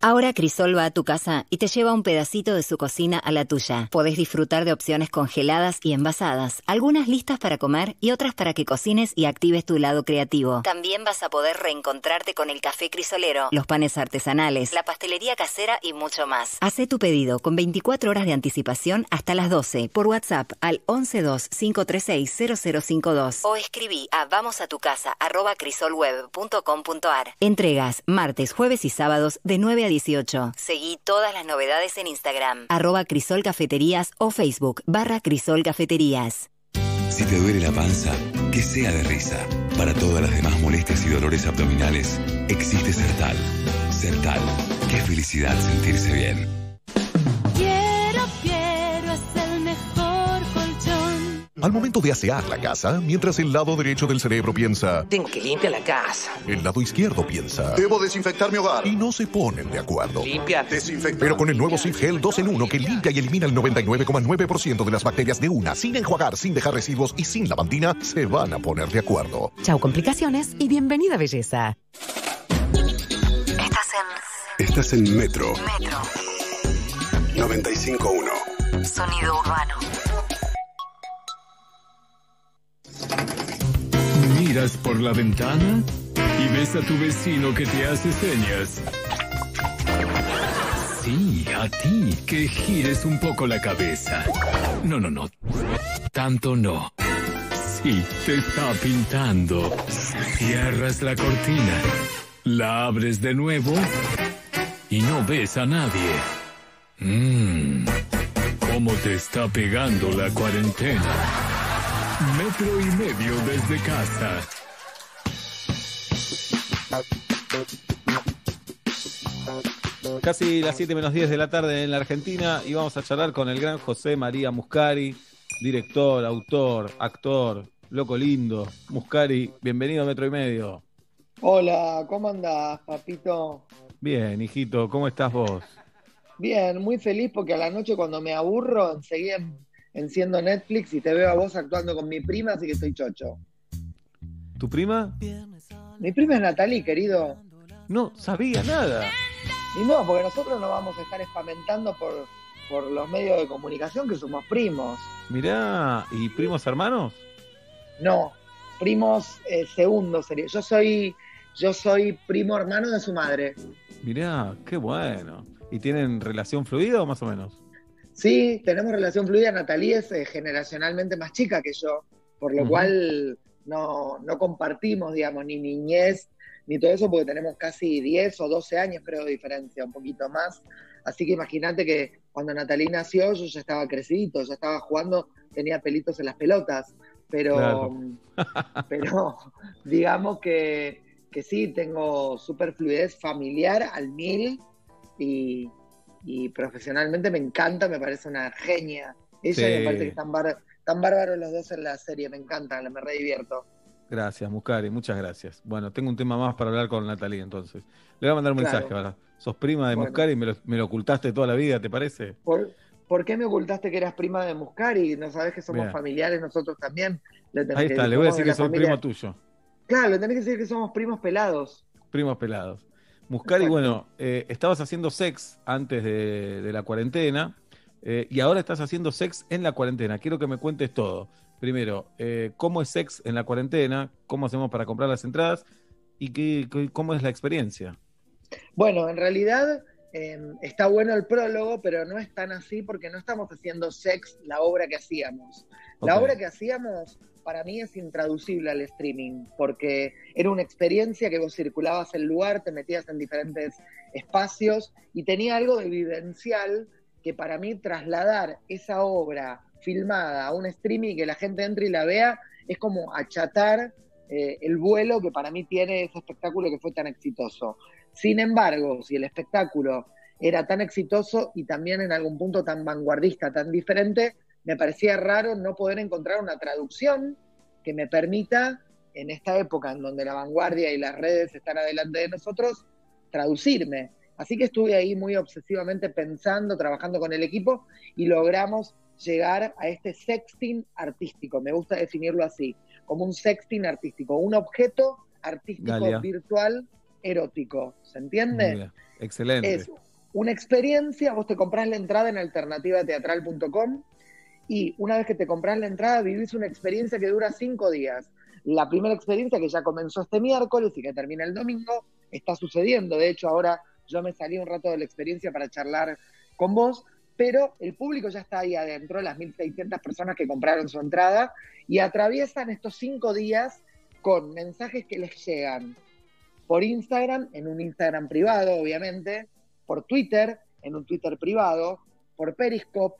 Ahora Crisol va a tu casa y te lleva un pedacito de su cocina a la tuya. Podés disfrutar de opciones congeladas y envasadas, algunas listas para comer y otras para que cocines y actives tu lado creativo. También vas a poder reencontrarte con el café crisolero, los panes artesanales, la pastelería casera y mucho más. Hacé tu pedido con 24 horas de anticipación hasta las 12 por WhatsApp al 112-536-0052 o escribí a vamosatucasa.crisolweb.com.ar. Entregas martes, jueves y sábados de 9 a 18. Seguí todas las novedades en Instagram, arroba Crisol Cafeterías o Facebook, barra Crisol Cafeterías. Si te duele la panza, que sea de risa. Para todas las demás molestias y dolores abdominales, existe Sertal. Sertal, qué felicidad sentirse bien. Al momento de asear la casa, mientras el lado derecho del cerebro piensa, Tengo que limpiar la casa. el lado izquierdo piensa, Debo desinfectar mi hogar. y no se ponen de acuerdo. Limpia. Desinfectar. Pero con el nuevo Sif Gel 2 en 1 que limpia y elimina el 99,9% de las bacterias de una, sin enjuagar, sin dejar residuos y sin lavandina, se van a poner de acuerdo. Chau complicaciones y bienvenida belleza. Estás Estás en Metro Metro, 95.1. sonido urbano. Miras por la ventana y ves a tu vecino que te hace señas. Sí, a ti, que gires un poco la cabeza. No, no, no. Tanto no. Sí, te está pintando. Cierras la cortina, la abres de nuevo y no ves a nadie. Mmm, ¿cómo te está pegando la cuarentena? Metro y medio desde casa. Casi las 7 menos 10 de la tarde en la Argentina y vamos a charlar con el gran José María Muscari, director, autor, actor, loco lindo. Muscari, bienvenido a Metro y Medio. Hola, ¿cómo andás, papito? Bien, hijito, ¿cómo estás vos? Bien, muy feliz porque a la noche cuando me aburro enseguida en- enciendo Netflix y te veo a vos actuando con mi prima, así que estoy chocho. ¿Tu prima? Mi prima es Natalie, querido. No sabía nada. Y no, porque nosotros no vamos a estar espamentando por, por los medios de comunicación que somos primos. Mirá, ¿y primos hermanos? No, primos eh, segundos sería. Yo soy, yo soy primo hermano de su madre. Mirá, qué bueno. ¿Y tienen relación fluida o más o menos? Sí, tenemos relación fluida. Natalie es eh, generacionalmente más chica que yo, por lo cual no, no compartimos, digamos, ni niñez ni todo eso, porque tenemos casi 10 o 12 años, creo, de diferencia, un poquito más. Así que imagínate que cuando Natalie nació, yo ya estaba crecidito, ya estaba jugando, tenía pelitos en las pelotas. Pero, Claro. pero digamos que, que sí, tengo super fluidez familiar al mil y, y profesionalmente me encanta, me parece una genia. Ella Sí. me parece que están, bar- tan bárbaros los dos en la serie, me encanta, me re divierto. Gracias, Muscari, muchas gracias. Bueno, tengo un tema más para hablar con Natalie entonces. Le voy a mandar un Claro. mensaje ahora. Sos prima de Bueno. Muscari y me lo, me lo ocultaste toda la vida, ¿te parece? ¿Por, por qué me ocultaste que eras prima de Muscari? ¿No sabes que somos familiares nosotros también? Ahí está, le voy a decir de que soy primo tuyo. Claro, le tenés que decir que somos primos pelados. Primos pelados. Muscari, Exacto. bueno, eh, estabas haciendo sex antes de, de la cuarentena eh, y ahora estás haciendo sex en la cuarentena. Quiero que me cuentes todo. Primero, eh, ¿cómo es sex en la cuarentena? ¿Cómo hacemos para comprar las entradas? ¿Y qué, qué- cómo es la experiencia? Bueno, en realidad eh, está bueno el prólogo, pero no es tan así porque no estamos haciendo sex la obra que hacíamos. La obra que hacíamos para mí es intraducible al streaming, porque era una experiencia que vos circulabas el lugar, te metías en diferentes espacios y tenía algo de vivencial que para mí trasladar esa obra filmada a un streaming y que la gente entre y la vea es como achatar eh, el vuelo que para mí tiene ese espectáculo que fue tan exitoso. Sin embargo, si el espectáculo era tan exitoso y también en algún punto tan vanguardista, tan diferente, me parecía raro no poder encontrar una traducción que me permita, en esta época en donde la vanguardia y las redes están adelante de nosotros, traducirme. Así que estuve ahí muy obsesivamente pensando, trabajando con el equipo y logramos llegar a este sexting artístico, me gusta definirlo así, como un sexting artístico, un objeto artístico Galia. virtual erótico, ¿se entiende? Excelente. Es una experiencia, vos te comprás la entrada en alternativateatral.com y una vez que te compras la entrada vivís una experiencia que dura cinco días. La primera experiencia que ya comenzó este miércoles y que termina el domingo está sucediendo. De hecho, ahora yo me salí un rato de la experiencia para charlar con vos, pero el público ya está ahí adentro, las 1.600 personas que compraron su entrada y atraviesan estos cinco días con mensajes que les llegan por Instagram, en un Instagram privado, obviamente, por Twitter, en un Twitter privado, por Periscope,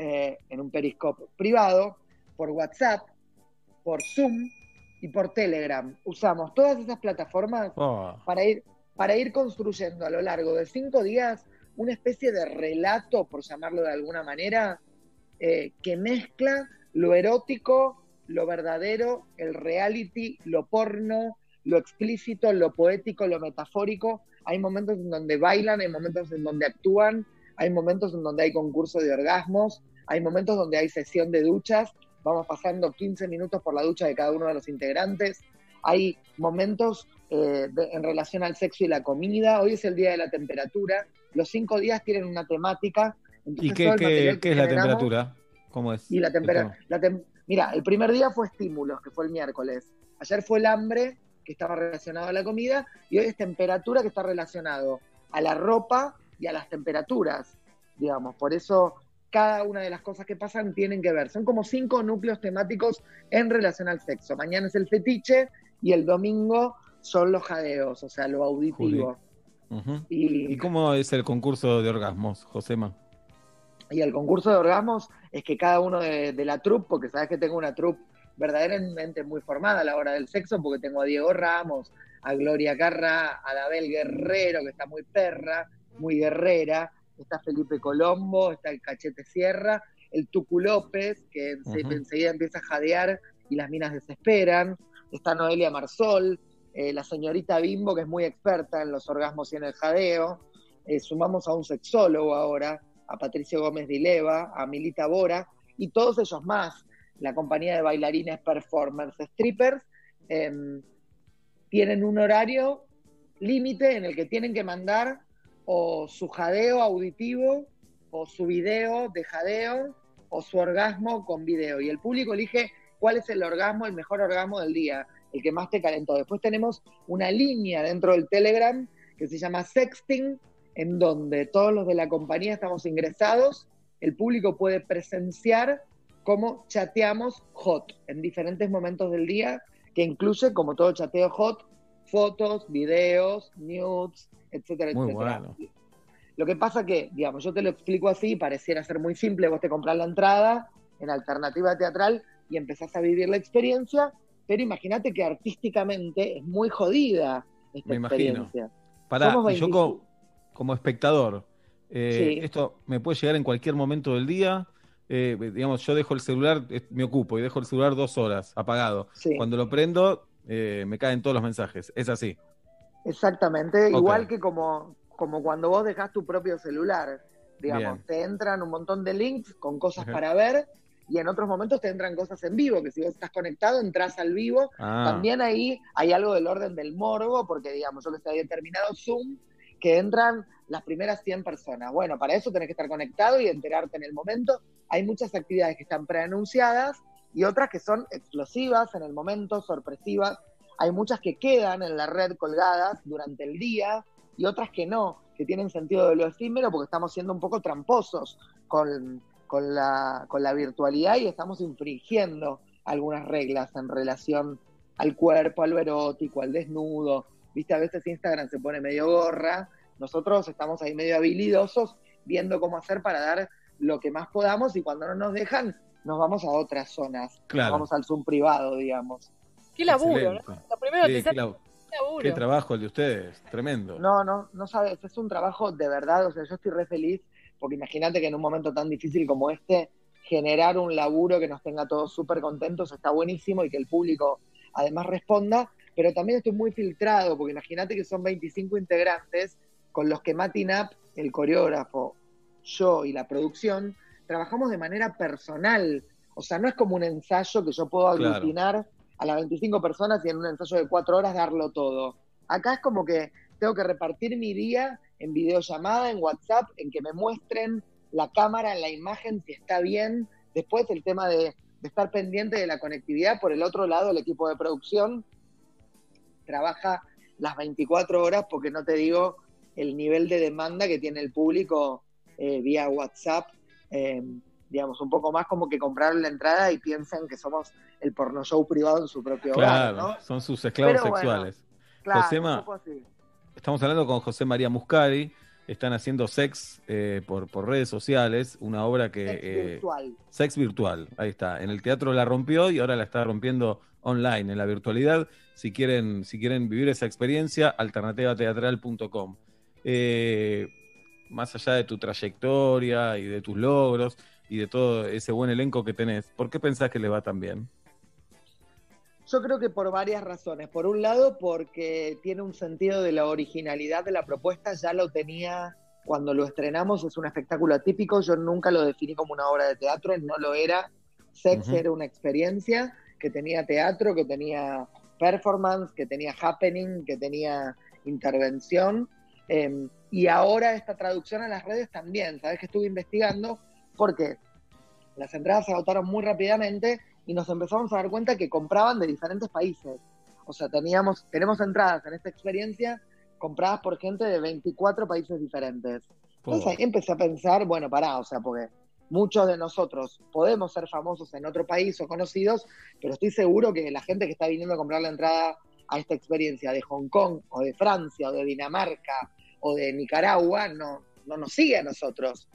eh, en un Periscope privado, por WhatsApp, por Zoom y por Telegram. Usamos todas esas plataformas Oh, para ir, para ir construyendo a lo largo de cinco días una especie de relato, por llamarlo de alguna manera, eh, que mezcla lo erótico, lo verdadero, el reality, lo porno, lo explícito, lo poético, lo metafórico. Hay momentos en donde bailan, hay momentos en donde actúan, hay momentos en donde hay concurso de orgasmos, hay momentos donde hay sesión de duchas, vamos pasando 15 minutos por la ducha de cada uno de los integrantes, hay momentos eh, de- en relación al sexo y la comida, hoy es el día de la temperatura, los cinco días tienen una temática. ¿Y qué, es la temperatura? ¿Cómo es? y la temperatura. Mira, el primer día fue estímulos, que fue el miércoles. Ayer fue el hambre, que estaba relacionado a la comida, y hoy es temperatura, que está relacionado a la ropa y a las temperaturas, digamos. Por eso cada una de las cosas que pasan tienen que ver. Son como cinco núcleos temáticos en relación al sexo. Mañana es el fetiche y el domingo son los jadeos, o sea, lo auditivo. Y- ¿Y cómo es el concurso de orgasmos, Josema? Y el concurso de orgasmos es que cada uno de, de la troupe, porque sabes que tengo una troupe verdaderamente muy formada a la hora del sexo, porque tengo a Diego Ramos, a Gloria Carra, a Dabel Guerrero, que está muy perra, muy guerrera, está Felipe Colombo, está el Cachete Sierra, el Tucu López, que enseguida empieza a jadear y las minas desesperan, está Noelia Marsol, eh, la señorita Bimbo, que es muy experta en los orgasmos y en el jadeo, eh, sumamos a un sexólogo ahora, a Patricio Gómez Dileva, a Milita Bora y todos ellos más, la compañía de bailarines performers strippers, em, tienen un horario límite en el que tienen que mandar o su jadeo auditivo o su video de jadeo o su orgasmo con video. Y el público elige cuál es el orgasmo, el mejor orgasmo del día, el que más te calentó. Después tenemos una línea dentro del Telegram que se llama Sexting, en donde todos los de la compañía estamos ingresados, el público puede presenciar cómo chateamos hot en diferentes momentos del día, que incluye, como todo chateo hot, fotos, videos, nudes, etcétera, Muy etcétera. bueno. Lo que pasa que, digamos, yo te lo explico así, pareciera ser muy simple, vos te compras la entrada en alternativa teatral y empezás a vivir la experiencia, pero imagínate que artísticamente es muy jodida esta Me imagino. experiencia. Pará, Somos y yo 25. co- como espectador, eh, Sí. esto me puede llegar en cualquier momento del día. eh, digamos, yo dejo el celular, me ocupo y dejo el celular dos horas apagado. Sí. Cuando lo prendo, eh, me caen todos los mensajes. Es así. Exactamente, igual que como, como cuando vos dejás tu propio celular, digamos, Bien. te entran un montón de links con cosas para ver y en otros momentos te entran cosas en vivo, que si vos estás conectado, entras al vivo. Ah. También ahí hay algo del orden del morbo, porque digamos, yo que sé, había terminado Zoom, que entran las primeras 100 personas. Bueno, para eso tenés que estar conectado y enterarte en el momento. Hay muchas actividades que están preanunciadas y otras que son explosivas en el momento, sorpresivas. Hay muchas que quedan en la red colgadas durante el día y otras que no, que tienen sentido de lo efímero porque estamos siendo un poco tramposos con, con la, con la virtualidad y estamos infringiendo algunas reglas en relación al cuerpo, al erótico, al desnudo. Viste, a veces Instagram se pone medio gorra. Nosotros estamos ahí medio habilidosos viendo cómo hacer para dar lo que más podamos y cuando no nos dejan, nos vamos a otras zonas. Claro. Vamos al Zoom privado, digamos. Qué laburo, ¿no? Lo primero Sí, que qué, lab- laburo. qué trabajo el de ustedes, tremendo. No, no, no sabes, es un trabajo de verdad, o sea, yo estoy re feliz, porque imagínate que en un momento tan difícil como este, generar un laburo que nos tenga todos súper contentos está buenísimo y que el público además responda, pero también estoy muy filtrado, porque imagínate que son 25 integrantes con los que Matin Up, el coreógrafo, yo y la producción, trabajamos de manera personal. O sea, no es como un ensayo que yo puedo Claro. A las 25 personas y en un ensayo de cuatro horas darlo todo. Acá es como que tengo que repartir mi día en videollamada, en WhatsApp, en que me muestren la cámara, la imagen, si está bien. Después el tema de, de estar pendiente de la conectividad. Por el otro lado, el equipo de producción trabaja las 24 horas porque no te digo el nivel de demanda que tiene el público eh, vía WhatsApp. eh, digamos, un poco más como que compraron la entrada y piensan que somos el porno show privado en su propio hogar, Claro, ¿no? son sus esclavos Pero bueno, sexuales. Claro, Josema. Estamos hablando con José María Muscari. Están haciendo sex eh, por, por redes sociales, una obra que... Sex eh, virtual. Sex virtual, ahí está. En el teatro la rompió y ahora la está rompiendo online, en la virtualidad. Si quieren, si quieren vivir esa experiencia, alternativateatral.com. Eh, más allá de tu trayectoria y de tus logros y de todo ese buen elenco que tenés, ¿por qué pensás que le va tan bien? Yo creo que por varias razones. Por un lado, porque tiene un sentido de la originalidad de la propuesta, ya lo tenía cuando lo estrenamos, es un espectáculo atípico, yo nunca lo definí como una obra de teatro, no lo era. Sex era una experiencia que tenía teatro, que tenía performance, que tenía happening, que tenía intervención. Eh, y ahora esta traducción a las redes también, sabes que estuve investigando porque las entradas se agotaron muy rápidamente y nos empezamos a dar cuenta que compraban de diferentes países. O sea, teníamos, tenemos entradas en esta experiencia compradas por gente de 24 países diferentes. Entonces ahí empecé a pensar, bueno, pará, o sea, porque muchos de nosotros podemos ser famosos en otro país o conocidos, pero estoy seguro que la gente que está viniendo a comprar la entrada a esta experiencia de Hong Kong o de Francia o de Dinamarca o de Nicaragua no, no nos sigue a nosotros.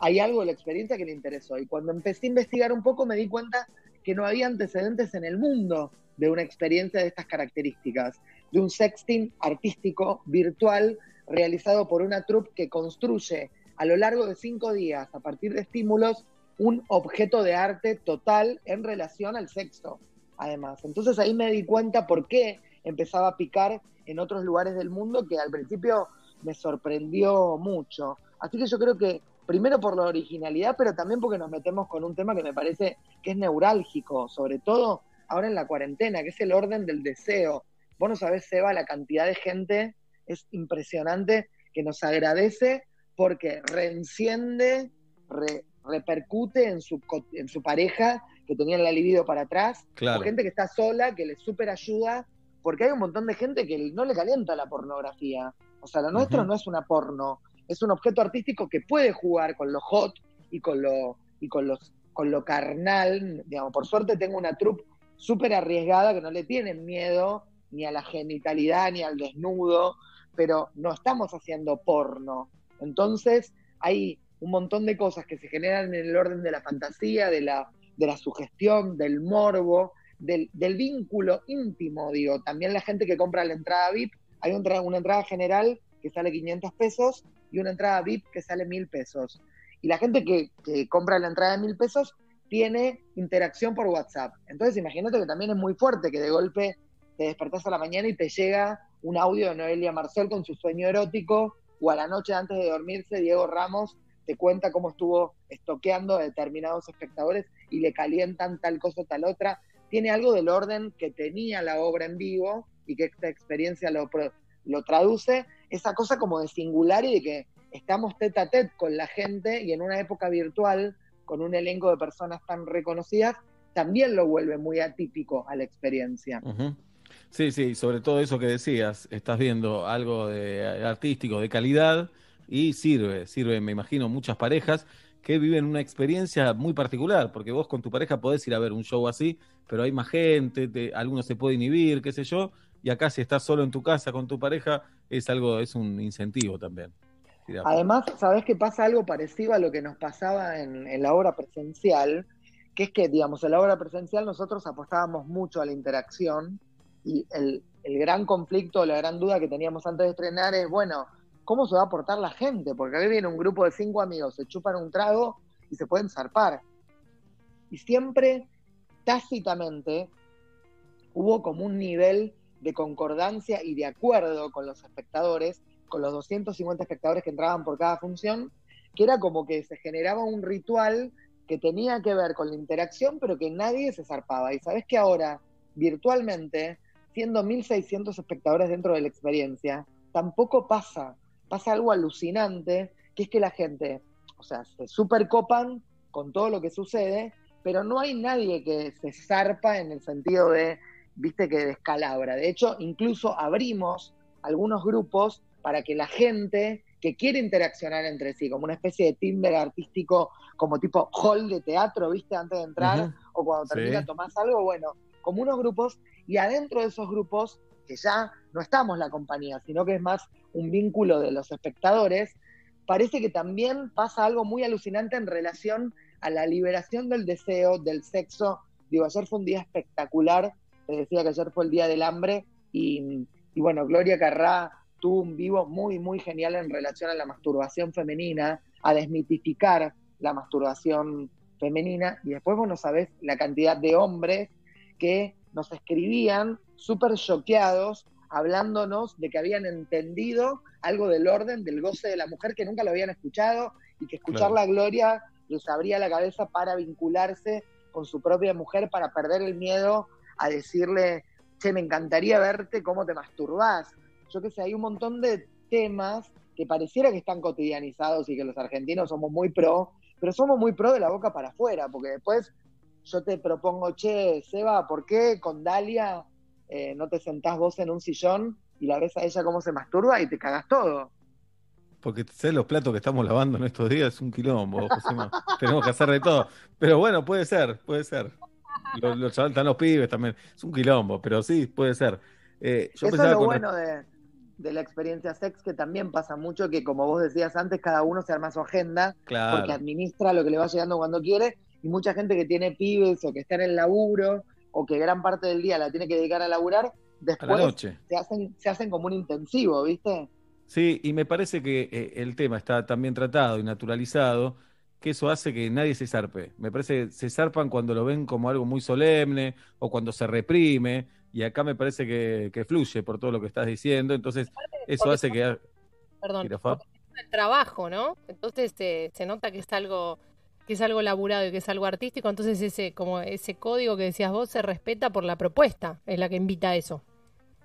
Hay algo de la experiencia que le interesó. Y cuando empecé a investigar un poco me di cuenta que no había antecedentes en el mundo de una experiencia de estas características, de un sexting artístico virtual realizado por una troupe que construye a lo largo de cinco días, a partir de estímulos, un objeto de arte total en relación al sexo, además. Entonces ahí me di cuenta por qué empezaba a picar en otros lugares del mundo que al principio me sorprendió mucho. Así que yo creo que primero por la originalidad, pero también porque nos metemos con un tema que me parece que es neurálgico, sobre todo ahora en la cuarentena, que es el orden del deseo. Vos no sabés, Seba, la cantidad de gente es impresionante que nos agradece porque reenciende, re- repercute en su, en su pareja que tenía la libido para atrás, Claro. o gente que está sola, que le súper ayuda, porque hay un montón de gente que no le calienta la pornografía. O sea, lo nuestro no es una porno, es un objeto artístico que puede jugar con lo hot y con lo, y con los, con lo carnal. Digamos, por suerte tengo una troupe súper arriesgada que no le tienen miedo ni a la genitalidad ni al desnudo, pero no estamos haciendo porno. Entonces hay un montón de cosas que se generan en el orden de la fantasía, de la, de la sugestión, del morbo, del, vínculo íntimo, digo. También la gente que compra la entrada VIP, hay una entrada general que sale 500 pesos y una entrada VIP que sale 1000 pesos. Y la gente que, compra la entrada de 1000 pesos tiene interacción por WhatsApp. Entonces imagínate que también es muy fuerte que de golpe te despertás a la mañana y te llega un audio de Noelia Marcel con su sueño erótico, o a la noche antes de dormirse, Diego Ramos te cuenta cómo estuvo estoqueando a determinados espectadores y le calientan tal cosa tal otra. Tiene algo del orden que tenía la obra en vivo y que esta experiencia lo, lo traduce, esa cosa como de singular y de que estamos tete a tete con la gente y en una época virtual, con un elenco de personas tan reconocidas, también lo vuelve muy atípico a la experiencia. Sí, sí, sobre todo eso que decías, estás viendo algo de artístico, de calidad, y sirve, sirve, me imagino, muchas parejas que viven una experiencia muy particular, porque vos con tu pareja podés ir a ver un show así, pero hay más gente, te- alguno se puede inhibir, qué sé yo, y acá si estás solo en tu casa con tu pareja, es algo, es un incentivo también. Además, ¿sabés que pasa algo parecido a lo que nos pasaba en, en la obra presencial? Que es que, digamos, en la obra presencial nosotros apostábamos mucho a la interacción y el, el gran conflicto, la gran duda que teníamos antes de estrenar es, bueno, ¿cómo se va a portar la gente? Porque a mí viene un grupo de cinco amigos, se chupan un trago y se pueden zarpar. Y siempre, tácitamente, hubo como un nivel de concordancia y de acuerdo con los espectadores, con los 250 espectadores que entraban por cada función, que era como que se generaba un ritual que tenía que ver con la interacción, pero que nadie se zarpaba. Y sabes que ahora, virtualmente, siendo 1.600 espectadores dentro de la experiencia, tampoco pasa. Pasa algo alucinante, que es que la gente, o sea, se supercopan con todo lo que sucede, pero no hay nadie que se zarpa en el sentido de, viste, que descalabra. De hecho, incluso abrimos algunos grupos para que la gente que quiere interaccionar entre sí, como una especie de Tinder artístico, como tipo hall de teatro, viste, antes de entrar, o cuando termina Sí. tomás algo, bueno, como unos grupos, y adentro de esos grupos, que ya no estamos la compañía, sino que es más un vínculo de los espectadores, parece que también pasa algo muy alucinante en relación a la liberación del deseo, del sexo. Digo, ayer fue un día espectacular, decía que ayer fue el Día del Hambre, y, y bueno, Gloria Carrá tuvo un vivo muy, muy genial en relación a la masturbación femenina, a desmitificar la masturbación femenina, y después vos no sabés la cantidad de hombres que nos escribían súper choqueados, hablándonos de que habían entendido algo del orden del goce de la mujer que nunca lo habían escuchado y que escuchar Claro. la gloria les abría la cabeza para vincularse con su propia mujer, para perder el miedo a decirle, che, me encantaría verte cómo te masturbás. Yo qué sé, hay un montón de temas que pareciera que están cotidianizados y que los argentinos somos muy pro, pero somos muy pro de la boca para afuera, porque después yo te propongo, che, Seba, ¿por qué con Dalia eh, no te sentás vos en un sillón y la ves a ella cómo se masturba y te cagas todo? Porque sé los platos que estamos lavando en estos días es un quilombo. Tenemos que hacer de todo. Pero bueno, puede ser, puede ser. Los, los están los pibes también. Es un quilombo, pero sí, puede ser. Eh, yo Eso es lo con- bueno de, de la experiencia sex, que también pasa mucho que, como vos decías antes, cada uno se arma su agenda Claro. porque administra lo que le va llegando cuando quiere, y mucha gente que tiene pibes o que está en el laburo o que gran parte del día la tiene que dedicar a laburar, después noche. Se, hacen, se hacen como un intensivo, ¿viste? Sí, y me parece que eh, el tema está tan bien tratado y naturalizado que eso hace que nadie se zarpe. Me parece que se zarpan cuando lo ven como algo muy solemne o cuando se reprime, y acá me parece que, que fluye por todo lo que estás diciendo, entonces eso hace que... Perdón, es el trabajo, ¿no? Entonces eh, se nota que es algo que es algo laburado y que es algo artístico, entonces ese como ese código que decías vos se respeta por la propuesta, es la que invita a eso.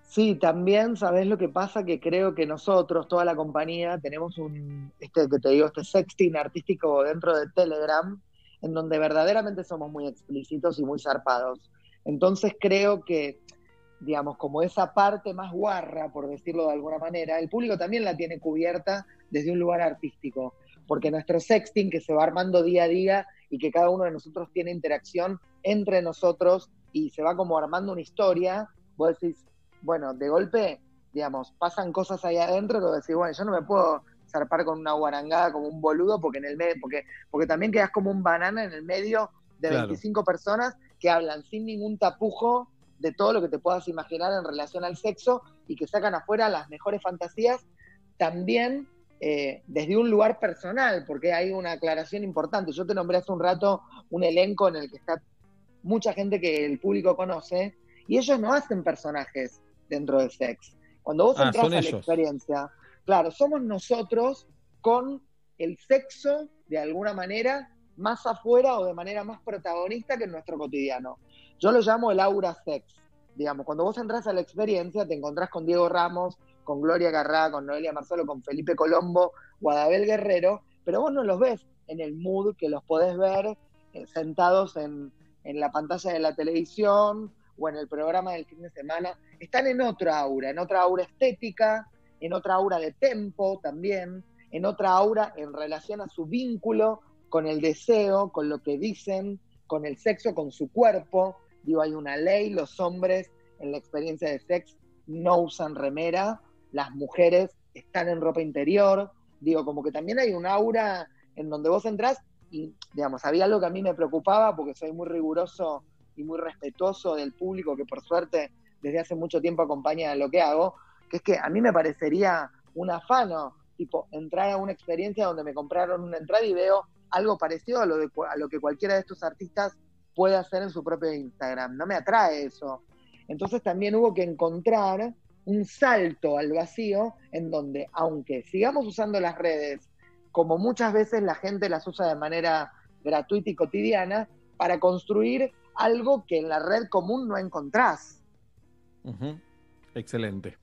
Sí, también, ¿sabés lo que pasa? Que creo que nosotros, toda la compañía, tenemos un, este que te digo, este sexting artístico dentro de Telegram, en donde verdaderamente somos muy explícitos y muy zarpados. Entonces creo que, digamos, como esa parte más guarra, por decirlo de alguna manera, el público también la tiene cubierta desde un lugar artístico, porque nuestro sexting que se va armando día a día y que cada uno de nosotros tiene interacción entre nosotros y se va como armando una historia, vos decís, bueno, de golpe, digamos, pasan cosas ahí adentro que decís, bueno, yo no me puedo zarpar con una guarangada como un boludo porque en el medio, porque, porque también quedas como un banana en el medio de Claro. 25 personas que hablan sin ningún tapujo de todo lo que te puedas imaginar en relación al sexo y que sacan afuera las mejores fantasías, también eh, desde un lugar personal, porque hay una aclaración importante. Yo te nombré hace un rato un elenco en el que está mucha gente que el público conoce y ellos no hacen personajes dentro del sex. Cuando vos Ah, entras a la ellos. experiencia, claro, somos nosotros con el sexo de alguna manera más afuera o de manera más protagonista que en nuestro cotidiano. Yo lo llamo el aura sex. Digamos, cuando vos entras a la experiencia, te encontrás con Diego Ramos, con Gloria Garrá, con Noelia Marzolo, con Felipe Colombo, Guadabel Guerrero, pero vos no los ves en el mood que los podés ver eh, sentados en, en la pantalla de la televisión o en el programa del fin de semana. Están en otra aura, en otra aura estética, en otra aura de tempo también, en otra aura en relación a su vínculo con el deseo, con lo que dicen, con el sexo, con su cuerpo. Digo, hay una ley, los hombres en la experiencia de sex no usan remera, las mujeres están en ropa interior. Digo, como que también hay un aura en donde vos entrás y, digamos, había algo que a mí me preocupaba porque soy muy riguroso y muy respetuoso del público que por suerte desde hace mucho tiempo acompaña lo que hago, que es que a mí me parecería un afano, tipo, entrar a una experiencia donde me compraron una entrada y veo algo parecido a lo, de, a lo que cualquiera de estos artistas puede hacer en su propio Instagram. No me atrae eso. Entonces también hubo que encontrar un salto al vacío en donde, aunque sigamos usando las redes como muchas veces la gente las usa de manera gratuita y cotidiana, para construir algo que en la red común no encontrás. Excelente.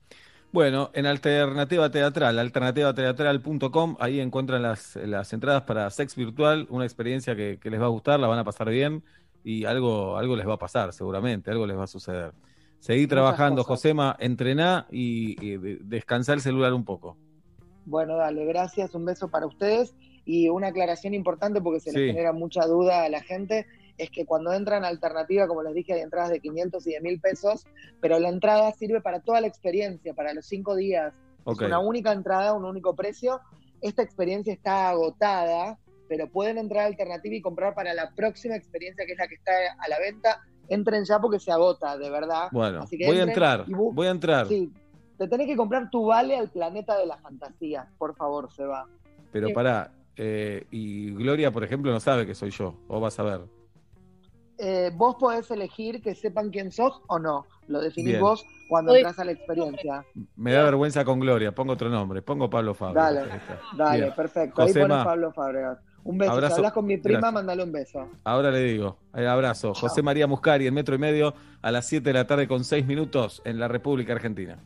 Bueno, en Alternativa Teatral, alternativateatral.com, ahí encuentran las, las entradas para Sex Virtual, una experiencia que, que les va a gustar, la van a pasar bien y algo, algo les va a pasar, seguramente, algo les va a suceder. Seguí trabajando. Josema, entrená y, y el celular un poco. Bueno, dale, gracias, un beso para ustedes y una aclaración importante porque se Sí. les genera mucha duda a la gente, es que cuando entran alternativa, como les dije, hay entradas de 500 y de 1000 pesos, pero la entrada sirve para toda la experiencia, para los cinco días. Es una única entrada, un único precio. Esta experiencia está agotada, pero pueden entrar a alternativa y comprar para la próxima experiencia, que es la que está a la venta. Entren ya porque se agota, de verdad. Bueno, Así que voy a entrar, voy a entrar, Sí, te tenés que comprar tu vale al planeta de la fantasía, por favor, se va. pero Sí. pará. eh, y Gloria, por ejemplo, no sabe que soy yo, o vas a ver. Eh, vos podés elegir que sepan quién sos o no. Lo definís Bien. vos cuando entras a la experiencia. Me da vergüenza con Gloria, pongo otro nombre, pongo Pablo Fabio. Dale, Ahí dale, Bien. perfecto. Ahí Josema, pones Pablo Fábregas. Un beso. Abrazo. Si hablas con mi prima, Gracias. mándale un beso. Ahora le digo, eh, abrazo. José María Muscari, en metro y medio, a las 7 de la tarde con 6 minutos en la República Argentina.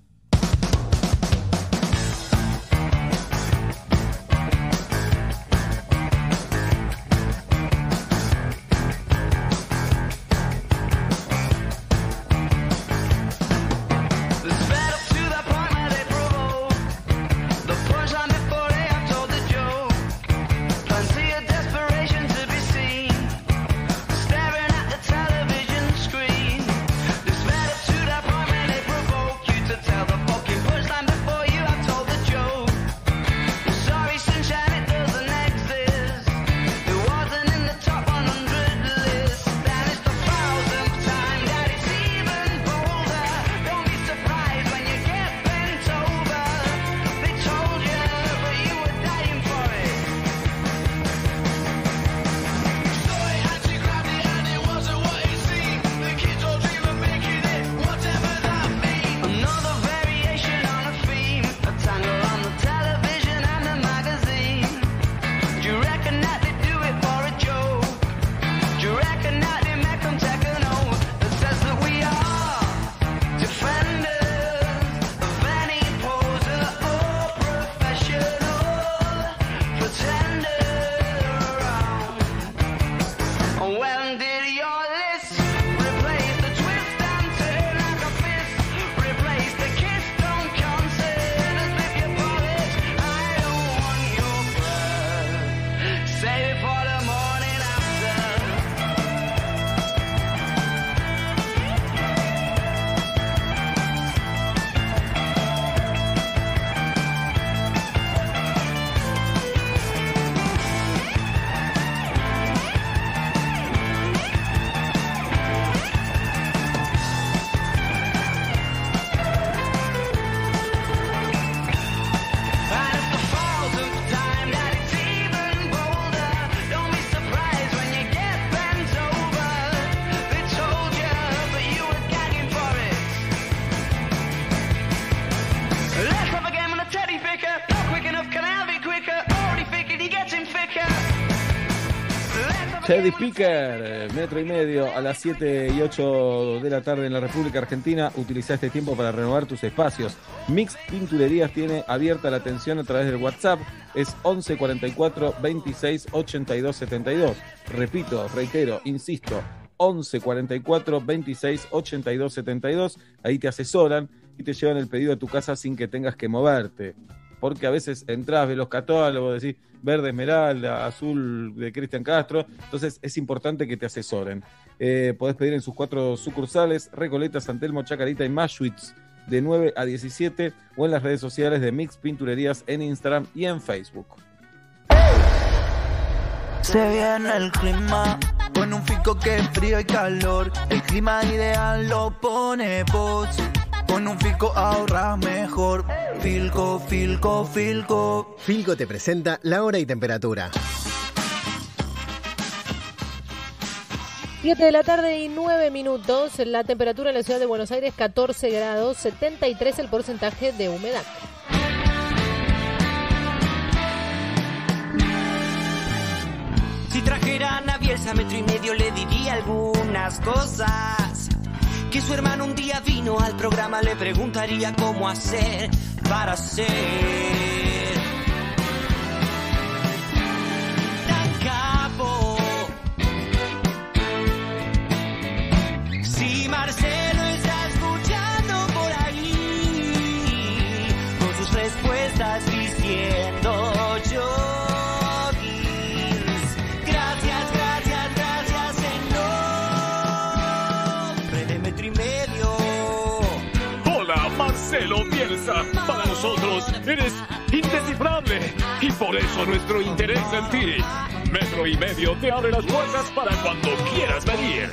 Eh, metro y medio, a las 7 y 8 de la tarde en la República Argentina. Utiliza este tiempo para renovar tus espacios. Mix Pinturerías tiene abierta la atención a través del WhatsApp. Es 11 44 26 82 72. Repito, reitero, insisto, 11 44 26 82 72. Ahí te asesoran y te llevan el pedido a tu casa sin que tengas que moverte. Porque a veces entras, ves los catálogos, decís verde esmeralda, azul de Cristian Castro. Entonces es importante que te asesoren. Eh, podés pedir en sus cuatro sucursales, Recoleta, San Telmo, Chacarita y Mashwitz, de 9 a 17, o en las redes sociales de Mix Pinturerías en Instagram y en Facebook. Se viene el clima, con un fico que frío y calor. El clima ideal lo pone vos. Con un fico ahorras mejor. Filco, filco, filco. Filco te presenta la hora y temperatura. 7 de la tarde y 9 minutos. La temperatura en la ciudad de Buenos Aires 14 grados, 73 el porcentaje de humedad. Si trajeran a Bielsa metro y medio le diría algunas cosas. Que su hermano un día vino al programa le preguntaría cómo hacer para ser tan capo. Si Marcelo está escuchando por ahí, con sus respuestas diciendo Marcelo Bielsa. Para nosotros eres indescifrable y por eso nuestro interés en ti. Metro y medio te abre las puertas para cuando quieras venir.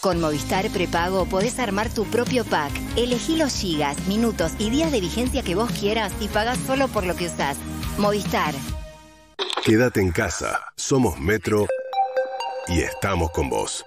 Con Movistar Prepago podés armar tu propio pack. Elegí los gigas, minutos y días de vigencia que vos quieras y pagás solo por lo que usás. Movistar. Quédate en casa. Somos Metro y estamos con vos.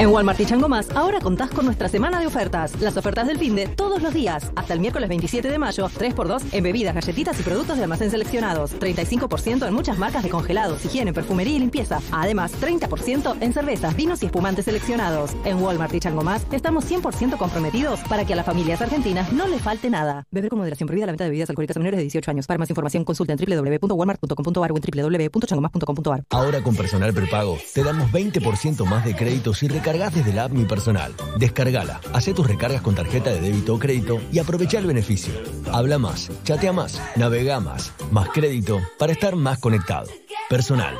En Walmart y Chango Más, ahora contás con nuestra semana de ofertas. Las ofertas del fin de todos los días. Hasta el miércoles 27 de mayo, 3x2 en bebidas, galletitas y productos de almacén seleccionados. 35% en muchas marcas de congelados, higiene, perfumería y limpieza. Además, 30% en cervezas, vinos y espumantes seleccionados. En Walmart y Chango Más, estamos 100% comprometidos para que a las familias argentinas no les falte nada. Beber con moderación prohibida la venta de bebidas alcohólicas a menores de 18 años. Para más información, consulta en www.walmart.com.ar o en www.changomás.com.ar. Ahora con personal prepago te damos 20% más de crédito si recargas desde la app Mi Personal. Descargala, hace tus recargas con tarjeta de débito o crédito y aprovecha el beneficio. Habla más, chatea más, navega más, más crédito para estar más conectado. Personal.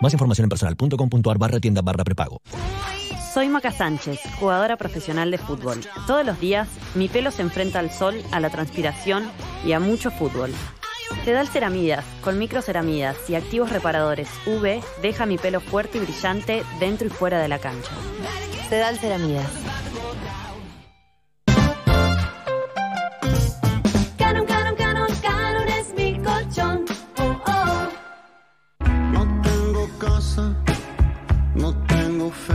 Más información en personal.com.ar barra tienda barra prepago. Soy Maca Sánchez, jugadora profesional de fútbol. Todos los días mi pelo se enfrenta al sol, a la transpiración y a mucho fútbol. Sedal Ceramidas, con microceramidas y activos reparadores UV, deja mi pelo fuerte y brillante dentro y fuera de la cancha. Sedal Ceramidas. Canon, canon, canon, canon es mi colchón. Oh, oh. tengo casa, no tengo fe.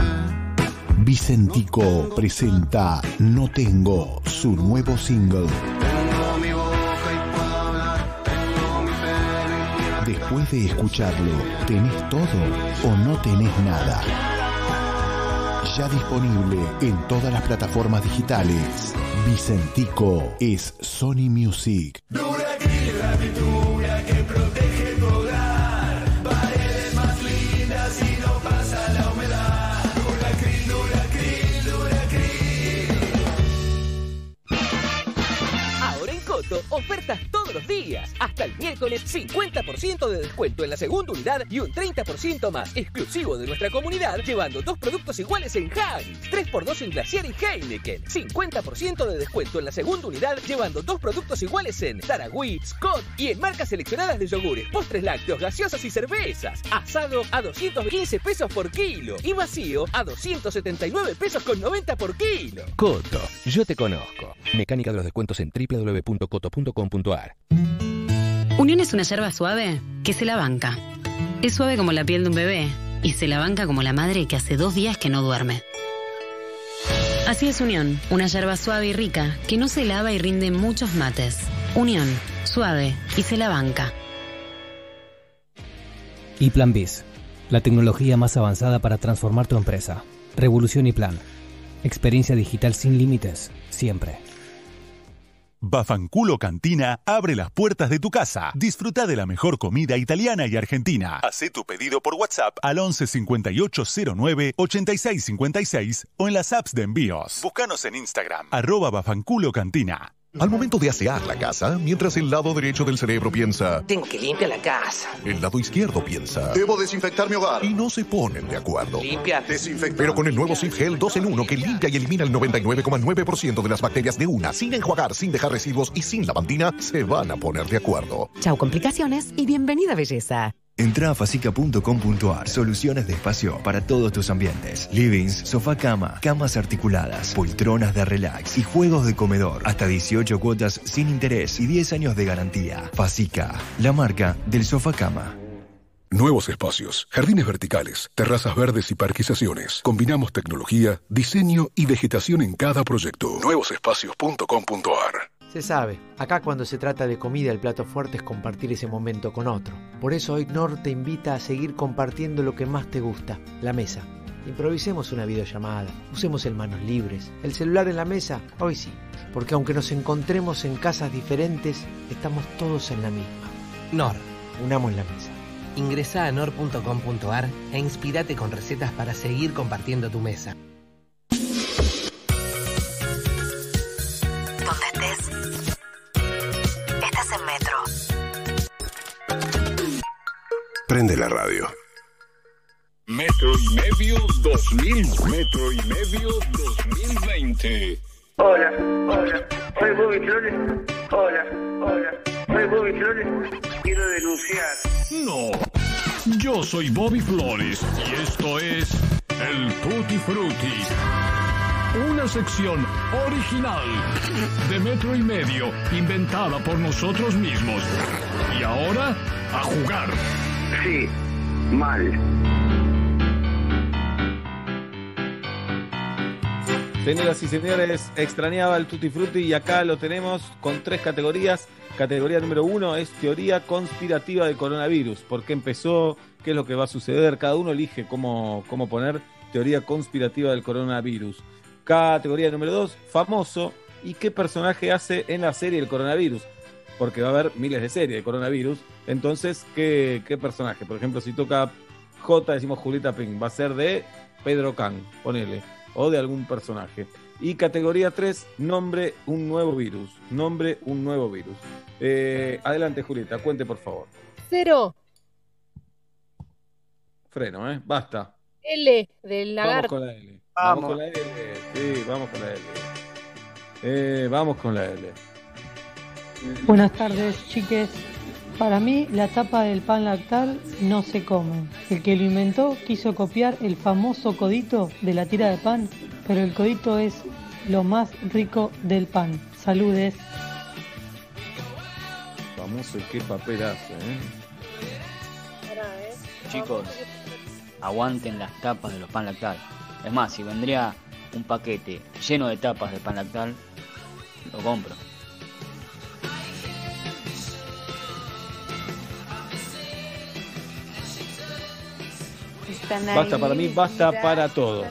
Vicentico presenta No Tengo, su nuevo single. Después de escucharlo, ¿tenés todo o no tenés nada? Ya disponible en todas las plataformas digitales. Vicentico es Sony Music. Ofertas todos los días. Hasta el miércoles, 50% de descuento en la segunda unidad y un 30% más exclusivo de nuestra comunidad, llevando dos productos iguales en Haggis. 3x2 en Glaciar y Heineken. 50% de descuento en la segunda unidad, llevando dos productos iguales en Taragüí, Scott y en marcas seleccionadas de yogures, postres lácteos, gaseosas y cervezas. Asado a 215 pesos por kilo y vacío a 279 pesos con 90 por kilo. Coto, yo te conozco. Mecánica de los descuentos en Unión es una yerba suave que se la banca. Es suave como la piel de un bebé y se la banca como la madre que hace dos días que no duerme. Así es Unión, una yerba suave y rica que no se lava y rinde muchos mates. Unión, suave y se la banca. Y Plan Biz, la tecnología más avanzada para transformar tu empresa. Revolución y Plan. Experiencia digital sin límites, siempre. Bafanculo Cantina abre las puertas de tu casa. Disfruta de la mejor comida italiana y argentina. Haz tu pedido por WhatsApp al 11 5809 8656 o en las apps de envíos. Búscanos en Instagram, arroba Bafanculo Cantina. Al momento de asear la casa, mientras el lado derecho del cerebro piensa, Tengo que limpiar la casa. el lado izquierdo piensa, Debo desinfectar mi hogar. y no se ponen de acuerdo. Limpia. Pero con el nuevo Sif Gel 2 en 1 que limpia y elimina el 99,9% de las bacterias de una, sin enjuagar, sin dejar residuos y sin lavandina, se van a poner de acuerdo. Chau complicaciones y bienvenida belleza. Entra a fasica.com.ar. Soluciones de espacio para todos tus ambientes. Livings, sofá cama, camas articuladas, poltronas de relax y juegos de comedor. Hasta 18 cuotas sin interés y 10 años de garantía. Fasica, la marca del sofá cama. Nuevos espacios, jardines verticales, terrazas verdes y parquizaciones. Combinamos tecnología, diseño y vegetación en cada proyecto. Nuevosespacios.com.ar Se sabe, acá cuando se trata de comida el plato fuerte es compartir ese momento con otro. Por eso hoy Nor te invita a seguir compartiendo lo que más te gusta, la mesa. Improvisemos una videollamada, usemos el manos libres, el celular en la mesa, hoy sí, porque aunque nos encontremos en casas diferentes, estamos todos en la misma. Nor. Unamos la mesa. Ingresa a nor.com.ar e inspirate con recetas para seguir compartiendo tu mesa. Prende la radio. Metro y medio 2000. Metro y medio 2020. Hola, hola, soy Bobby Flores. Hola, hola, soy Bobby Flores. Quiero denunciar. No. Yo soy Bobby Flores y esto es el Tutti Frutti. Una sección original de Metro y Medio inventada por nosotros mismos. Y ahora, a jugar. Sí, mal. Señoras y señores, extrañaba el Tutti Frutti y acá lo tenemos con tres categorías. Categoría número uno es teoría conspirativa del coronavirus. ¿Por qué empezó? ¿Qué es lo que va a suceder? Cada uno elige cómo, cómo poner teoría conspirativa del coronavirus. Categoría número dos, famoso. ¿Y qué personaje hace en la serie el coronavirus? Porque va a haber miles de series de coronavirus. Entonces, ¿qué, qué personaje? Por ejemplo, si toca J, decimos Julieta Pink. Va a ser de Pedro Can, ponele. O de algún personaje. Y categoría 3, nombre un nuevo virus. Nombre un nuevo virus. Eh, adelante, Julieta, cuente por favor. Cero. Freno, ¿eh? Basta. L del Vamos lagarto. con la L. Vamos, Vamos. con la L. Sí, vamos con la L. Eh, vamos con la L. Buenas tardes, chiques. Para mí, la tapa del pan lactal no se come. El que lo inventó quiso copiar el famoso codito de la tira de pan, pero el codito es lo más rico del pan. Saludes. Famoso y qué papel hace, ¿eh? Chicos, aguanten las tapas de los pan lactal. Es más, si vendría un paquete lleno de tapas de pan lactal, lo compro. Están Basta para mí, basta ya, para todos.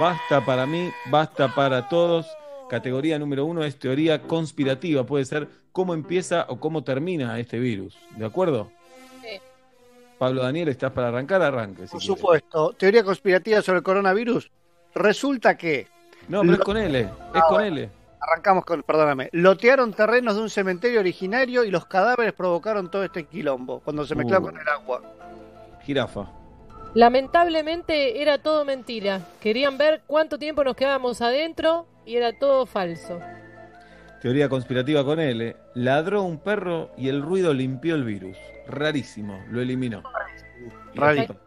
Basta para mí, basta para todos. Categoría número uno es teoría conspirativa. Puede ser cómo empieza o cómo termina este virus. ¿De acuerdo? Sí. Pablo Daniel, ¿estás para arrancar? Arranque. si Por supuesto. Teoría conspirativa sobre el coronavirus. Resulta que. No, pero es con L. Es Ah, con. L. Arrancamos con, perdóname. Lotearon terrenos de un cementerio originario y los cadáveres provocaron todo este quilombo cuando se mezcló Uh. con el agua. Jirafa. Lamentablemente era todo mentira. Querían ver cuánto tiempo nos quedábamos adentro y era todo falso. Teoría conspirativa con L. Ladró un perro y el ruido limpió el virus. Rarísimo. Lo eliminó. Rarísimo.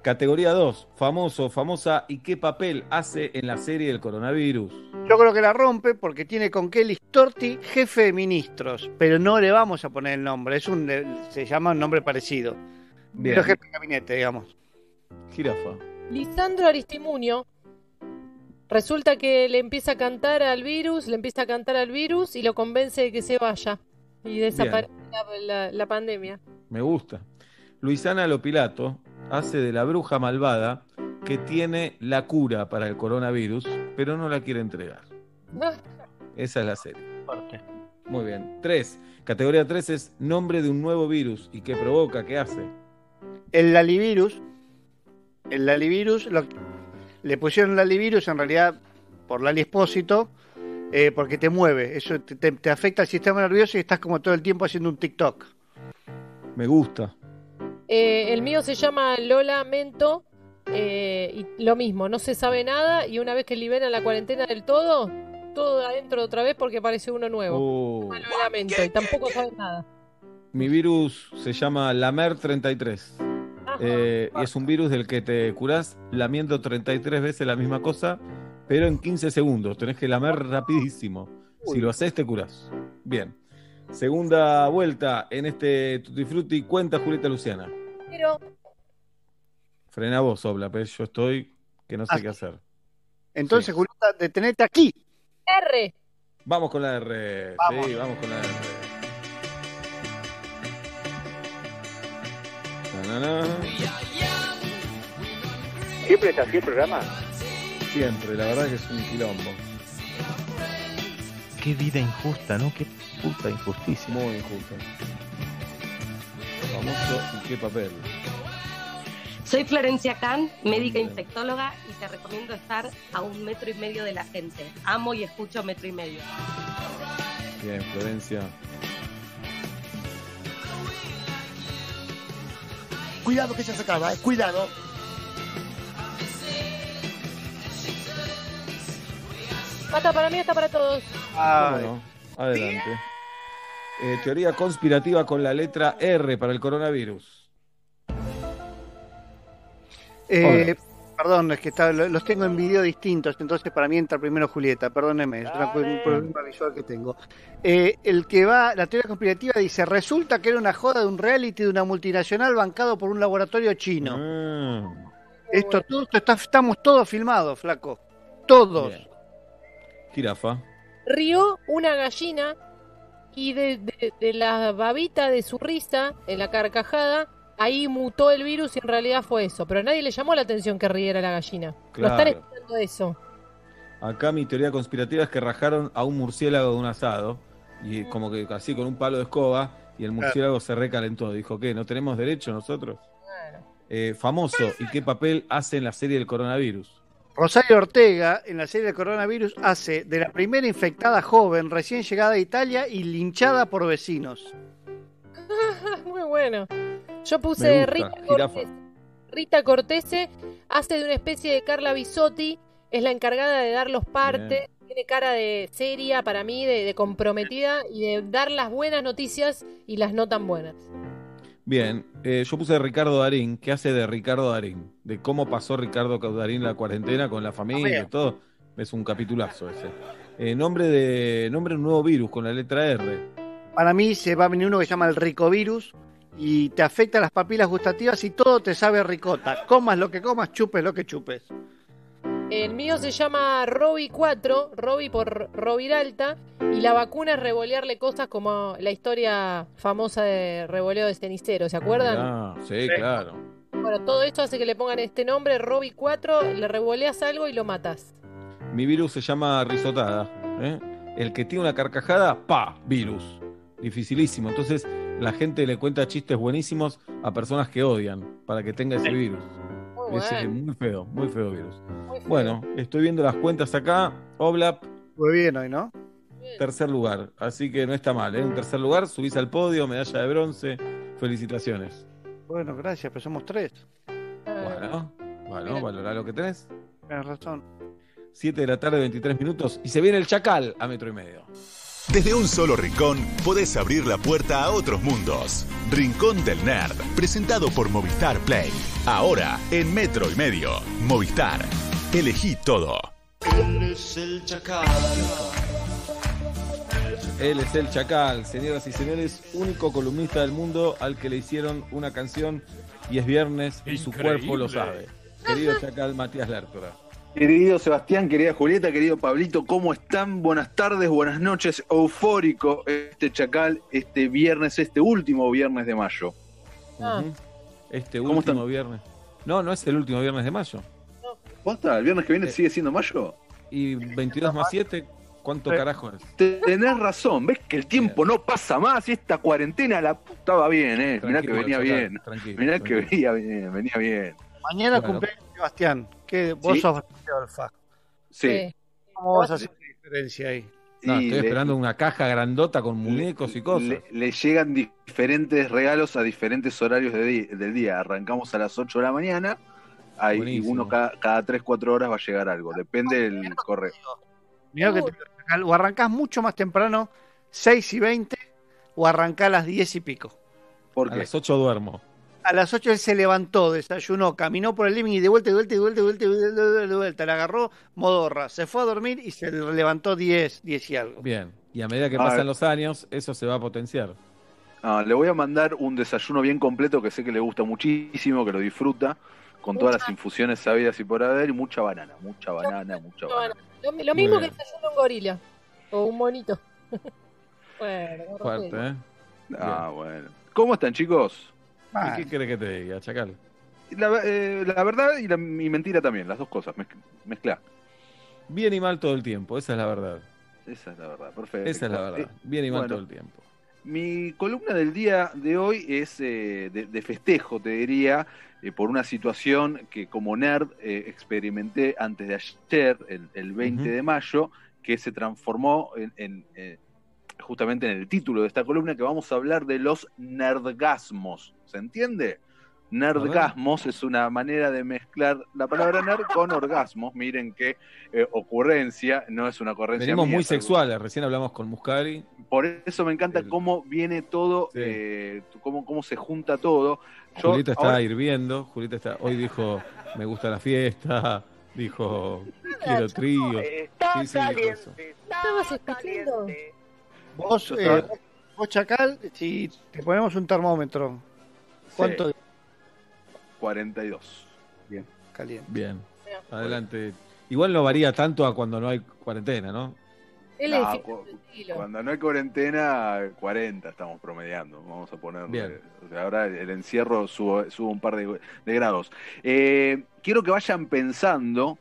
Categoría 2. Famoso, famosa. ¿Y qué papel hace en la serie del coronavirus? Yo creo que la rompe porque tiene con Kelly Storti jefe de ministros, pero no le vamos a poner el nombre, es un eh, se llama un nombre parecido. Bien. Pero jefe de gabinete, digamos. Jirafa. Lisandro Aristimuño resulta que le empieza a cantar al virus, le empieza a cantar al virus y lo convence de que se vaya y desaparece la, la- la pandemia. Me gusta. Luisana Lopilato hace de la bruja malvada que tiene la cura para el coronavirus, pero no la quiere entregar. Esa es la serie. Muy bien. 3. Categoría 3 es nombre de un nuevo virus. ¿Y qué provoca? ¿Qué hace? El lalivirus, el lalivirus, lo- le pusieron lalivirus en realidad por Lali Espósito, eh, porque te mueve, eso te, te- te afecta al sistema nervioso y estás como todo el tiempo haciendo un TikTok. Me gusta. Eh, el mío se llama Lola Mento eh, y lo mismo, no se sabe nada y una vez que liberan la cuarentena del todo, todo adentro otra vez porque aparece uno nuevo. Oh. Se llama Lola Mento y tampoco saben nada. Mi virus se llama Lamer33. Eh, y es un virus del que te curás lamiendo 33 veces la misma cosa, pero en 15 segundos. Tenés que lamer rapidísimo. Si lo haces, te curás. Bien. Segunda vuelta en este Tutti Frutti. Cuenta Julieta Luciana. Pero Frena vos, Obla, pero yo estoy que no sé Ah. qué hacer. Entonces, Julieta, detenete aquí. R. Vamos con la R. Vamos. Sí, vamos con la R. ¿Siempre está así el programa? Siempre, la verdad que es un quilombo. Qué vida injusta, ¿no? Qué puta injusticia. Muy injusta. Famoso y qué papel. Soy Florencia Kahn, médica infectóloga y te recomiendo estar a un metro y medio de la gente. Amo y escucho metro y medio. Bien, Florencia. Cuidado que ya se acaba, eh. Cuidado. Mata para mí, está para todos. ¿Cómo no? Adelante. Eh, teoría conspirativa con la letra R para el coronavirus. Eh, perdón, es que está- los tengo en video distintos, entonces para mí entra primero Julieta, perdóneme, es un problema visual que tengo. Eh, el que va, la teoría conspirativa dice, resulta que era una joda de un reality de una multinacional bancado por un laboratorio chino. Mm. Esto, todo esto está- estamos todos filmados, flaco. Todos. Jirafa. Rió una gallina y de, de- de la babita de su risa, en la carcajada, ahí mutó el virus y en realidad fue eso. Pero a nadie le llamó la atención que riera la gallina. Lo están Claro. esperando eso. Acá mi teoría conspirativa es que rajaron a un murciélago de un asado. Y como que así con un palo de escoba. Y el murciélago se recalentó. Dijo, ¿qué? ¿No tenemos derecho nosotros? Eh, famoso. ¿Y qué papel hace en la serie del coronavirus? Rosario Ortega, en la serie de coronavirus, hace de la primera infectada joven recién llegada a Italia y linchada por vecinos. Muy bueno. Yo puse gusta, Rita. Cortese. Rita Cortese hace de una especie de Carla Bisotti, es la encargada de dar los partes, tiene cara de seria para mí, de, de comprometida y de dar las buenas noticias y las no tan buenas. Bien, eh, yo puse Ricardo Darín. ¿Qué hace de Ricardo Darín? De cómo pasó Ricardo Darín la cuarentena con la familia y todo. Es un capitulazo ese. Eh, nombre de nombre de un nuevo virus con la letra R. Para mí se va a venir uno que se llama el ricovirus y te afecta las papilas gustativas y todo te sabe a ricota. Comas lo que comas, chupes lo que chupes. El mío se llama Robi 4, Robi por Roviralta, y la vacuna es revolearle cosas como la historia famosa de revoleo de cenicero, ¿se acuerdan? Ah, sí, claro. Bueno, todo esto hace que le pongan este nombre, Robi 4, le revoleas algo y lo matas. Mi virus se llama risotada. ¿eh? El que tiene una carcajada, pa, virus. Dificilísimo. Entonces la gente le cuenta chistes buenísimos a personas que odian para que tenga ese virus. Muy Es eh, bueno. muy feo, muy feo virus. Bueno, estoy viendo las cuentas acá. Oblap, Muy bien hoy, ¿no? tercer lugar. Así que no está mal. ¿eh? En tercer lugar, subís al podio, medalla de bronce. Felicitaciones. Bueno, gracias, pero somos tres. Bueno, bueno, valorá lo que tenés. Tienes razón. 7 de la tarde, 23 minutos. Y se viene el chacal a metro y medio. Desde un solo rincón podés abrir la puerta a otros mundos. Rincón del Nerd, presentado por Movistar Play. Ahora en metro y medio. Movistar. Elegí todo. Eres el chacal. Él es el Chacal, señoras y señores, único columnista del mundo al que le hicieron una canción y es viernes y su cuerpo lo sabe. Querido Chacal Matías Lertora. Querido Sebastián, querida Julieta, querido Pablito, ¿cómo están? Buenas tardes, buenas noches. Eufórico este chacal, este viernes, este último viernes de mayo. Ah. Ujú. Este ¿Cómo último viernes. No, no es el último viernes de mayo. ¿Posta? ¿El viernes que viene sigue siendo mayo? Y 22 más 7, ¿cuánto Sí. carajo es? Te- Tenés razón, ves que el tiempo no pasa más y esta cuarentena la puta va bien, eh. Mirá que venía Chacal, bien. tranquilo, Mirá que venía bien, venía bien. Mañana Bueno. cumpleaños Sebastián. Que vos Sí. sos bastante alfa. Sí. ¿Cómo vas a hacer la diferencia ahí? No, estoy le- esperando una caja grandota con muñecos y cosas. Le, le llegan diferentes regalos a diferentes horarios de di- del día. Arrancamos a las 8 de la mañana. Hay Buenísimo. uno cada, cada 3-4 horas va a llegar algo. Depende del correo. Mirá que te- o arrancás mucho más temprano, 6 y 20, o arrancás a las 10 y pico. ¿Por A las 8 duermo. A las 8 él se levantó, desayunó, caminó por el living y de vuelta, de vuelta, de vuelta, de vuelta, de vuelta, de. Le agarró modorra, se fue a dormir y se levantó 10, 10 y algo. Bien. Y a medida que A pasan ver. los años, eso se va a potenciar. Ah, le voy a mandar un desayuno bien completo que sé que le gusta muchísimo, que lo disfruta, con todas las infusiones sabidas y por haber, y mucha banana, mucha banana, mucha banana. Lo, lo mismo que desayuno un gorila. O un monito. bueno, Fuerte, ¿eh? Ah, bueno. ¿Cómo están, chicos? ¿Y ¿Qué querés que te diga, Chacal? La, eh, la verdad y la mi mentira también, las dos cosas, mezc- mezclá. Bien y mal todo el tiempo, esa es la verdad. Esa es la verdad, perfecto. Esa es la verdad. Eh, Bien y mal bueno, todo el tiempo. Mi columna del día de hoy es eh, de, de festejo, te diría, eh, por una situación que como nerd eh, experimenté antes de ayer, el, el 20 Ujú. de mayo, que se transformó en, en, justamente en el título de esta columna, que vamos a hablar de los nerdgasmos. ¿Se entiende? Nerdgasmos es una manera de mezclar la palabra nerd con orgasmos. Miren qué eh, ocurrencia, no es una ocurrencia. Venimos mía, muy sexuales, recién hablamos con Muscari. por eso me encanta cómo viene todo, eh, cómo, cómo se junta todo. Yo Julieta está ahora- hirviendo, Julieta está, hoy dijo, me gusta la fiesta, dijo, quiero trío. Sí, sí, eso. ¿Estabas escuchando? Vos, eh, vos, Chacal, si te ponemos un termómetro, ¿cuánto? Sí. 42. Bien, caliente. Bien, adelante. Igual no varía tanto a cuando no hay cuarentena, ¿no? Él No, cuando no hay cuarentena, 40 estamos promediando. Vamos a poner. Bien. o sea, ahora el encierro subo, subo un par de, de grados. Eh, quiero que vayan pensando.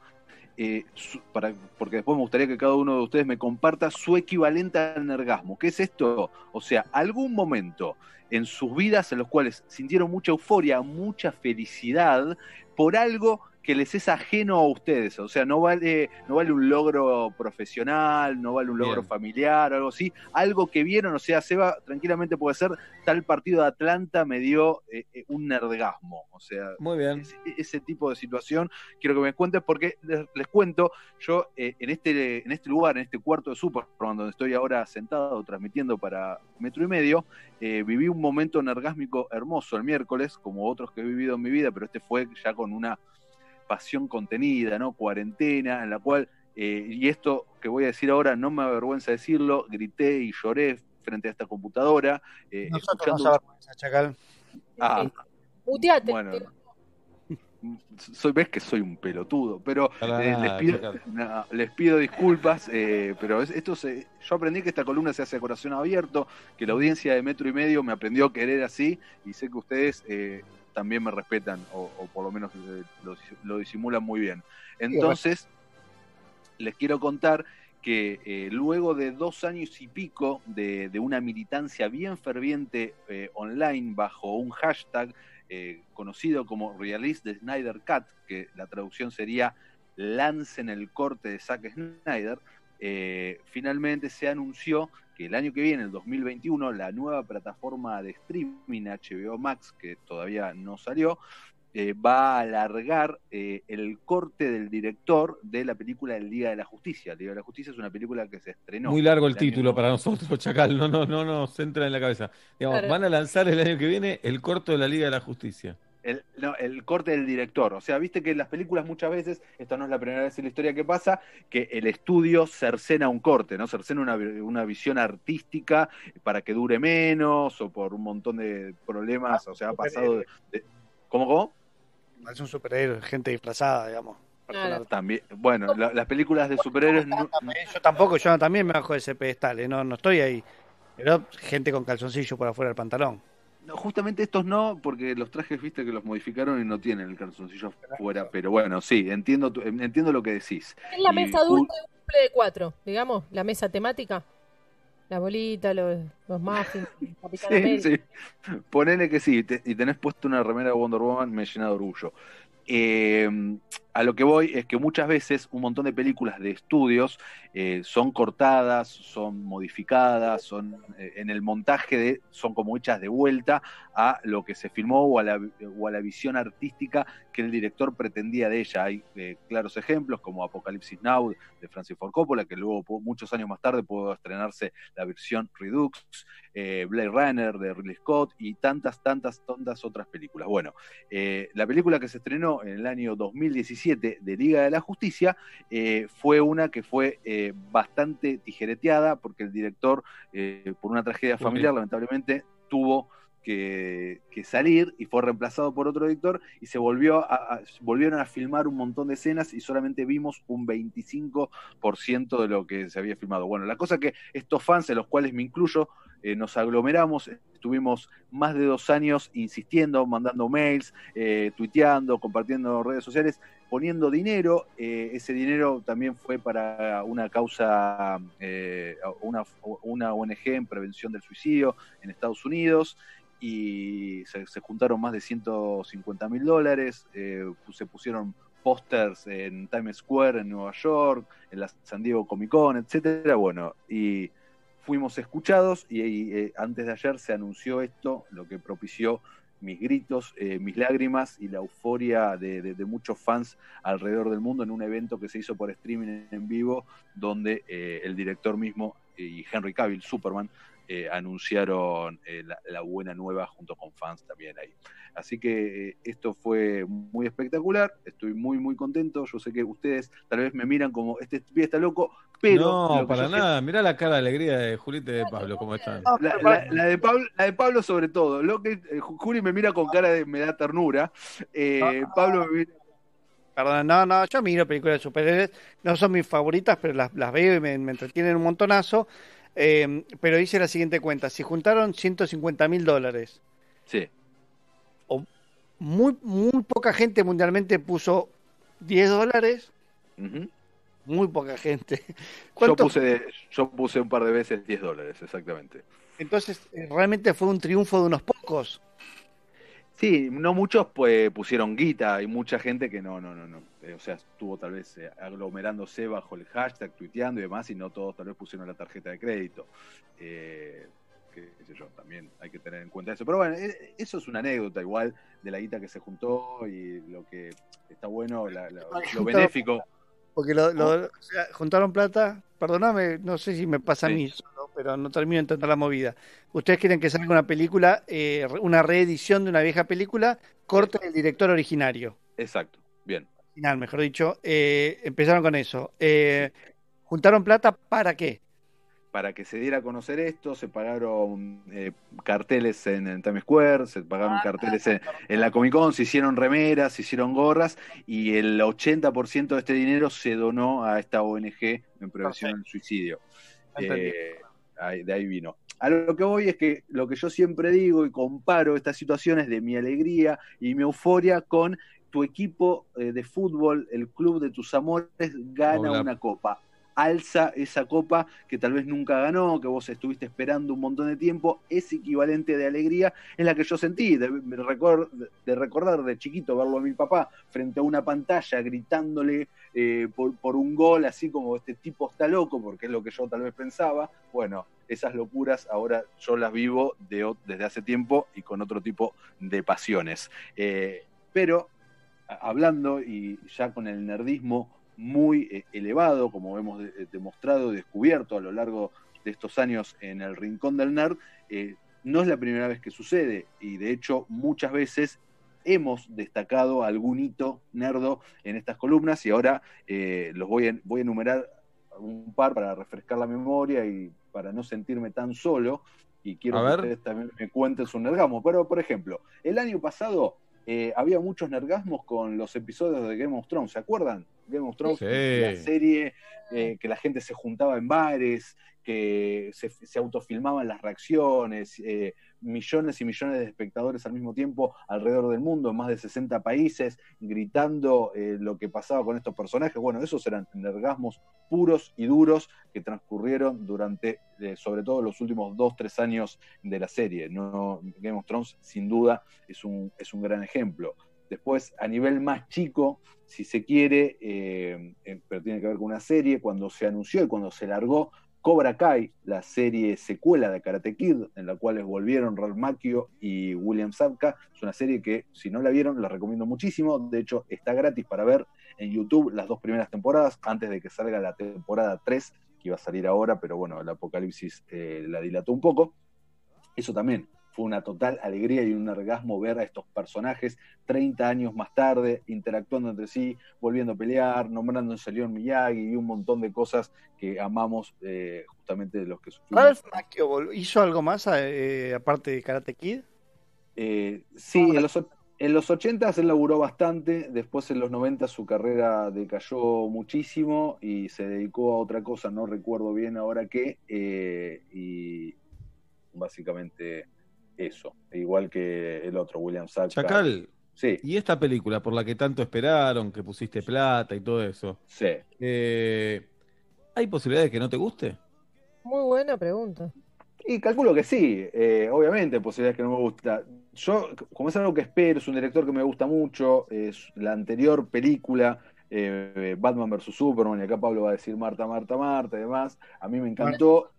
Eh, para, porque después me gustaría que cada uno de ustedes me comparta su equivalente al nergasmo. ¿Qué es esto? O sea, algún momento en sus vidas en los cuales sintieron mucha euforia, mucha felicidad por algo que les es ajeno a ustedes. O sea, no vale, no vale un logro profesional, no vale un logro Bien. familiar algo así. Algo que vieron, o sea, Seba, tranquilamente puede ser, tal partido de Atlanta me dio eh, eh, un nerdgasmo. O sea, Muy bien. ese, ese tipo de situación quiero que me cuenten porque les, les cuento, yo eh, en, este, en este lugar, en este cuarto de Superman donde estoy ahora sentado transmitiendo para metro y medio, eh, viví un momento nergásmico hermoso el miércoles, como otros que he vivido en mi vida, pero este fue ya con una pasión contenida, ¿no? Cuarentena, en la cual, eh, y esto que voy a decir ahora no me avergüenza decirlo, grité y lloré frente a esta computadora. eh, Nosotros nos escuchando- avergüenza, Chacal. Ah, Muteate. bueno, soy, ves que soy un pelotudo, pero eh, nada, les, pido, no, les pido disculpas, eh, pero es- esto se, yo aprendí que esta columna se hace a corazón abierto, que la audiencia de metro y medio me aprendió a querer así y sé que ustedes eh, también me respetan o, o por lo menos eh, lo, lo disimulan muy bien. Entonces, les quiero contar que eh, luego de dos años y pico de, de una militancia bien ferviente eh, online bajo un hashtag eh, conocido como Realist de Snyder Cut, que la traducción sería lancen el corte de Zack Snyder, finalmente se anunció que el año que viene, el 2021, la nueva plataforma de streaming HBO Max, que todavía no salió, eh, va a alargar eh, el corte del director de la película El Liga de la Justicia. El Liga de la Justicia es una película que se estrenó. Muy largo el año- título para nosotros, Chacal. No, no, no nos entra en la cabeza. Digamos, Claro. van a lanzar el año que viene el corto de la Liga de la Justicia. El, no, el corte del director. O sea, viste que en las películas muchas veces, esta no es la primera vez en la historia que pasa, que el estudio cercena un corte, ¿no? Cercena una, una visión artística para que dure menos o por un montón de problemas. O sea, ha pasado de. de- ¿Cómo, cómo? Es un superhéroe, gente disfrazada, digamos. También, bueno, la- las películas de superhéroes no- Yo tampoco, yo también me bajo de ese pedestal, eh, no, no estoy ahí. Pero gente con calzoncillo por afuera del pantalón. No, justamente estos no, porque los trajes, viste, que los modificaron y no tienen el calzoncillo afuera. Pero bueno, sí, entiendo, tu- entiendo lo que decís. Es la mesa adulta de un cumple de cuatro, digamos, la mesa temática. La bolita, los, los muffins, Sí, sí. Ponele que sí, te- y tenés puesto una remera de Wonder Woman, me llena de orgullo. Eh, a lo que voy es que muchas veces un montón de películas de estudios eh, son cortadas, son modificadas, son eh, en el montaje de, son como hechas de vuelta a lo que se filmó o a la, o a la visión artística que el director pretendía de ella. Hay eh, claros ejemplos como Apocalipsis Now de Francis Ford Coppola, que luego muchos años más tarde pudo estrenarse la versión Redux, Blade Runner de Ridley Scott y tantas, tantas, tantas otras películas. Bueno, la película que se estrenó en el año 2017 de Liga de la Justicia eh, fue una que fue eh, bastante tijereteada porque el director, eh, por una tragedia ¿Por familiar, lamentablemente tuvo que, que salir y fue reemplazado por otro director y se volvió a, a- volvieron a filmar un montón de escenas y solamente vimos un 25% de lo que se había filmado. Bueno, la cosa que estos fans, en los cuales me incluyo, eh, nos aglomeramos, estuvimos más de dos años insistiendo, mandando mails, eh, tuiteando, compartiendo en redes sociales, poniendo dinero. Eh, ese dinero también fue para una causa, eh, una, una ONG en prevención del suicidio en Estados Unidos y se, juntaron más de 150 mil dólares, se pusieron pósters en Times Square en Nueva York, en la San Diego Comic Con, etcétera, bueno, y fuimos escuchados y, eh, antes de ayer se anunció esto, lo que propició mis gritos, eh, mis lágrimas y la euforia de, de- de muchos fans alrededor del mundo en un evento que se hizo por streaming en vivo, donde eh, el director mismo y Henry Cavill, Superman, eh, anunciaron eh, la, la buena nueva junto con fans también ahí. Así que eh, esto fue muy espectacular, estoy muy muy contento, yo sé que ustedes tal vez me miran como este pibe está loco, pero... no, para yo sé- nada. Mirá la cara de alegría de Julita y de Pablo, cómo están. la, la- la de Pablo, la de Pablo sobre todo. Lo que eh, Juli me mira con cara de me da ternura. Eh, Pablo me mira Perdón, no, no, yo miro películas de superhéroes, no son mis favoritas, pero las, las veo y me, me entretienen un montonazo. Eh, pero hice la siguiente cuenta, si juntaron 150 mil dólares, Sí. o muy, muy poca gente mundialmente puso 10 dólares, muy poca gente. Yo ¿Cuánto- puse, yo puse un par de veces 10 dólares, exactamente. Entonces, eh, realmente fue un triunfo de unos pocos. Sí, no muchos pues pusieron guita, hay mucha gente que no, no, no, no. Eh, o sea, estuvo tal vez eh, aglomerándose bajo el hashtag, tuiteando y demás, y no todos tal vez pusieron la tarjeta de crédito. Eh, qué sé yo, también hay que tener en cuenta eso. Pero bueno, eh, eso es una anécdota igual de la guita que se juntó y lo que está bueno, la- la- lo benéfico. Porque lo, lo- o sea, juntaron plata, perdóname, no sé si me pasa a mí pero no termino de entender la movida. Ustedes quieren que salga una película, eh, una reedición de una vieja película, corte del director originario. Exacto, bien. Final, mejor dicho. Eh, empezaron con eso. Eh, ¿Juntaron plata para qué? para que se diera a conocer esto, se pagaron eh, carteles en, en Times Square, se pagaron carteles en, en la Comic Con, se hicieron remeras, se hicieron gorras y el 80% de este dinero se donó a esta ONG en prevención del suicidio. Eh, ahí- de ahí vino. A lo que voy es que lo que yo siempre digo y comparo estas situaciones de mi alegría y mi euforia con tu equipo eh, de fútbol, el club de tus amores, gana Hola. una copa. Alza esa copa que tal vez nunca ganó, que vos estuviste esperando un montón de tiempo, ese equivalente de alegría es la que yo sentí, de, de recor- de recordar de chiquito verlo a mi papá frente a una pantalla gritándole eh, por, un gol, así como este tipo está loco, porque es lo que yo tal vez pensaba. Bueno, esas locuras ahora yo las vivo desde hace tiempo y con otro tipo de pasiones. Eh, pero hablando y ya con el nerdismo muy eh, elevado, como hemos eh, demostrado y descubierto a lo largo de estos años en el Rincón del Nerd, eh, no es la primera vez que sucede y de hecho muchas veces hemos destacado algún hito nerdo en estas columnas y ahora eh, los voy a, voy a enumerar un par para refrescar la memoria y para no sentirme tan solo y quiero A que ver. ustedes también me cuenten su nergasmo. Pero, por ejemplo, el año pasado eh, había muchos nergasmos con los episodios de Game of Thrones, ¿se acuerdan? Game of Thrones, Sí. la serie eh, que la gente se juntaba en bares, que se, se autofilmaban las reacciones, eh, millones y millones de espectadores al mismo tiempo alrededor del mundo, en más de 60 países, gritando eh, lo que pasaba con estos personajes. Bueno, esos eran nergasmos puros y duros que transcurrieron durante, eh, sobre todo, los últimos dos, tres años de la serie. No, Game of Thrones, sin duda, es un, es un gran ejemplo. Después, a nivel más chico, si se quiere, eh, eh, pero tiene que ver con una serie, cuando se anunció y cuando se largó Cobra Kai, la serie secuela de Karate Kid, en la cual volvieron Ralph Macchio y William Zabka. Es una serie que, si no la vieron, la recomiendo muchísimo. De hecho, está gratis para ver en YouTube las dos primeras temporadas, antes de que salga la temporada 3, que iba a salir ahora, pero bueno, el apocalipsis eh, la dilató un poco. Eso también fue una total alegría y un orgasmo ver a estos personajes 30 años más tarde, interactuando entre sí, volviendo a pelear, nombrándose a Leon Miyagi y un montón de cosas que amamos eh, justamente de los que sufrimos. Ralph Macchio hizo algo más eh, aparte de Karate Kid. Eh, sí, en los, en los 80 él laburó bastante, después en los 90 su carrera decayó muchísimo y se dedicó a otra cosa, no recuerdo bien ahora qué, eh, y básicamente eso, igual que el otro, William Sackar. Chacal. Sí. Y esta película por la que tanto esperaron, que pusiste plata y todo eso. Sí. eh, ¿Hay posibilidades de que no te guste? Muy buena pregunta. Y calculo que sí, eh, obviamente, posibilidades que no me gusta. Yo, como es algo que espero, es un director que me gusta mucho, es la anterior película, eh, Batman vs. Superman, y acá Pablo va a decir Marta, Marta, Marta y demás, a mí me encantó.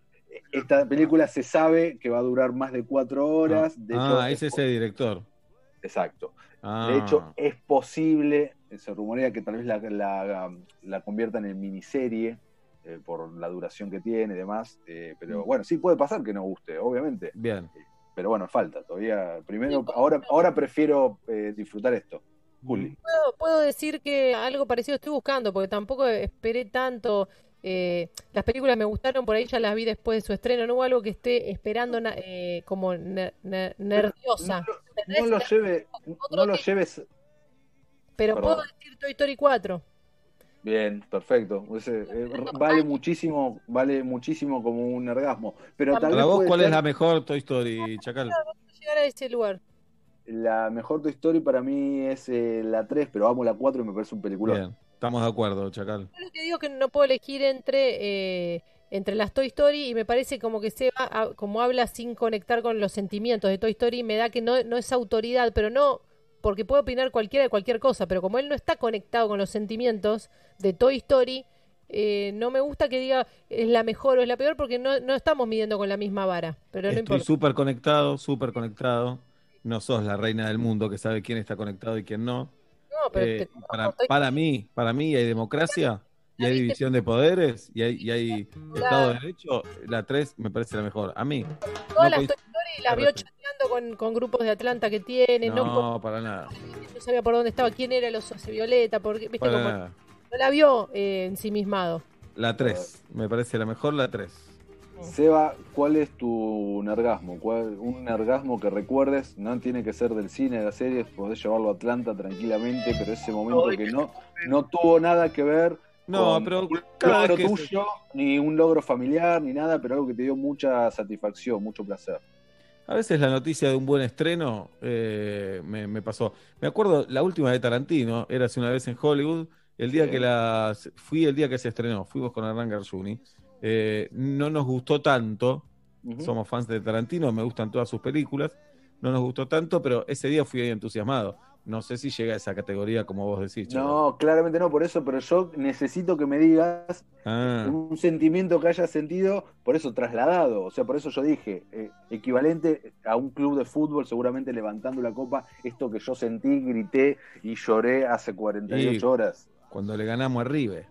Esta película se sabe que va a durar más de cuatro horas. De hecho, ah, es ese director. Exacto. Ah. De hecho, es posible, se rumorea que tal vez la, la, la conviertan en miniserie eh, por la duración que tiene y demás. eh, pero bueno, sí puede pasar que no guste, obviamente. Bien. Pero bueno, falta todavía. Primero, ahora, ahora prefiero eh, disfrutar esto. Juli. Puedo, puedo decir que algo parecido estoy buscando, porque tampoco esperé tanto. Eh, las películas me gustaron, por ahí ya las vi después de su estreno. No hubo algo que esté esperando eh, como ner- ner- nerviosa. No lo lleve, no lo lleves. Pero Perdón. puedo decir Toy Story 4. Bien, perfecto. Ese, eh, vale muchísimo, vale muchísimo como un orgasmo. Pero tal Para vez vos, ¿cuál es la mejor Toy Story, Chacal? Llegar a ese lugar. la mejor Toy Story para mí es eh, la 3, pero amo la 4 y me parece un peliculón. Estamos de acuerdo, Chacal. Yo lo que digo es que no puedo elegir entre, eh, entre las Toy Story y me parece como que se va, a- como habla sin conectar con los sentimientos de Toy Story, me da que no, no es autoridad, pero no porque puede opinar cualquiera de cualquier cosa, pero como él no está conectado con los sentimientos de Toy Story, eh, no me gusta que diga es la mejor o es la peor porque no, no estamos midiendo con la misma vara, pero no Estoy importa. súper conectado, súper conectado. No sos la reina del mundo que sabe quién está conectado y quién no. No, pero Eh, te- para, para mí, para mí hay democracia y hay división de poderes y hay, y hay Estado de Derecho. La 3 me parece la mejor. A mí. todas no las Story las vio chateando con, con grupos de Atlanta que tiene, no, No, para nada. no sabía por dónde estaba, quién era el oso violeta, porque, viste, como no la vio eh, ensimismado. La 3. Me parece la mejor la 3. Seba, ¿cuál es tu nergasmo? ¿Cuál- un nergasmo que recuerdes, no tiene que ser del cine, de las series, podés llevarlo a Atlanta tranquilamente, pero ese momento que no, no tuvo nada que ver No, con pero un logro que tuyo, ni un logro familiar, ni nada, pero algo que te dio mucha satisfacción, mucho placer. A veces la noticia de un buen estreno eh, me, me pasó. Me acuerdo, la última de Tarantino, era hace una vez en Hollywood, el día Sí. que la fui el día que se estrenó, fuimos con Hernán Garzuni. Eh, no nos gustó tanto, somos fans de Tarantino, me gustan todas sus películas, no nos gustó tanto, pero ese día fui ahí entusiasmado. No sé si llega a esa categoría como vos decís. No, claramente no, por eso, pero yo necesito que me digas Ah, un sentimiento que hayas sentido, por eso trasladado, o sea, por eso yo dije, eh, equivalente a un club de fútbol, seguramente levantando la copa, esto que yo sentí, grité y lloré hace 48 Y- horas. cuando le ganamos a River.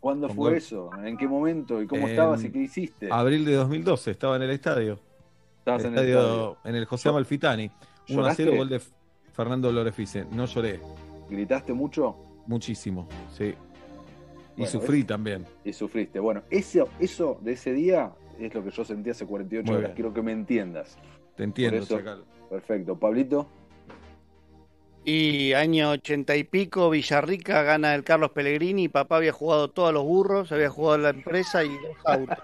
¿Cuándo fue gol. eso? ¿En qué momento? ¿Y cómo En estabas y qué hiciste? Abril de 2012, estaba en el estadio. Estabas el en el estadio, estadio. en el José Amalfitani. 1 a ¿Lloraste? 0, gol de Fernando Lorefice. No lloré. ¿Gritaste mucho? Muchísimo, sí. Y sufrí es- también. Y sufriste. Bueno, eso, eso de ese día es lo que yo sentí hace 48 Muy horas. bien. Quiero que me entiendas. Te entiendo, eso- Chacal. Perfecto. Pablito. Y año ochenta y pico, Villarrica gana el Carlos Pellegrini, papá había jugado todos los burros, había jugado la empresa y dos autos.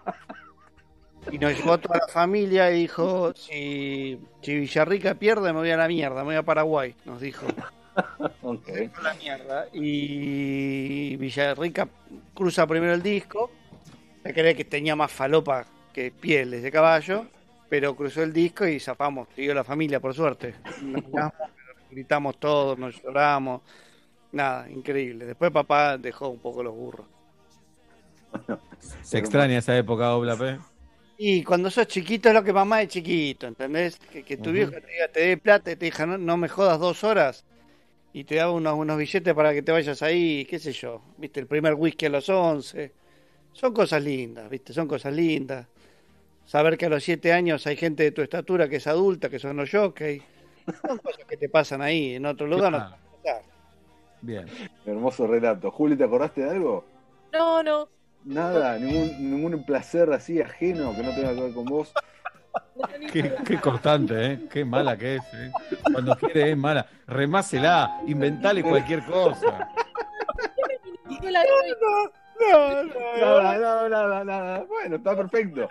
Y nos llevó a toda la familia y dijo, si, si Villarrica pierde me voy a la mierda, me voy a Paraguay, nos dijo. La mierda. Y Villarrica cruza primero el disco, se cree que tenía más falopa que pieles de caballo, pero cruzó el disco y zafamos, siguió la familia por suerte. Gritamos todos, nos lloramos, nada, increíble. Después papá dejó un poco los burros. Se extraña esa época, Oblap. Y cuando sos chiquito es lo que mamá es chiquito, ¿entendés? Que, que tu viejo te diga, te dé plata y te diga, no, no me jodas dos horas y te da unos, unos billetes para que te vayas ahí, qué sé yo, viste, el primer whisky a los 11. Son cosas lindas, viste, son cosas lindas. Saber que a los siete años hay gente de tu estatura que es adulta, que son los jockeys. Son cosas que te pasan ahí, en otro lugar no te Claro. van a pasar. Bien. Hermoso relato. Juli, ¿te acordaste de algo? No, no. Nada, ningún, ningún placer así ajeno que no tenga que ver con vos. Qué, qué cortante, ¿eh? Qué mala que es, ¿eh? Cuando quiere es mala. Remásela, inventale cualquier cosa. Doy. No, nada, nada, nada, nada. Bueno, está perfecto.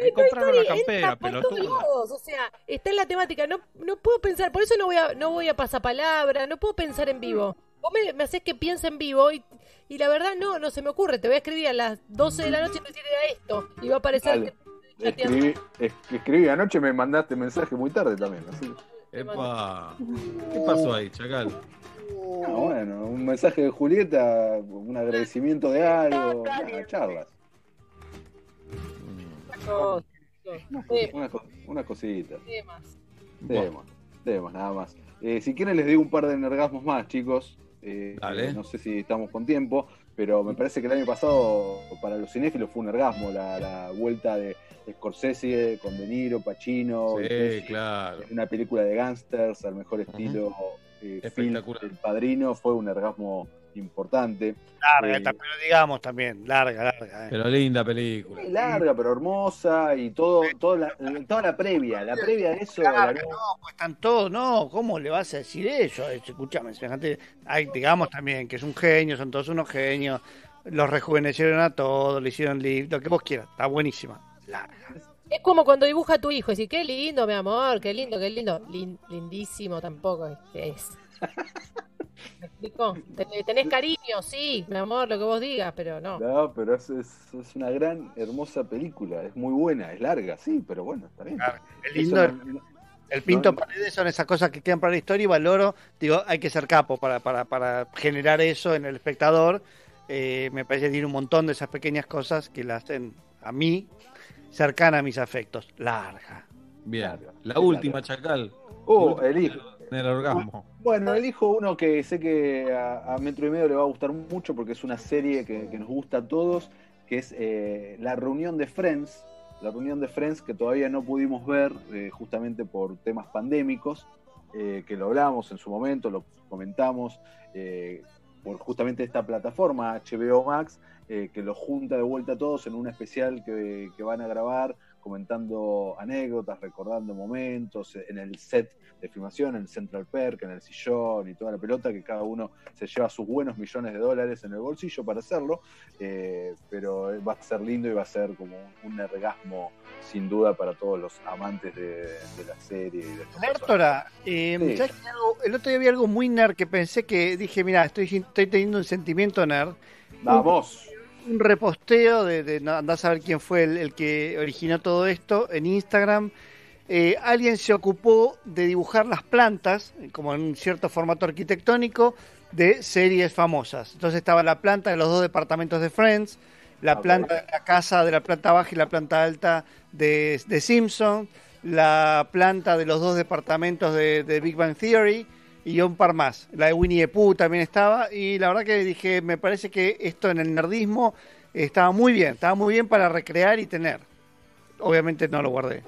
Toy compraron la campera, lados, O sea, está en la temática. No, no puedo pensar, por eso no voy a, no voy a pasapalabra, no puedo pensar en vivo. Vos me, me haces que piense en vivo y, y la verdad no, no se me ocurre. Te voy a escribir a las 12 de la noche y decir era esto. Y va a aparecer Dale. que. Escribí, es- escribí anoche, me mandaste mensaje muy tarde también. Así. Epa. ¿Qué pasó ahí, Chacal? Ah, bueno, un mensaje de Julieta, un agradecimiento de algo, nada, charlas. No, Una, una cosita. temas. Temas, temas, nada más. Eh, si quieren les digo un par de energasmos más, chicos. Eh, Dale. no sé si estamos con tiempo, pero me parece que el año pasado para los cinéfilos fue un ergasmo la, la vuelta de Scorsese con De Niro, Pacino, y Sí, Pesci, claro. en una película de gangsters al mejor estilo eh, film Espectacular. El Padrino fue un ergasmo importante. Larga, Eh, pero digamos también, larga, larga. eh. Pero linda película. larga pero hermosa y todo, todo la- toda la previa, la previa de eso, Larga, no, pues están todos, no, ¿cómo le vas a decir eso? Escúchame, semejante, ay, digamos también que es un genio, son todos unos genios, los rejuvenecieron a todos, le hicieron li- lo que vos quieras, está buenísima. Larga. Es como cuando dibuja a tu hijo, y decís, qué lindo, mi amor, qué lindo, qué lindo. Lin- lindísimo tampoco es. es. ¿Me explico? Ten- Tenés cariño, sí, mi amor, lo que vos digas, pero no. No, pero es, es, es una gran, hermosa película. Es muy buena, es larga, sí, pero bueno, está bien. Lindo, Eso el, no- el Pinto no- Paredes son esas cosas que quedan para la historia y valoro, digo, hay que ser capo para, para, para generar eso en el espectador. Eh, me parece que tiene un montón de esas pequeñas cosas que la hacen a mí cercana a mis afectos. Larga. Bien. La última, Chacal. Oh, elijo. En el orgasmo. Bueno, elijo uno que sé que a, a Metro y Medio le va a gustar mucho porque es una serie que, que nos gusta a todos, que es eh, La Reunión de Friends. La Reunión de Friends que todavía no pudimos ver eh, justamente por temas pandémicos, eh, que lo hablamos en su momento, lo comentamos, eh, por justamente esta plataforma HBO Max, eh, que los junta de vuelta a todos en un especial que, que van a grabar comentando anécdotas, recordando momentos en el set de filmación, en el Central Perk, en el sillón y toda la pelota, que cada uno se lleva sus buenos millones de dólares en el bolsillo para hacerlo, eh, pero va a ser lindo y va a ser como un orgasmo sin duda para todos los amantes de, de la serie y de eh, el otro día vi algo muy nerd que pensé que dije, mira, estoy, estoy teniendo un sentimiento nerd. Vamos. Un, reposteo de, de no, andá a saber quién fue el, el que originó todo esto en Instagram. Eh, alguien se ocupó de dibujar las plantas, como en un cierto formato arquitectónico, de series famosas. Entonces estaba la planta de los dos departamentos de Friends, la planta de la casa de la planta baja y la planta alta de, de Simpson, la planta de los dos departamentos de, de Big Bang Theory y un par más. La de Winnie the Pooh también estaba y la verdad que dije, me parece que esto en el nerdismo estaba muy bien, estaba muy bien para recrear y tener. Obviamente no lo guardé.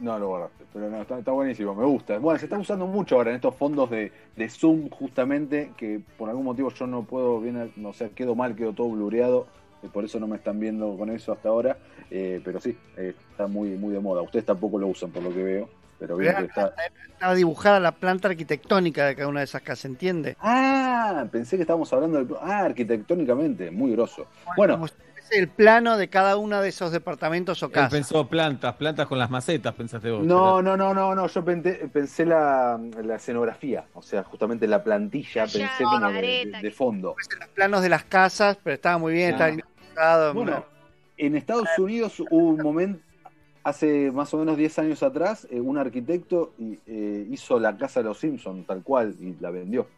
No lo guardaste, pero no, está, buenísimo, me gusta. Bueno, se está usando mucho ahora en estos fondos de, de Zoom, justamente, que por algún motivo yo no puedo bien, no sé, quedo mal, quedo todo blureado, y por eso no me están viendo con eso hasta ahora, eh, pero sí, eh, está muy, muy de moda. Ustedes tampoco lo usan por lo que veo, pero bien que está. Estaba dibujada la planta arquitectónica de cada una de esas casas, ¿entiende? Ah, pensé que estábamos hablando del. Ah, arquitectónicamente, muy grosso. Bueno, fuese el plano de cada uno de esos departamentos o Él casas. pensó plantas, plantas con las macetas, pensaste vos. No, no, no, no, no, yo pensé, pensé la, la escenografía, o sea, justamente la plantilla, pensé como de, de- de fondo. Los planos de las casas, pero estaba muy bien, Ah. estaba Bueno, en Estados Unidos hubo un momento, hace más o menos 10 años atrás, eh, un arquitecto y, eh, hizo la casa de los Simpsons tal cual y la vendió.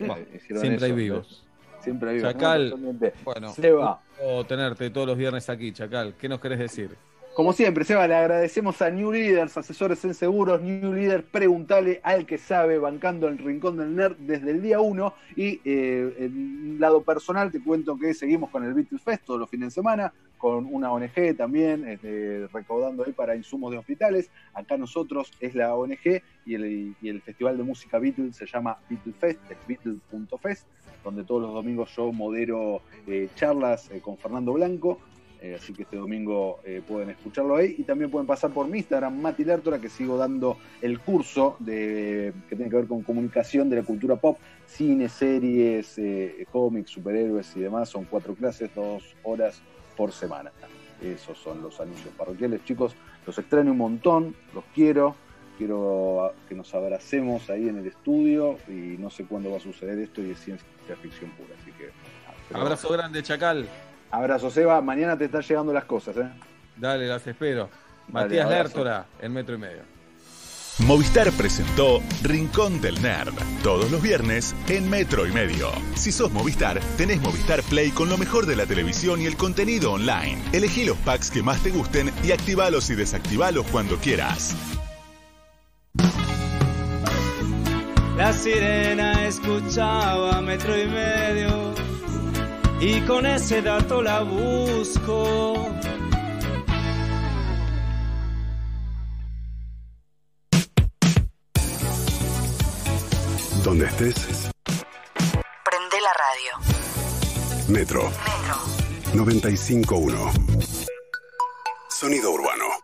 Bah, hicieron siempre hay vivos. Siempre hay vivos. Chacal, No, bueno, Seba, o tenerte todos los viernes aquí, Chacal. ¿Qué nos querés decir? Como siempre, Seba, le agradecemos a New Leaders, asesores en seguros. New Leader, preguntale al que sabe, bancando el rincón del nerd desde el día uno. Y eh, en lado personal, te cuento que seguimos con el Beatles Fest todos los fines de semana, con una ONG también, este, recaudando ahí para insumos de hospitales. Acá nosotros es la ONG y el, y el Festival de Música Beatles se llama Beatles Fest, es beatles.fest, donde todos los domingos yo modero eh, charlas eh, con Fernando Blanco Eh, así que este domingo eh, pueden escucharlo ahí y también pueden pasar por mi Instagram, Mati Lertora, que sigo dando el curso de, que tiene que ver con comunicación de la cultura pop, cine, series, eh, cómics, superhéroes y demás. Son cuatro clases, dos horas por semana. Esos son los anuncios parroquiales, chicos. Los extraño un montón, los quiero. Quiero que nos abracemos ahí en el estudio y no sé cuándo va a suceder esto y es ciencia ficción pura. Así que pero- Abrazo grande, Chacal. Abrazo, Seba. Mañana te están llegando las cosas, ¿eh? Dale, las espero. Dale, Matías. Lertora, en metro y medio. Movistar presentó Rincón del Nerd, todos los viernes en Metro y Medio. Si sos Movistar, tenés Movistar Play con lo mejor de la televisión y el contenido online. Elegí los packs que más te gusten y activalos y desactivalos cuando quieras. La sirena escuchaba metro y medio y con ese dato la busco. Donde estés, Prende la radio. Metro. Metro. 95.1. Sonido urbano.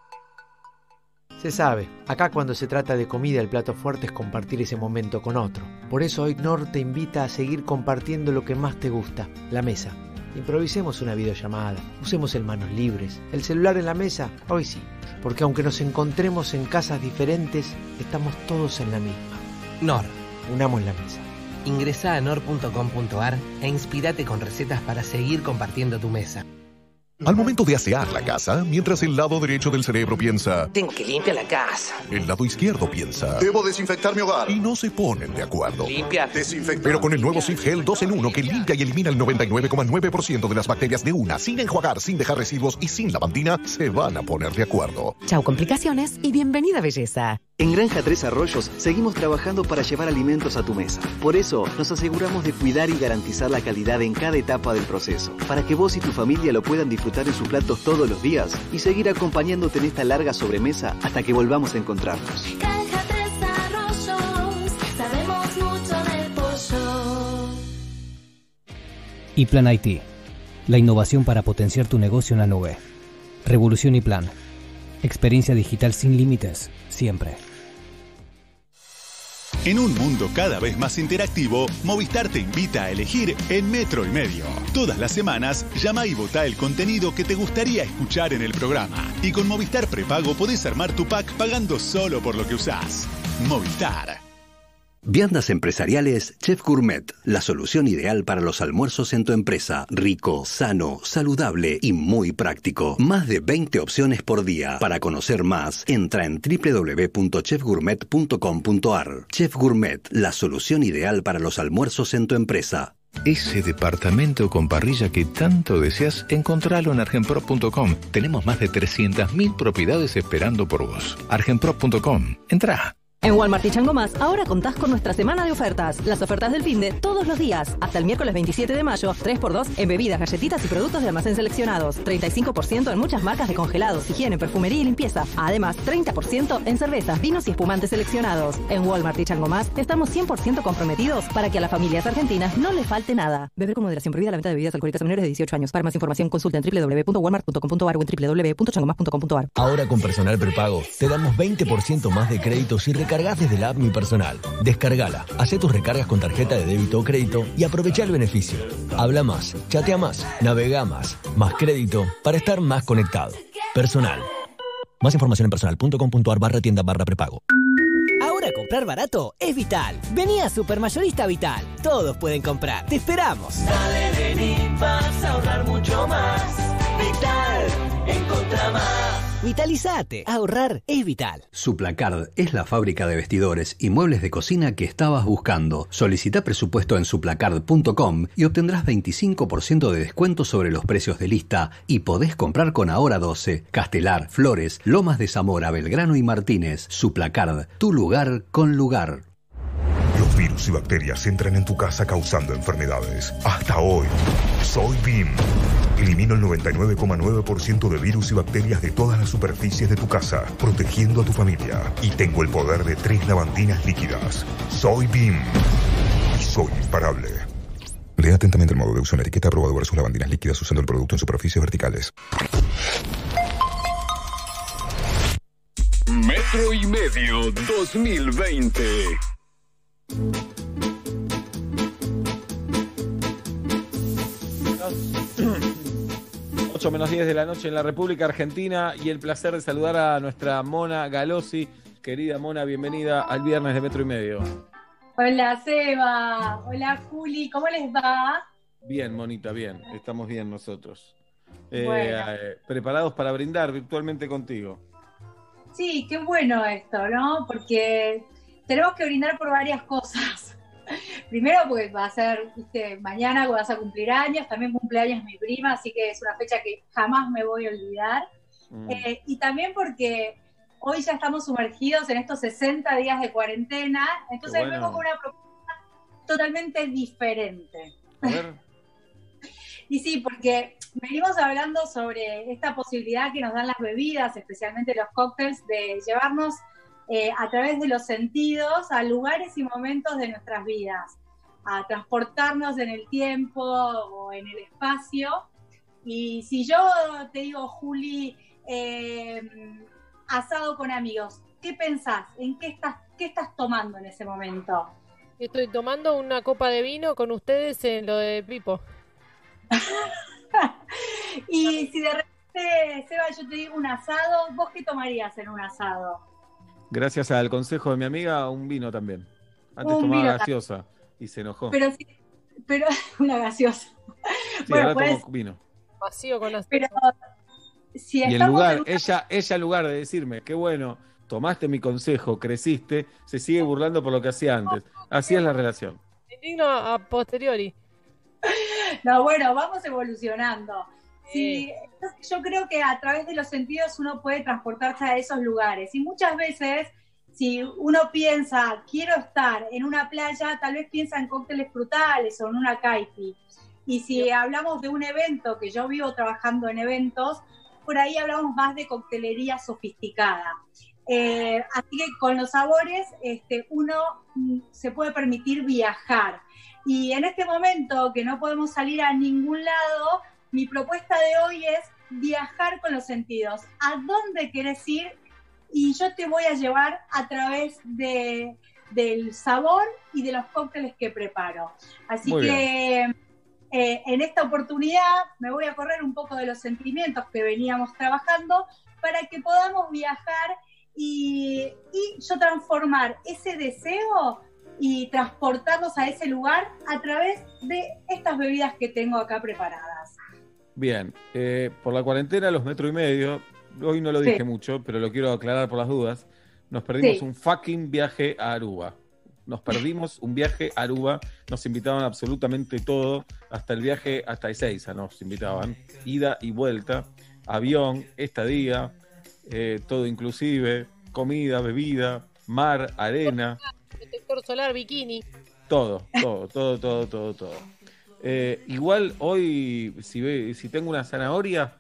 Se sabe, acá cuando se trata de comida el plato fuerte es compartir ese momento con otro. Por eso hoy Nor te invita a seguir compartiendo lo que más te gusta, la mesa. Improvisemos una videollamada, usemos el manos libres, el celular en la mesa, hoy sí, porque aunque nos encontremos en casas diferentes, estamos todos en la misma. Nor. Unamos la mesa. Ingresa a nor.com.ar e inspirate con recetas para seguir compartiendo tu mesa. Al momento de asear la casa, mientras el lado derecho del cerebro piensa, Tengo que limpiar la casa. el lado izquierdo piensa. Debo desinfectar mi hogar. Y no se ponen de acuerdo. Limpia. Desinfectar. Pero con el nuevo Sif Gel 2 en 1 que limpia y elimina el 99,9% de las bacterias de una, sin enjuagar, sin dejar residuos y sin lavandina, se van a poner de acuerdo. Chau complicaciones y bienvenida belleza. En Granja Tres Arroyos seguimos trabajando para llevar alimentos a tu mesa. Por eso nos aseguramos de cuidar y garantizar la calidad en cada etapa del proceso, para que vos y tu familia lo puedan disfrutar en sus platos todos los días y seguir acompañándote en esta larga sobremesa hasta que volvamos a encontrarnos. Granja Tres Arroyos, sabemos mucho del pollo. Y Plan IT, la innovación para potenciar tu negocio en la nube. Revolución y Plan, experiencia digital sin límites, siempre. En un mundo cada vez más interactivo, Movistar te invita a elegir en Metro y Medio. Todas las semanas, llama y vota el contenido que te gustaría escuchar en el programa. Y con Movistar Prepago podés armar tu pack pagando solo por lo que usás. Movistar. Viandas empresariales Chef Gourmet, la solución ideal para los almuerzos en tu empresa. Rico, sano, saludable y muy práctico. Más de 20 opciones por día. Para conocer más, entra en www.chefgourmet.com.ar. Chef Gourmet, la solución ideal para los almuerzos en tu empresa. Ese departamento con parrilla que tanto deseas, encontralo en argenprop.com. Tenemos más de 300.000 propiedades esperando por vos. argenprop.com. Entra. En Walmart y Chango Más, ahora contás con nuestra semana de ofertas. Las ofertas del fin de todos los días. Hasta el miércoles 27 de mayo, 3x2 en bebidas, galletitas y productos de almacén seleccionados. 35% en muchas marcas de congelados, higiene, perfumería y limpieza. Además, 30% en cervezas, vinos y espumantes seleccionados. En Walmart y Chango Más, estamos 100% comprometidos para que a las familias argentinas no le falte nada. Beber con moderación prohibida la venta de bebidas alcohólicas a menores de 18 años. Para más información, consulta en www.walmart.com.ar o en www.changomás.com.ar. Ahora con personal prepago te damos 20% más de crédito si recargas desde la app Mi Personal. Descargala, hace tus recargas con tarjeta de débito o crédito y aprovecha el beneficio. Habla más, chatea más, navega más, más crédito para estar más conectado. Personal. Más información en personal.com.ar barra tienda barra prepago. Ahora comprar barato es vital. Vení a Supermayorista Vital. Todos pueden comprar. Te esperamos. Dale, vení, vas a ahorrar mucho más. Vital, encontra más. Vitalizate. Ahorrar es vital. Suplacard es la fábrica de vestidores y muebles de cocina que estabas buscando. Solicita presupuesto en suplacard.com y obtendrás 25% de descuento sobre los precios de lista y podés comprar con Ahora 12, Castelar, Flores, Lomas de Zamora, Belgrano y Martínez. Suplacard, tu lugar con lugar. Virus y bacterias entran en tu casa causando enfermedades. Hasta hoy, soy BIM. Elimino el 99,9% de virus y bacterias de todas las superficies de tu casa, protegiendo a tu familia. Y tengo el poder de tres lavandinas líquidas. Soy BIM. Y soy imparable. Lea atentamente el modo de uso en la etiqueta aprobado versus lavandinas líquidas usando el producto en superficies verticales. Metro y medio 2020. 8 menos 10 de la noche en la República Argentina y el placer de saludar a nuestra Mona Galosi. Querida Mona, bienvenida al viernes de Metro y Medio. Hola Seba, hola Juli, ¿cómo les va? Bien, Monita, bien. Estamos bien nosotros. Eh, Bueno. eh, preparados para brindar virtualmente contigo. Sí, qué bueno esto, ¿no? Porque tenemos que brindar por varias cosas. Primero, porque va a ser, viste, mañana vas a cumplir años, también cumpleaños mi prima, así que es una fecha que jamás me voy a olvidar. Mm. Eh, y también porque hoy ya estamos sumergidos en estos 60 días de cuarentena, entonces bueno. vengo con una propuesta totalmente diferente. A ver, Y sí, porque venimos hablando sobre esta posibilidad que nos dan las bebidas, especialmente los cócteles, de llevarnos eh, a través de los sentidos a lugares y momentos de nuestras vidas, a transportarnos en el tiempo o en el espacio. Y si yo te digo, Juli, eh, asado con amigos, ¿qué pensás? ¿En qué estás, qué estás tomando en ese momento? Estoy tomando una copa de vino con ustedes en lo de Pipo. Y si de repente, Seba, yo te digo un asado, ¿vos qué tomarías en un asado? Gracias al consejo de mi amiga, un vino también. Antes Un tomaba gaseosa y se enojó. Pero, sí- pero una gaseosa. Sí, bueno, ahora pues, tomo vino. Vacío con las pero si Y en lugar, en ella, ella en lugar de decirme, qué bueno, tomaste mi consejo, creciste, se sigue burlando por lo que hacía antes. Así es la relación. indigno a posteriori. No, bueno, vamos evolucionando. Sí, yo creo que a través de los sentidos uno puede transportarse a esos lugares. Y muchas veces, si uno piensa, quiero estar en una playa, tal vez piensa en cócteles frutales o en una caipi. Y si hablamos de un evento, que yo vivo trabajando en eventos, por ahí hablamos más de coctelería sofisticada. Eh, así que con los sabores este, uno mm, se puede permitir viajar. Y en este momento que no podemos salir a ningún lado, mi propuesta de hoy es viajar con los sentidos. ¿A dónde querés ir? Y yo te voy a llevar a través de, del sabor y de los cócteles que preparo. Así Muy que eh, en esta oportunidad me voy a correr un poco de los sentimientos que veníamos trabajando para que podamos viajar y, y yo transformar ese deseo y transportarnos a ese lugar a través de estas bebidas que tengo acá preparadas. Bien, eh, por la cuarentena, los metro y medio, hoy no lo Sí. dije mucho, pero lo quiero aclarar por las dudas, nos perdimos Sí. un fucking viaje a Aruba. Nos perdimos un viaje a Aruba, nos invitaban absolutamente todo, hasta el viaje hasta Ezeiza nos invitaban, ida y vuelta, avión, estadía, eh, todo inclusive, comida, bebida, mar, arena, Protector solar, bikini. todo, todo, todo, todo, todo, todo. Eh, igual hoy, si, ve, si tengo una zanahoria,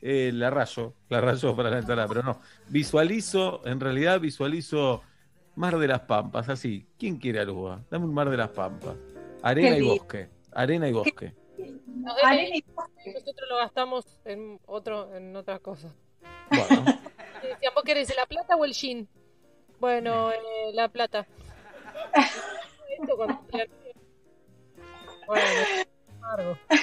eh, la rayo, la rayo para la entrada, pero no. Visualizo, en realidad visualizo Mar de las Pampas, así. ¿Quién quiere Aruba? Dame un Mar de las Pampas. Arena y bosque. Arena y bosque. No, Arena eh, nosotros lo gastamos en otro, en otras cosas. Bueno, ¿vos querés la plata o el gin? Bueno, eh, la plata. Esto con-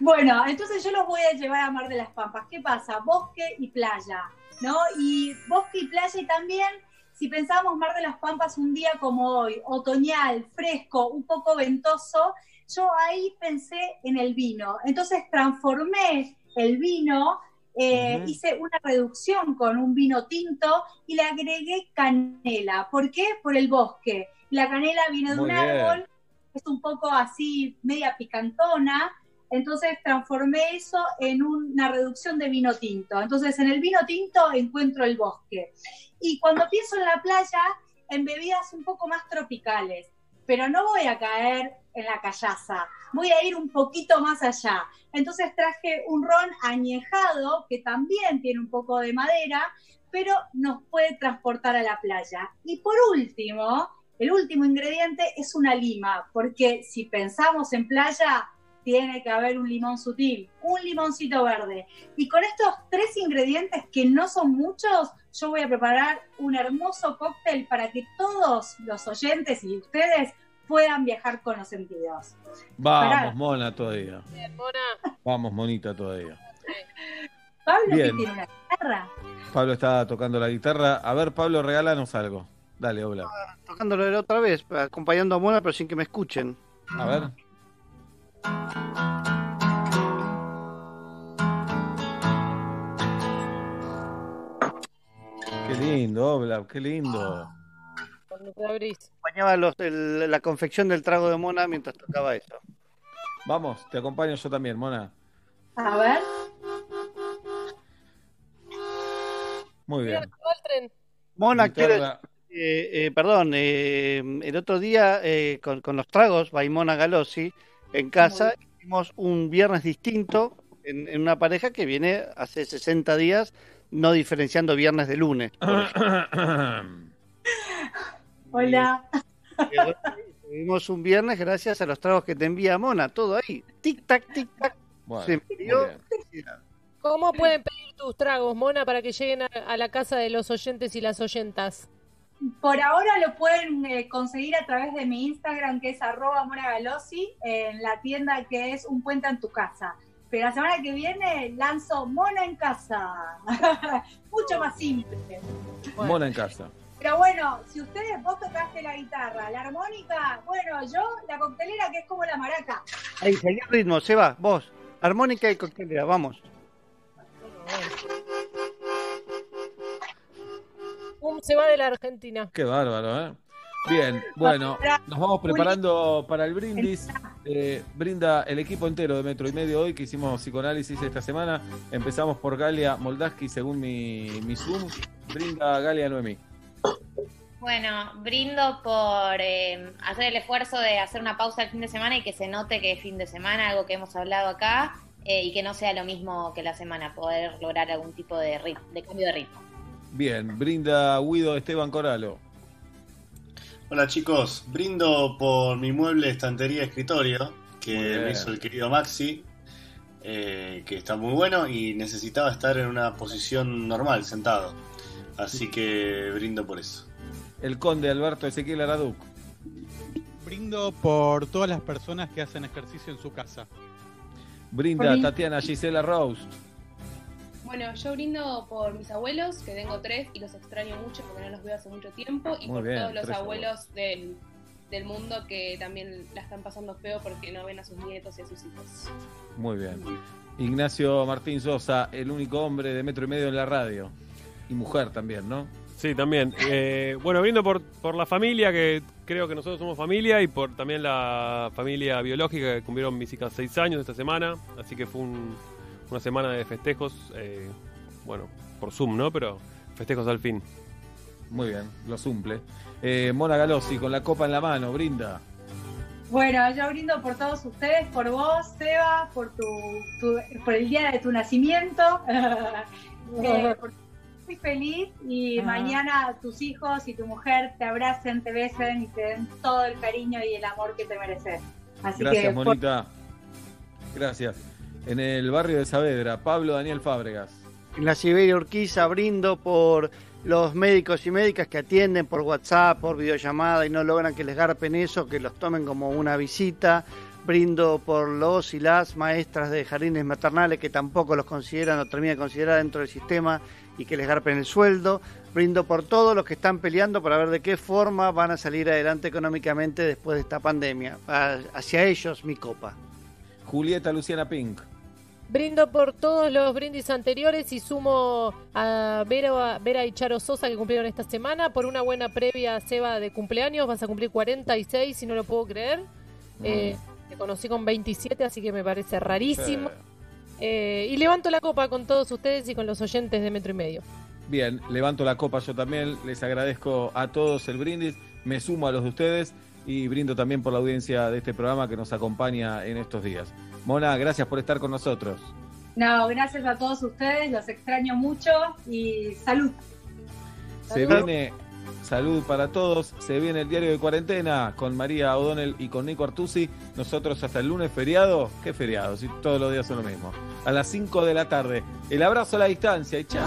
Bueno, entonces yo los voy a llevar a Mar de las Pampas. ¿Qué pasa? Bosque y playa, ¿no? Y bosque y playa y también, si pensamos Mar de las Pampas un día como hoy, otoñal, fresco, un poco ventoso, yo ahí pensé en el vino. Entonces transformé el vino, eh, hice una reducción con un vino tinto y le agregué canela. ¿Por qué? Por el bosque. La canela viene de Muy un bien. árbol, es un poco así, media picantona, entonces transformé eso en una reducción de vino tinto. Entonces en el vino tinto encuentro el bosque. Y cuando pienso en la playa, en bebidas un poco más tropicales, pero no voy a caer en la callaza, voy a ir un poquito más allá. Entonces traje un ron añejado que también tiene un poco de madera, pero nos puede transportar a la playa. Y por último, el último ingrediente es una lima, porque si pensamos en playa, tiene que haber un limón sutil, un limoncito verde. Y con estos tres ingredientes, que no son muchos, yo voy a preparar un hermoso cóctel para que todos los oyentes y ustedes puedan viajar con los sentidos. Vamos, Pará. mona todavía. Bien, Mona. Vamos, monita todavía. Pablo, que tiene una guitarra. Pablo está tocando la guitarra. A ver, Pablo, regálanos algo. Dale, hola. Tocándolo de la otra vez, acompañando a Mona, pero sin que me escuchen. A ver. Qué lindo, Obla, qué lindo. Cuando te abrís. Acompañaba los- el- la confección del trago de Mona mientras tocaba eso. Vamos, te acompaño yo también, Mona. A ver. Muy bien. Tren. Mona, quiero, Guitarra. Eh, eh, perdón, eh, el otro día eh, con, con los tragos, Baimona Galossi, en casa, hicimos un viernes distinto en, en una pareja que viene hace 60 días, no diferenciando viernes de lunes. Hola. Tuvimos un viernes gracias a los tragos que te envía Mona, todo ahí. Tic tac, tic tac. Bueno, Se bien. ¿Cómo pueden pedir tus tragos, Mona, para que lleguen a, a la casa de los oyentes y las oyentas? Por ahora lo pueden eh, conseguir a través de mi Instagram, que es arroba monagalossi, en la tienda que es Un Puente en tu Casa. Pero la semana que viene lanzo Mona en Casa. Mucho más simple. Mona en casa. Pero bueno, si ustedes, vos tocaste la guitarra, la armónica, bueno, yo la coctelera que es como la maraca. Ahí, seguí el ritmo, se va, vos. Armónica y coctelera, vamos. Se va de la Argentina. Qué bárbaro, ¿eh? Bien, bueno, nos vamos preparando para el brindis. Eh, brinda el equipo entero de Metro y Medio hoy que hicimos psicoanálisis esta semana. Empezamos por Galia Moldaski, según mi, mi Zoom. Brinda Galia Noemí. Bueno, brindo por eh, hacer el esfuerzo de hacer una pausa el fin de semana y que se note que es fin de semana, algo que hemos hablado acá, eh, y que no sea lo mismo que la semana, poder lograr algún tipo de, rit- de cambio de ritmo. Bien, brinda Guido Esteban Coralo. Hola chicos, brindo por mi mueble estantería escritorio que me hizo el querido Maxi, eh, que está muy bueno y necesitaba estar en una posición normal, sentado. Así que brindo por eso. El conde Alberto Ezequiel Araduc. Brindo por todas las personas que hacen ejercicio en su casa. Brinda. Tatiana Gisela Roast. Bueno, yo brindo por mis abuelos, que tengo tres y los extraño mucho porque no los veo hace mucho tiempo, y Muy por bien, todos los abuelos del, del mundo que también la están pasando feo porque no ven a sus nietos y a sus hijos. Muy bien. Ignacio Martín Sosa, el único hombre de Metro y Medio en la radio. Y mujer también, ¿no? Sí, también. Eh, bueno, brindo por, por la familia, que creo que nosotros somos familia, y por también la familia biológica, que cumplieron mis hijas seis años esta semana, así que fue un- una semana de festejos, eh, bueno, por Zoom, ¿no? Pero festejos al fin. Muy bien, lo cumple. Eh, Mona Galossi, con la copa en la mano, brinda. Bueno, yo brindo por todos ustedes, por vos, Seba, por tu, tu- por el día de tu nacimiento. Eh, muy feliz y Ah. mañana tus hijos y tu mujer te abracen, te besen y te den todo el cariño y el amor que te mereces. Así Gracias, que por- Monita. Gracias. En el barrio de Saavedra, Pablo Daniel Fábregas. En la Siberia Urquiza brindo por los médicos y médicas que atienden por WhatsApp, por videollamada y no logran que les garpen eso, que los tomen como una visita. Brindo por los y las maestras de jardines maternales que tampoco los consideran o terminan de considerar dentro del sistema y que les garpen el sueldo. Brindo por todos los que están peleando para ver de qué forma van a salir adelante económicamente después de esta pandemia. A- Hacia ellos mi copa. Julieta Luciana Pink. Brindo por todos los brindis anteriores y sumo a Vera, Vera y Charo Sosa que cumplieron esta semana por una buena previa Seba de cumpleaños. Vas a cumplir 46, si no lo puedo creer. Eh, te conocí con 27, así que me parece rarísimo. Eh, y levanto la copa con todos ustedes y con los oyentes de Metro y Medio. Bien, levanto la copa yo también. Les agradezco a todos el brindis. Me sumo a los de ustedes y brindo también por la audiencia de este programa que nos acompaña en estos días. Mona, gracias por estar con nosotros. No, gracias a todos ustedes, los extraño mucho y salud. Se viene Salud para todos. Se viene el diario de cuarentena con María O'Donnell y con Nico Artusi. Nosotros hasta el lunes feriado. ¿Qué feriado? Si todos los días son lo mismo. A las 5 de la tarde. El abrazo a la distancia y chao.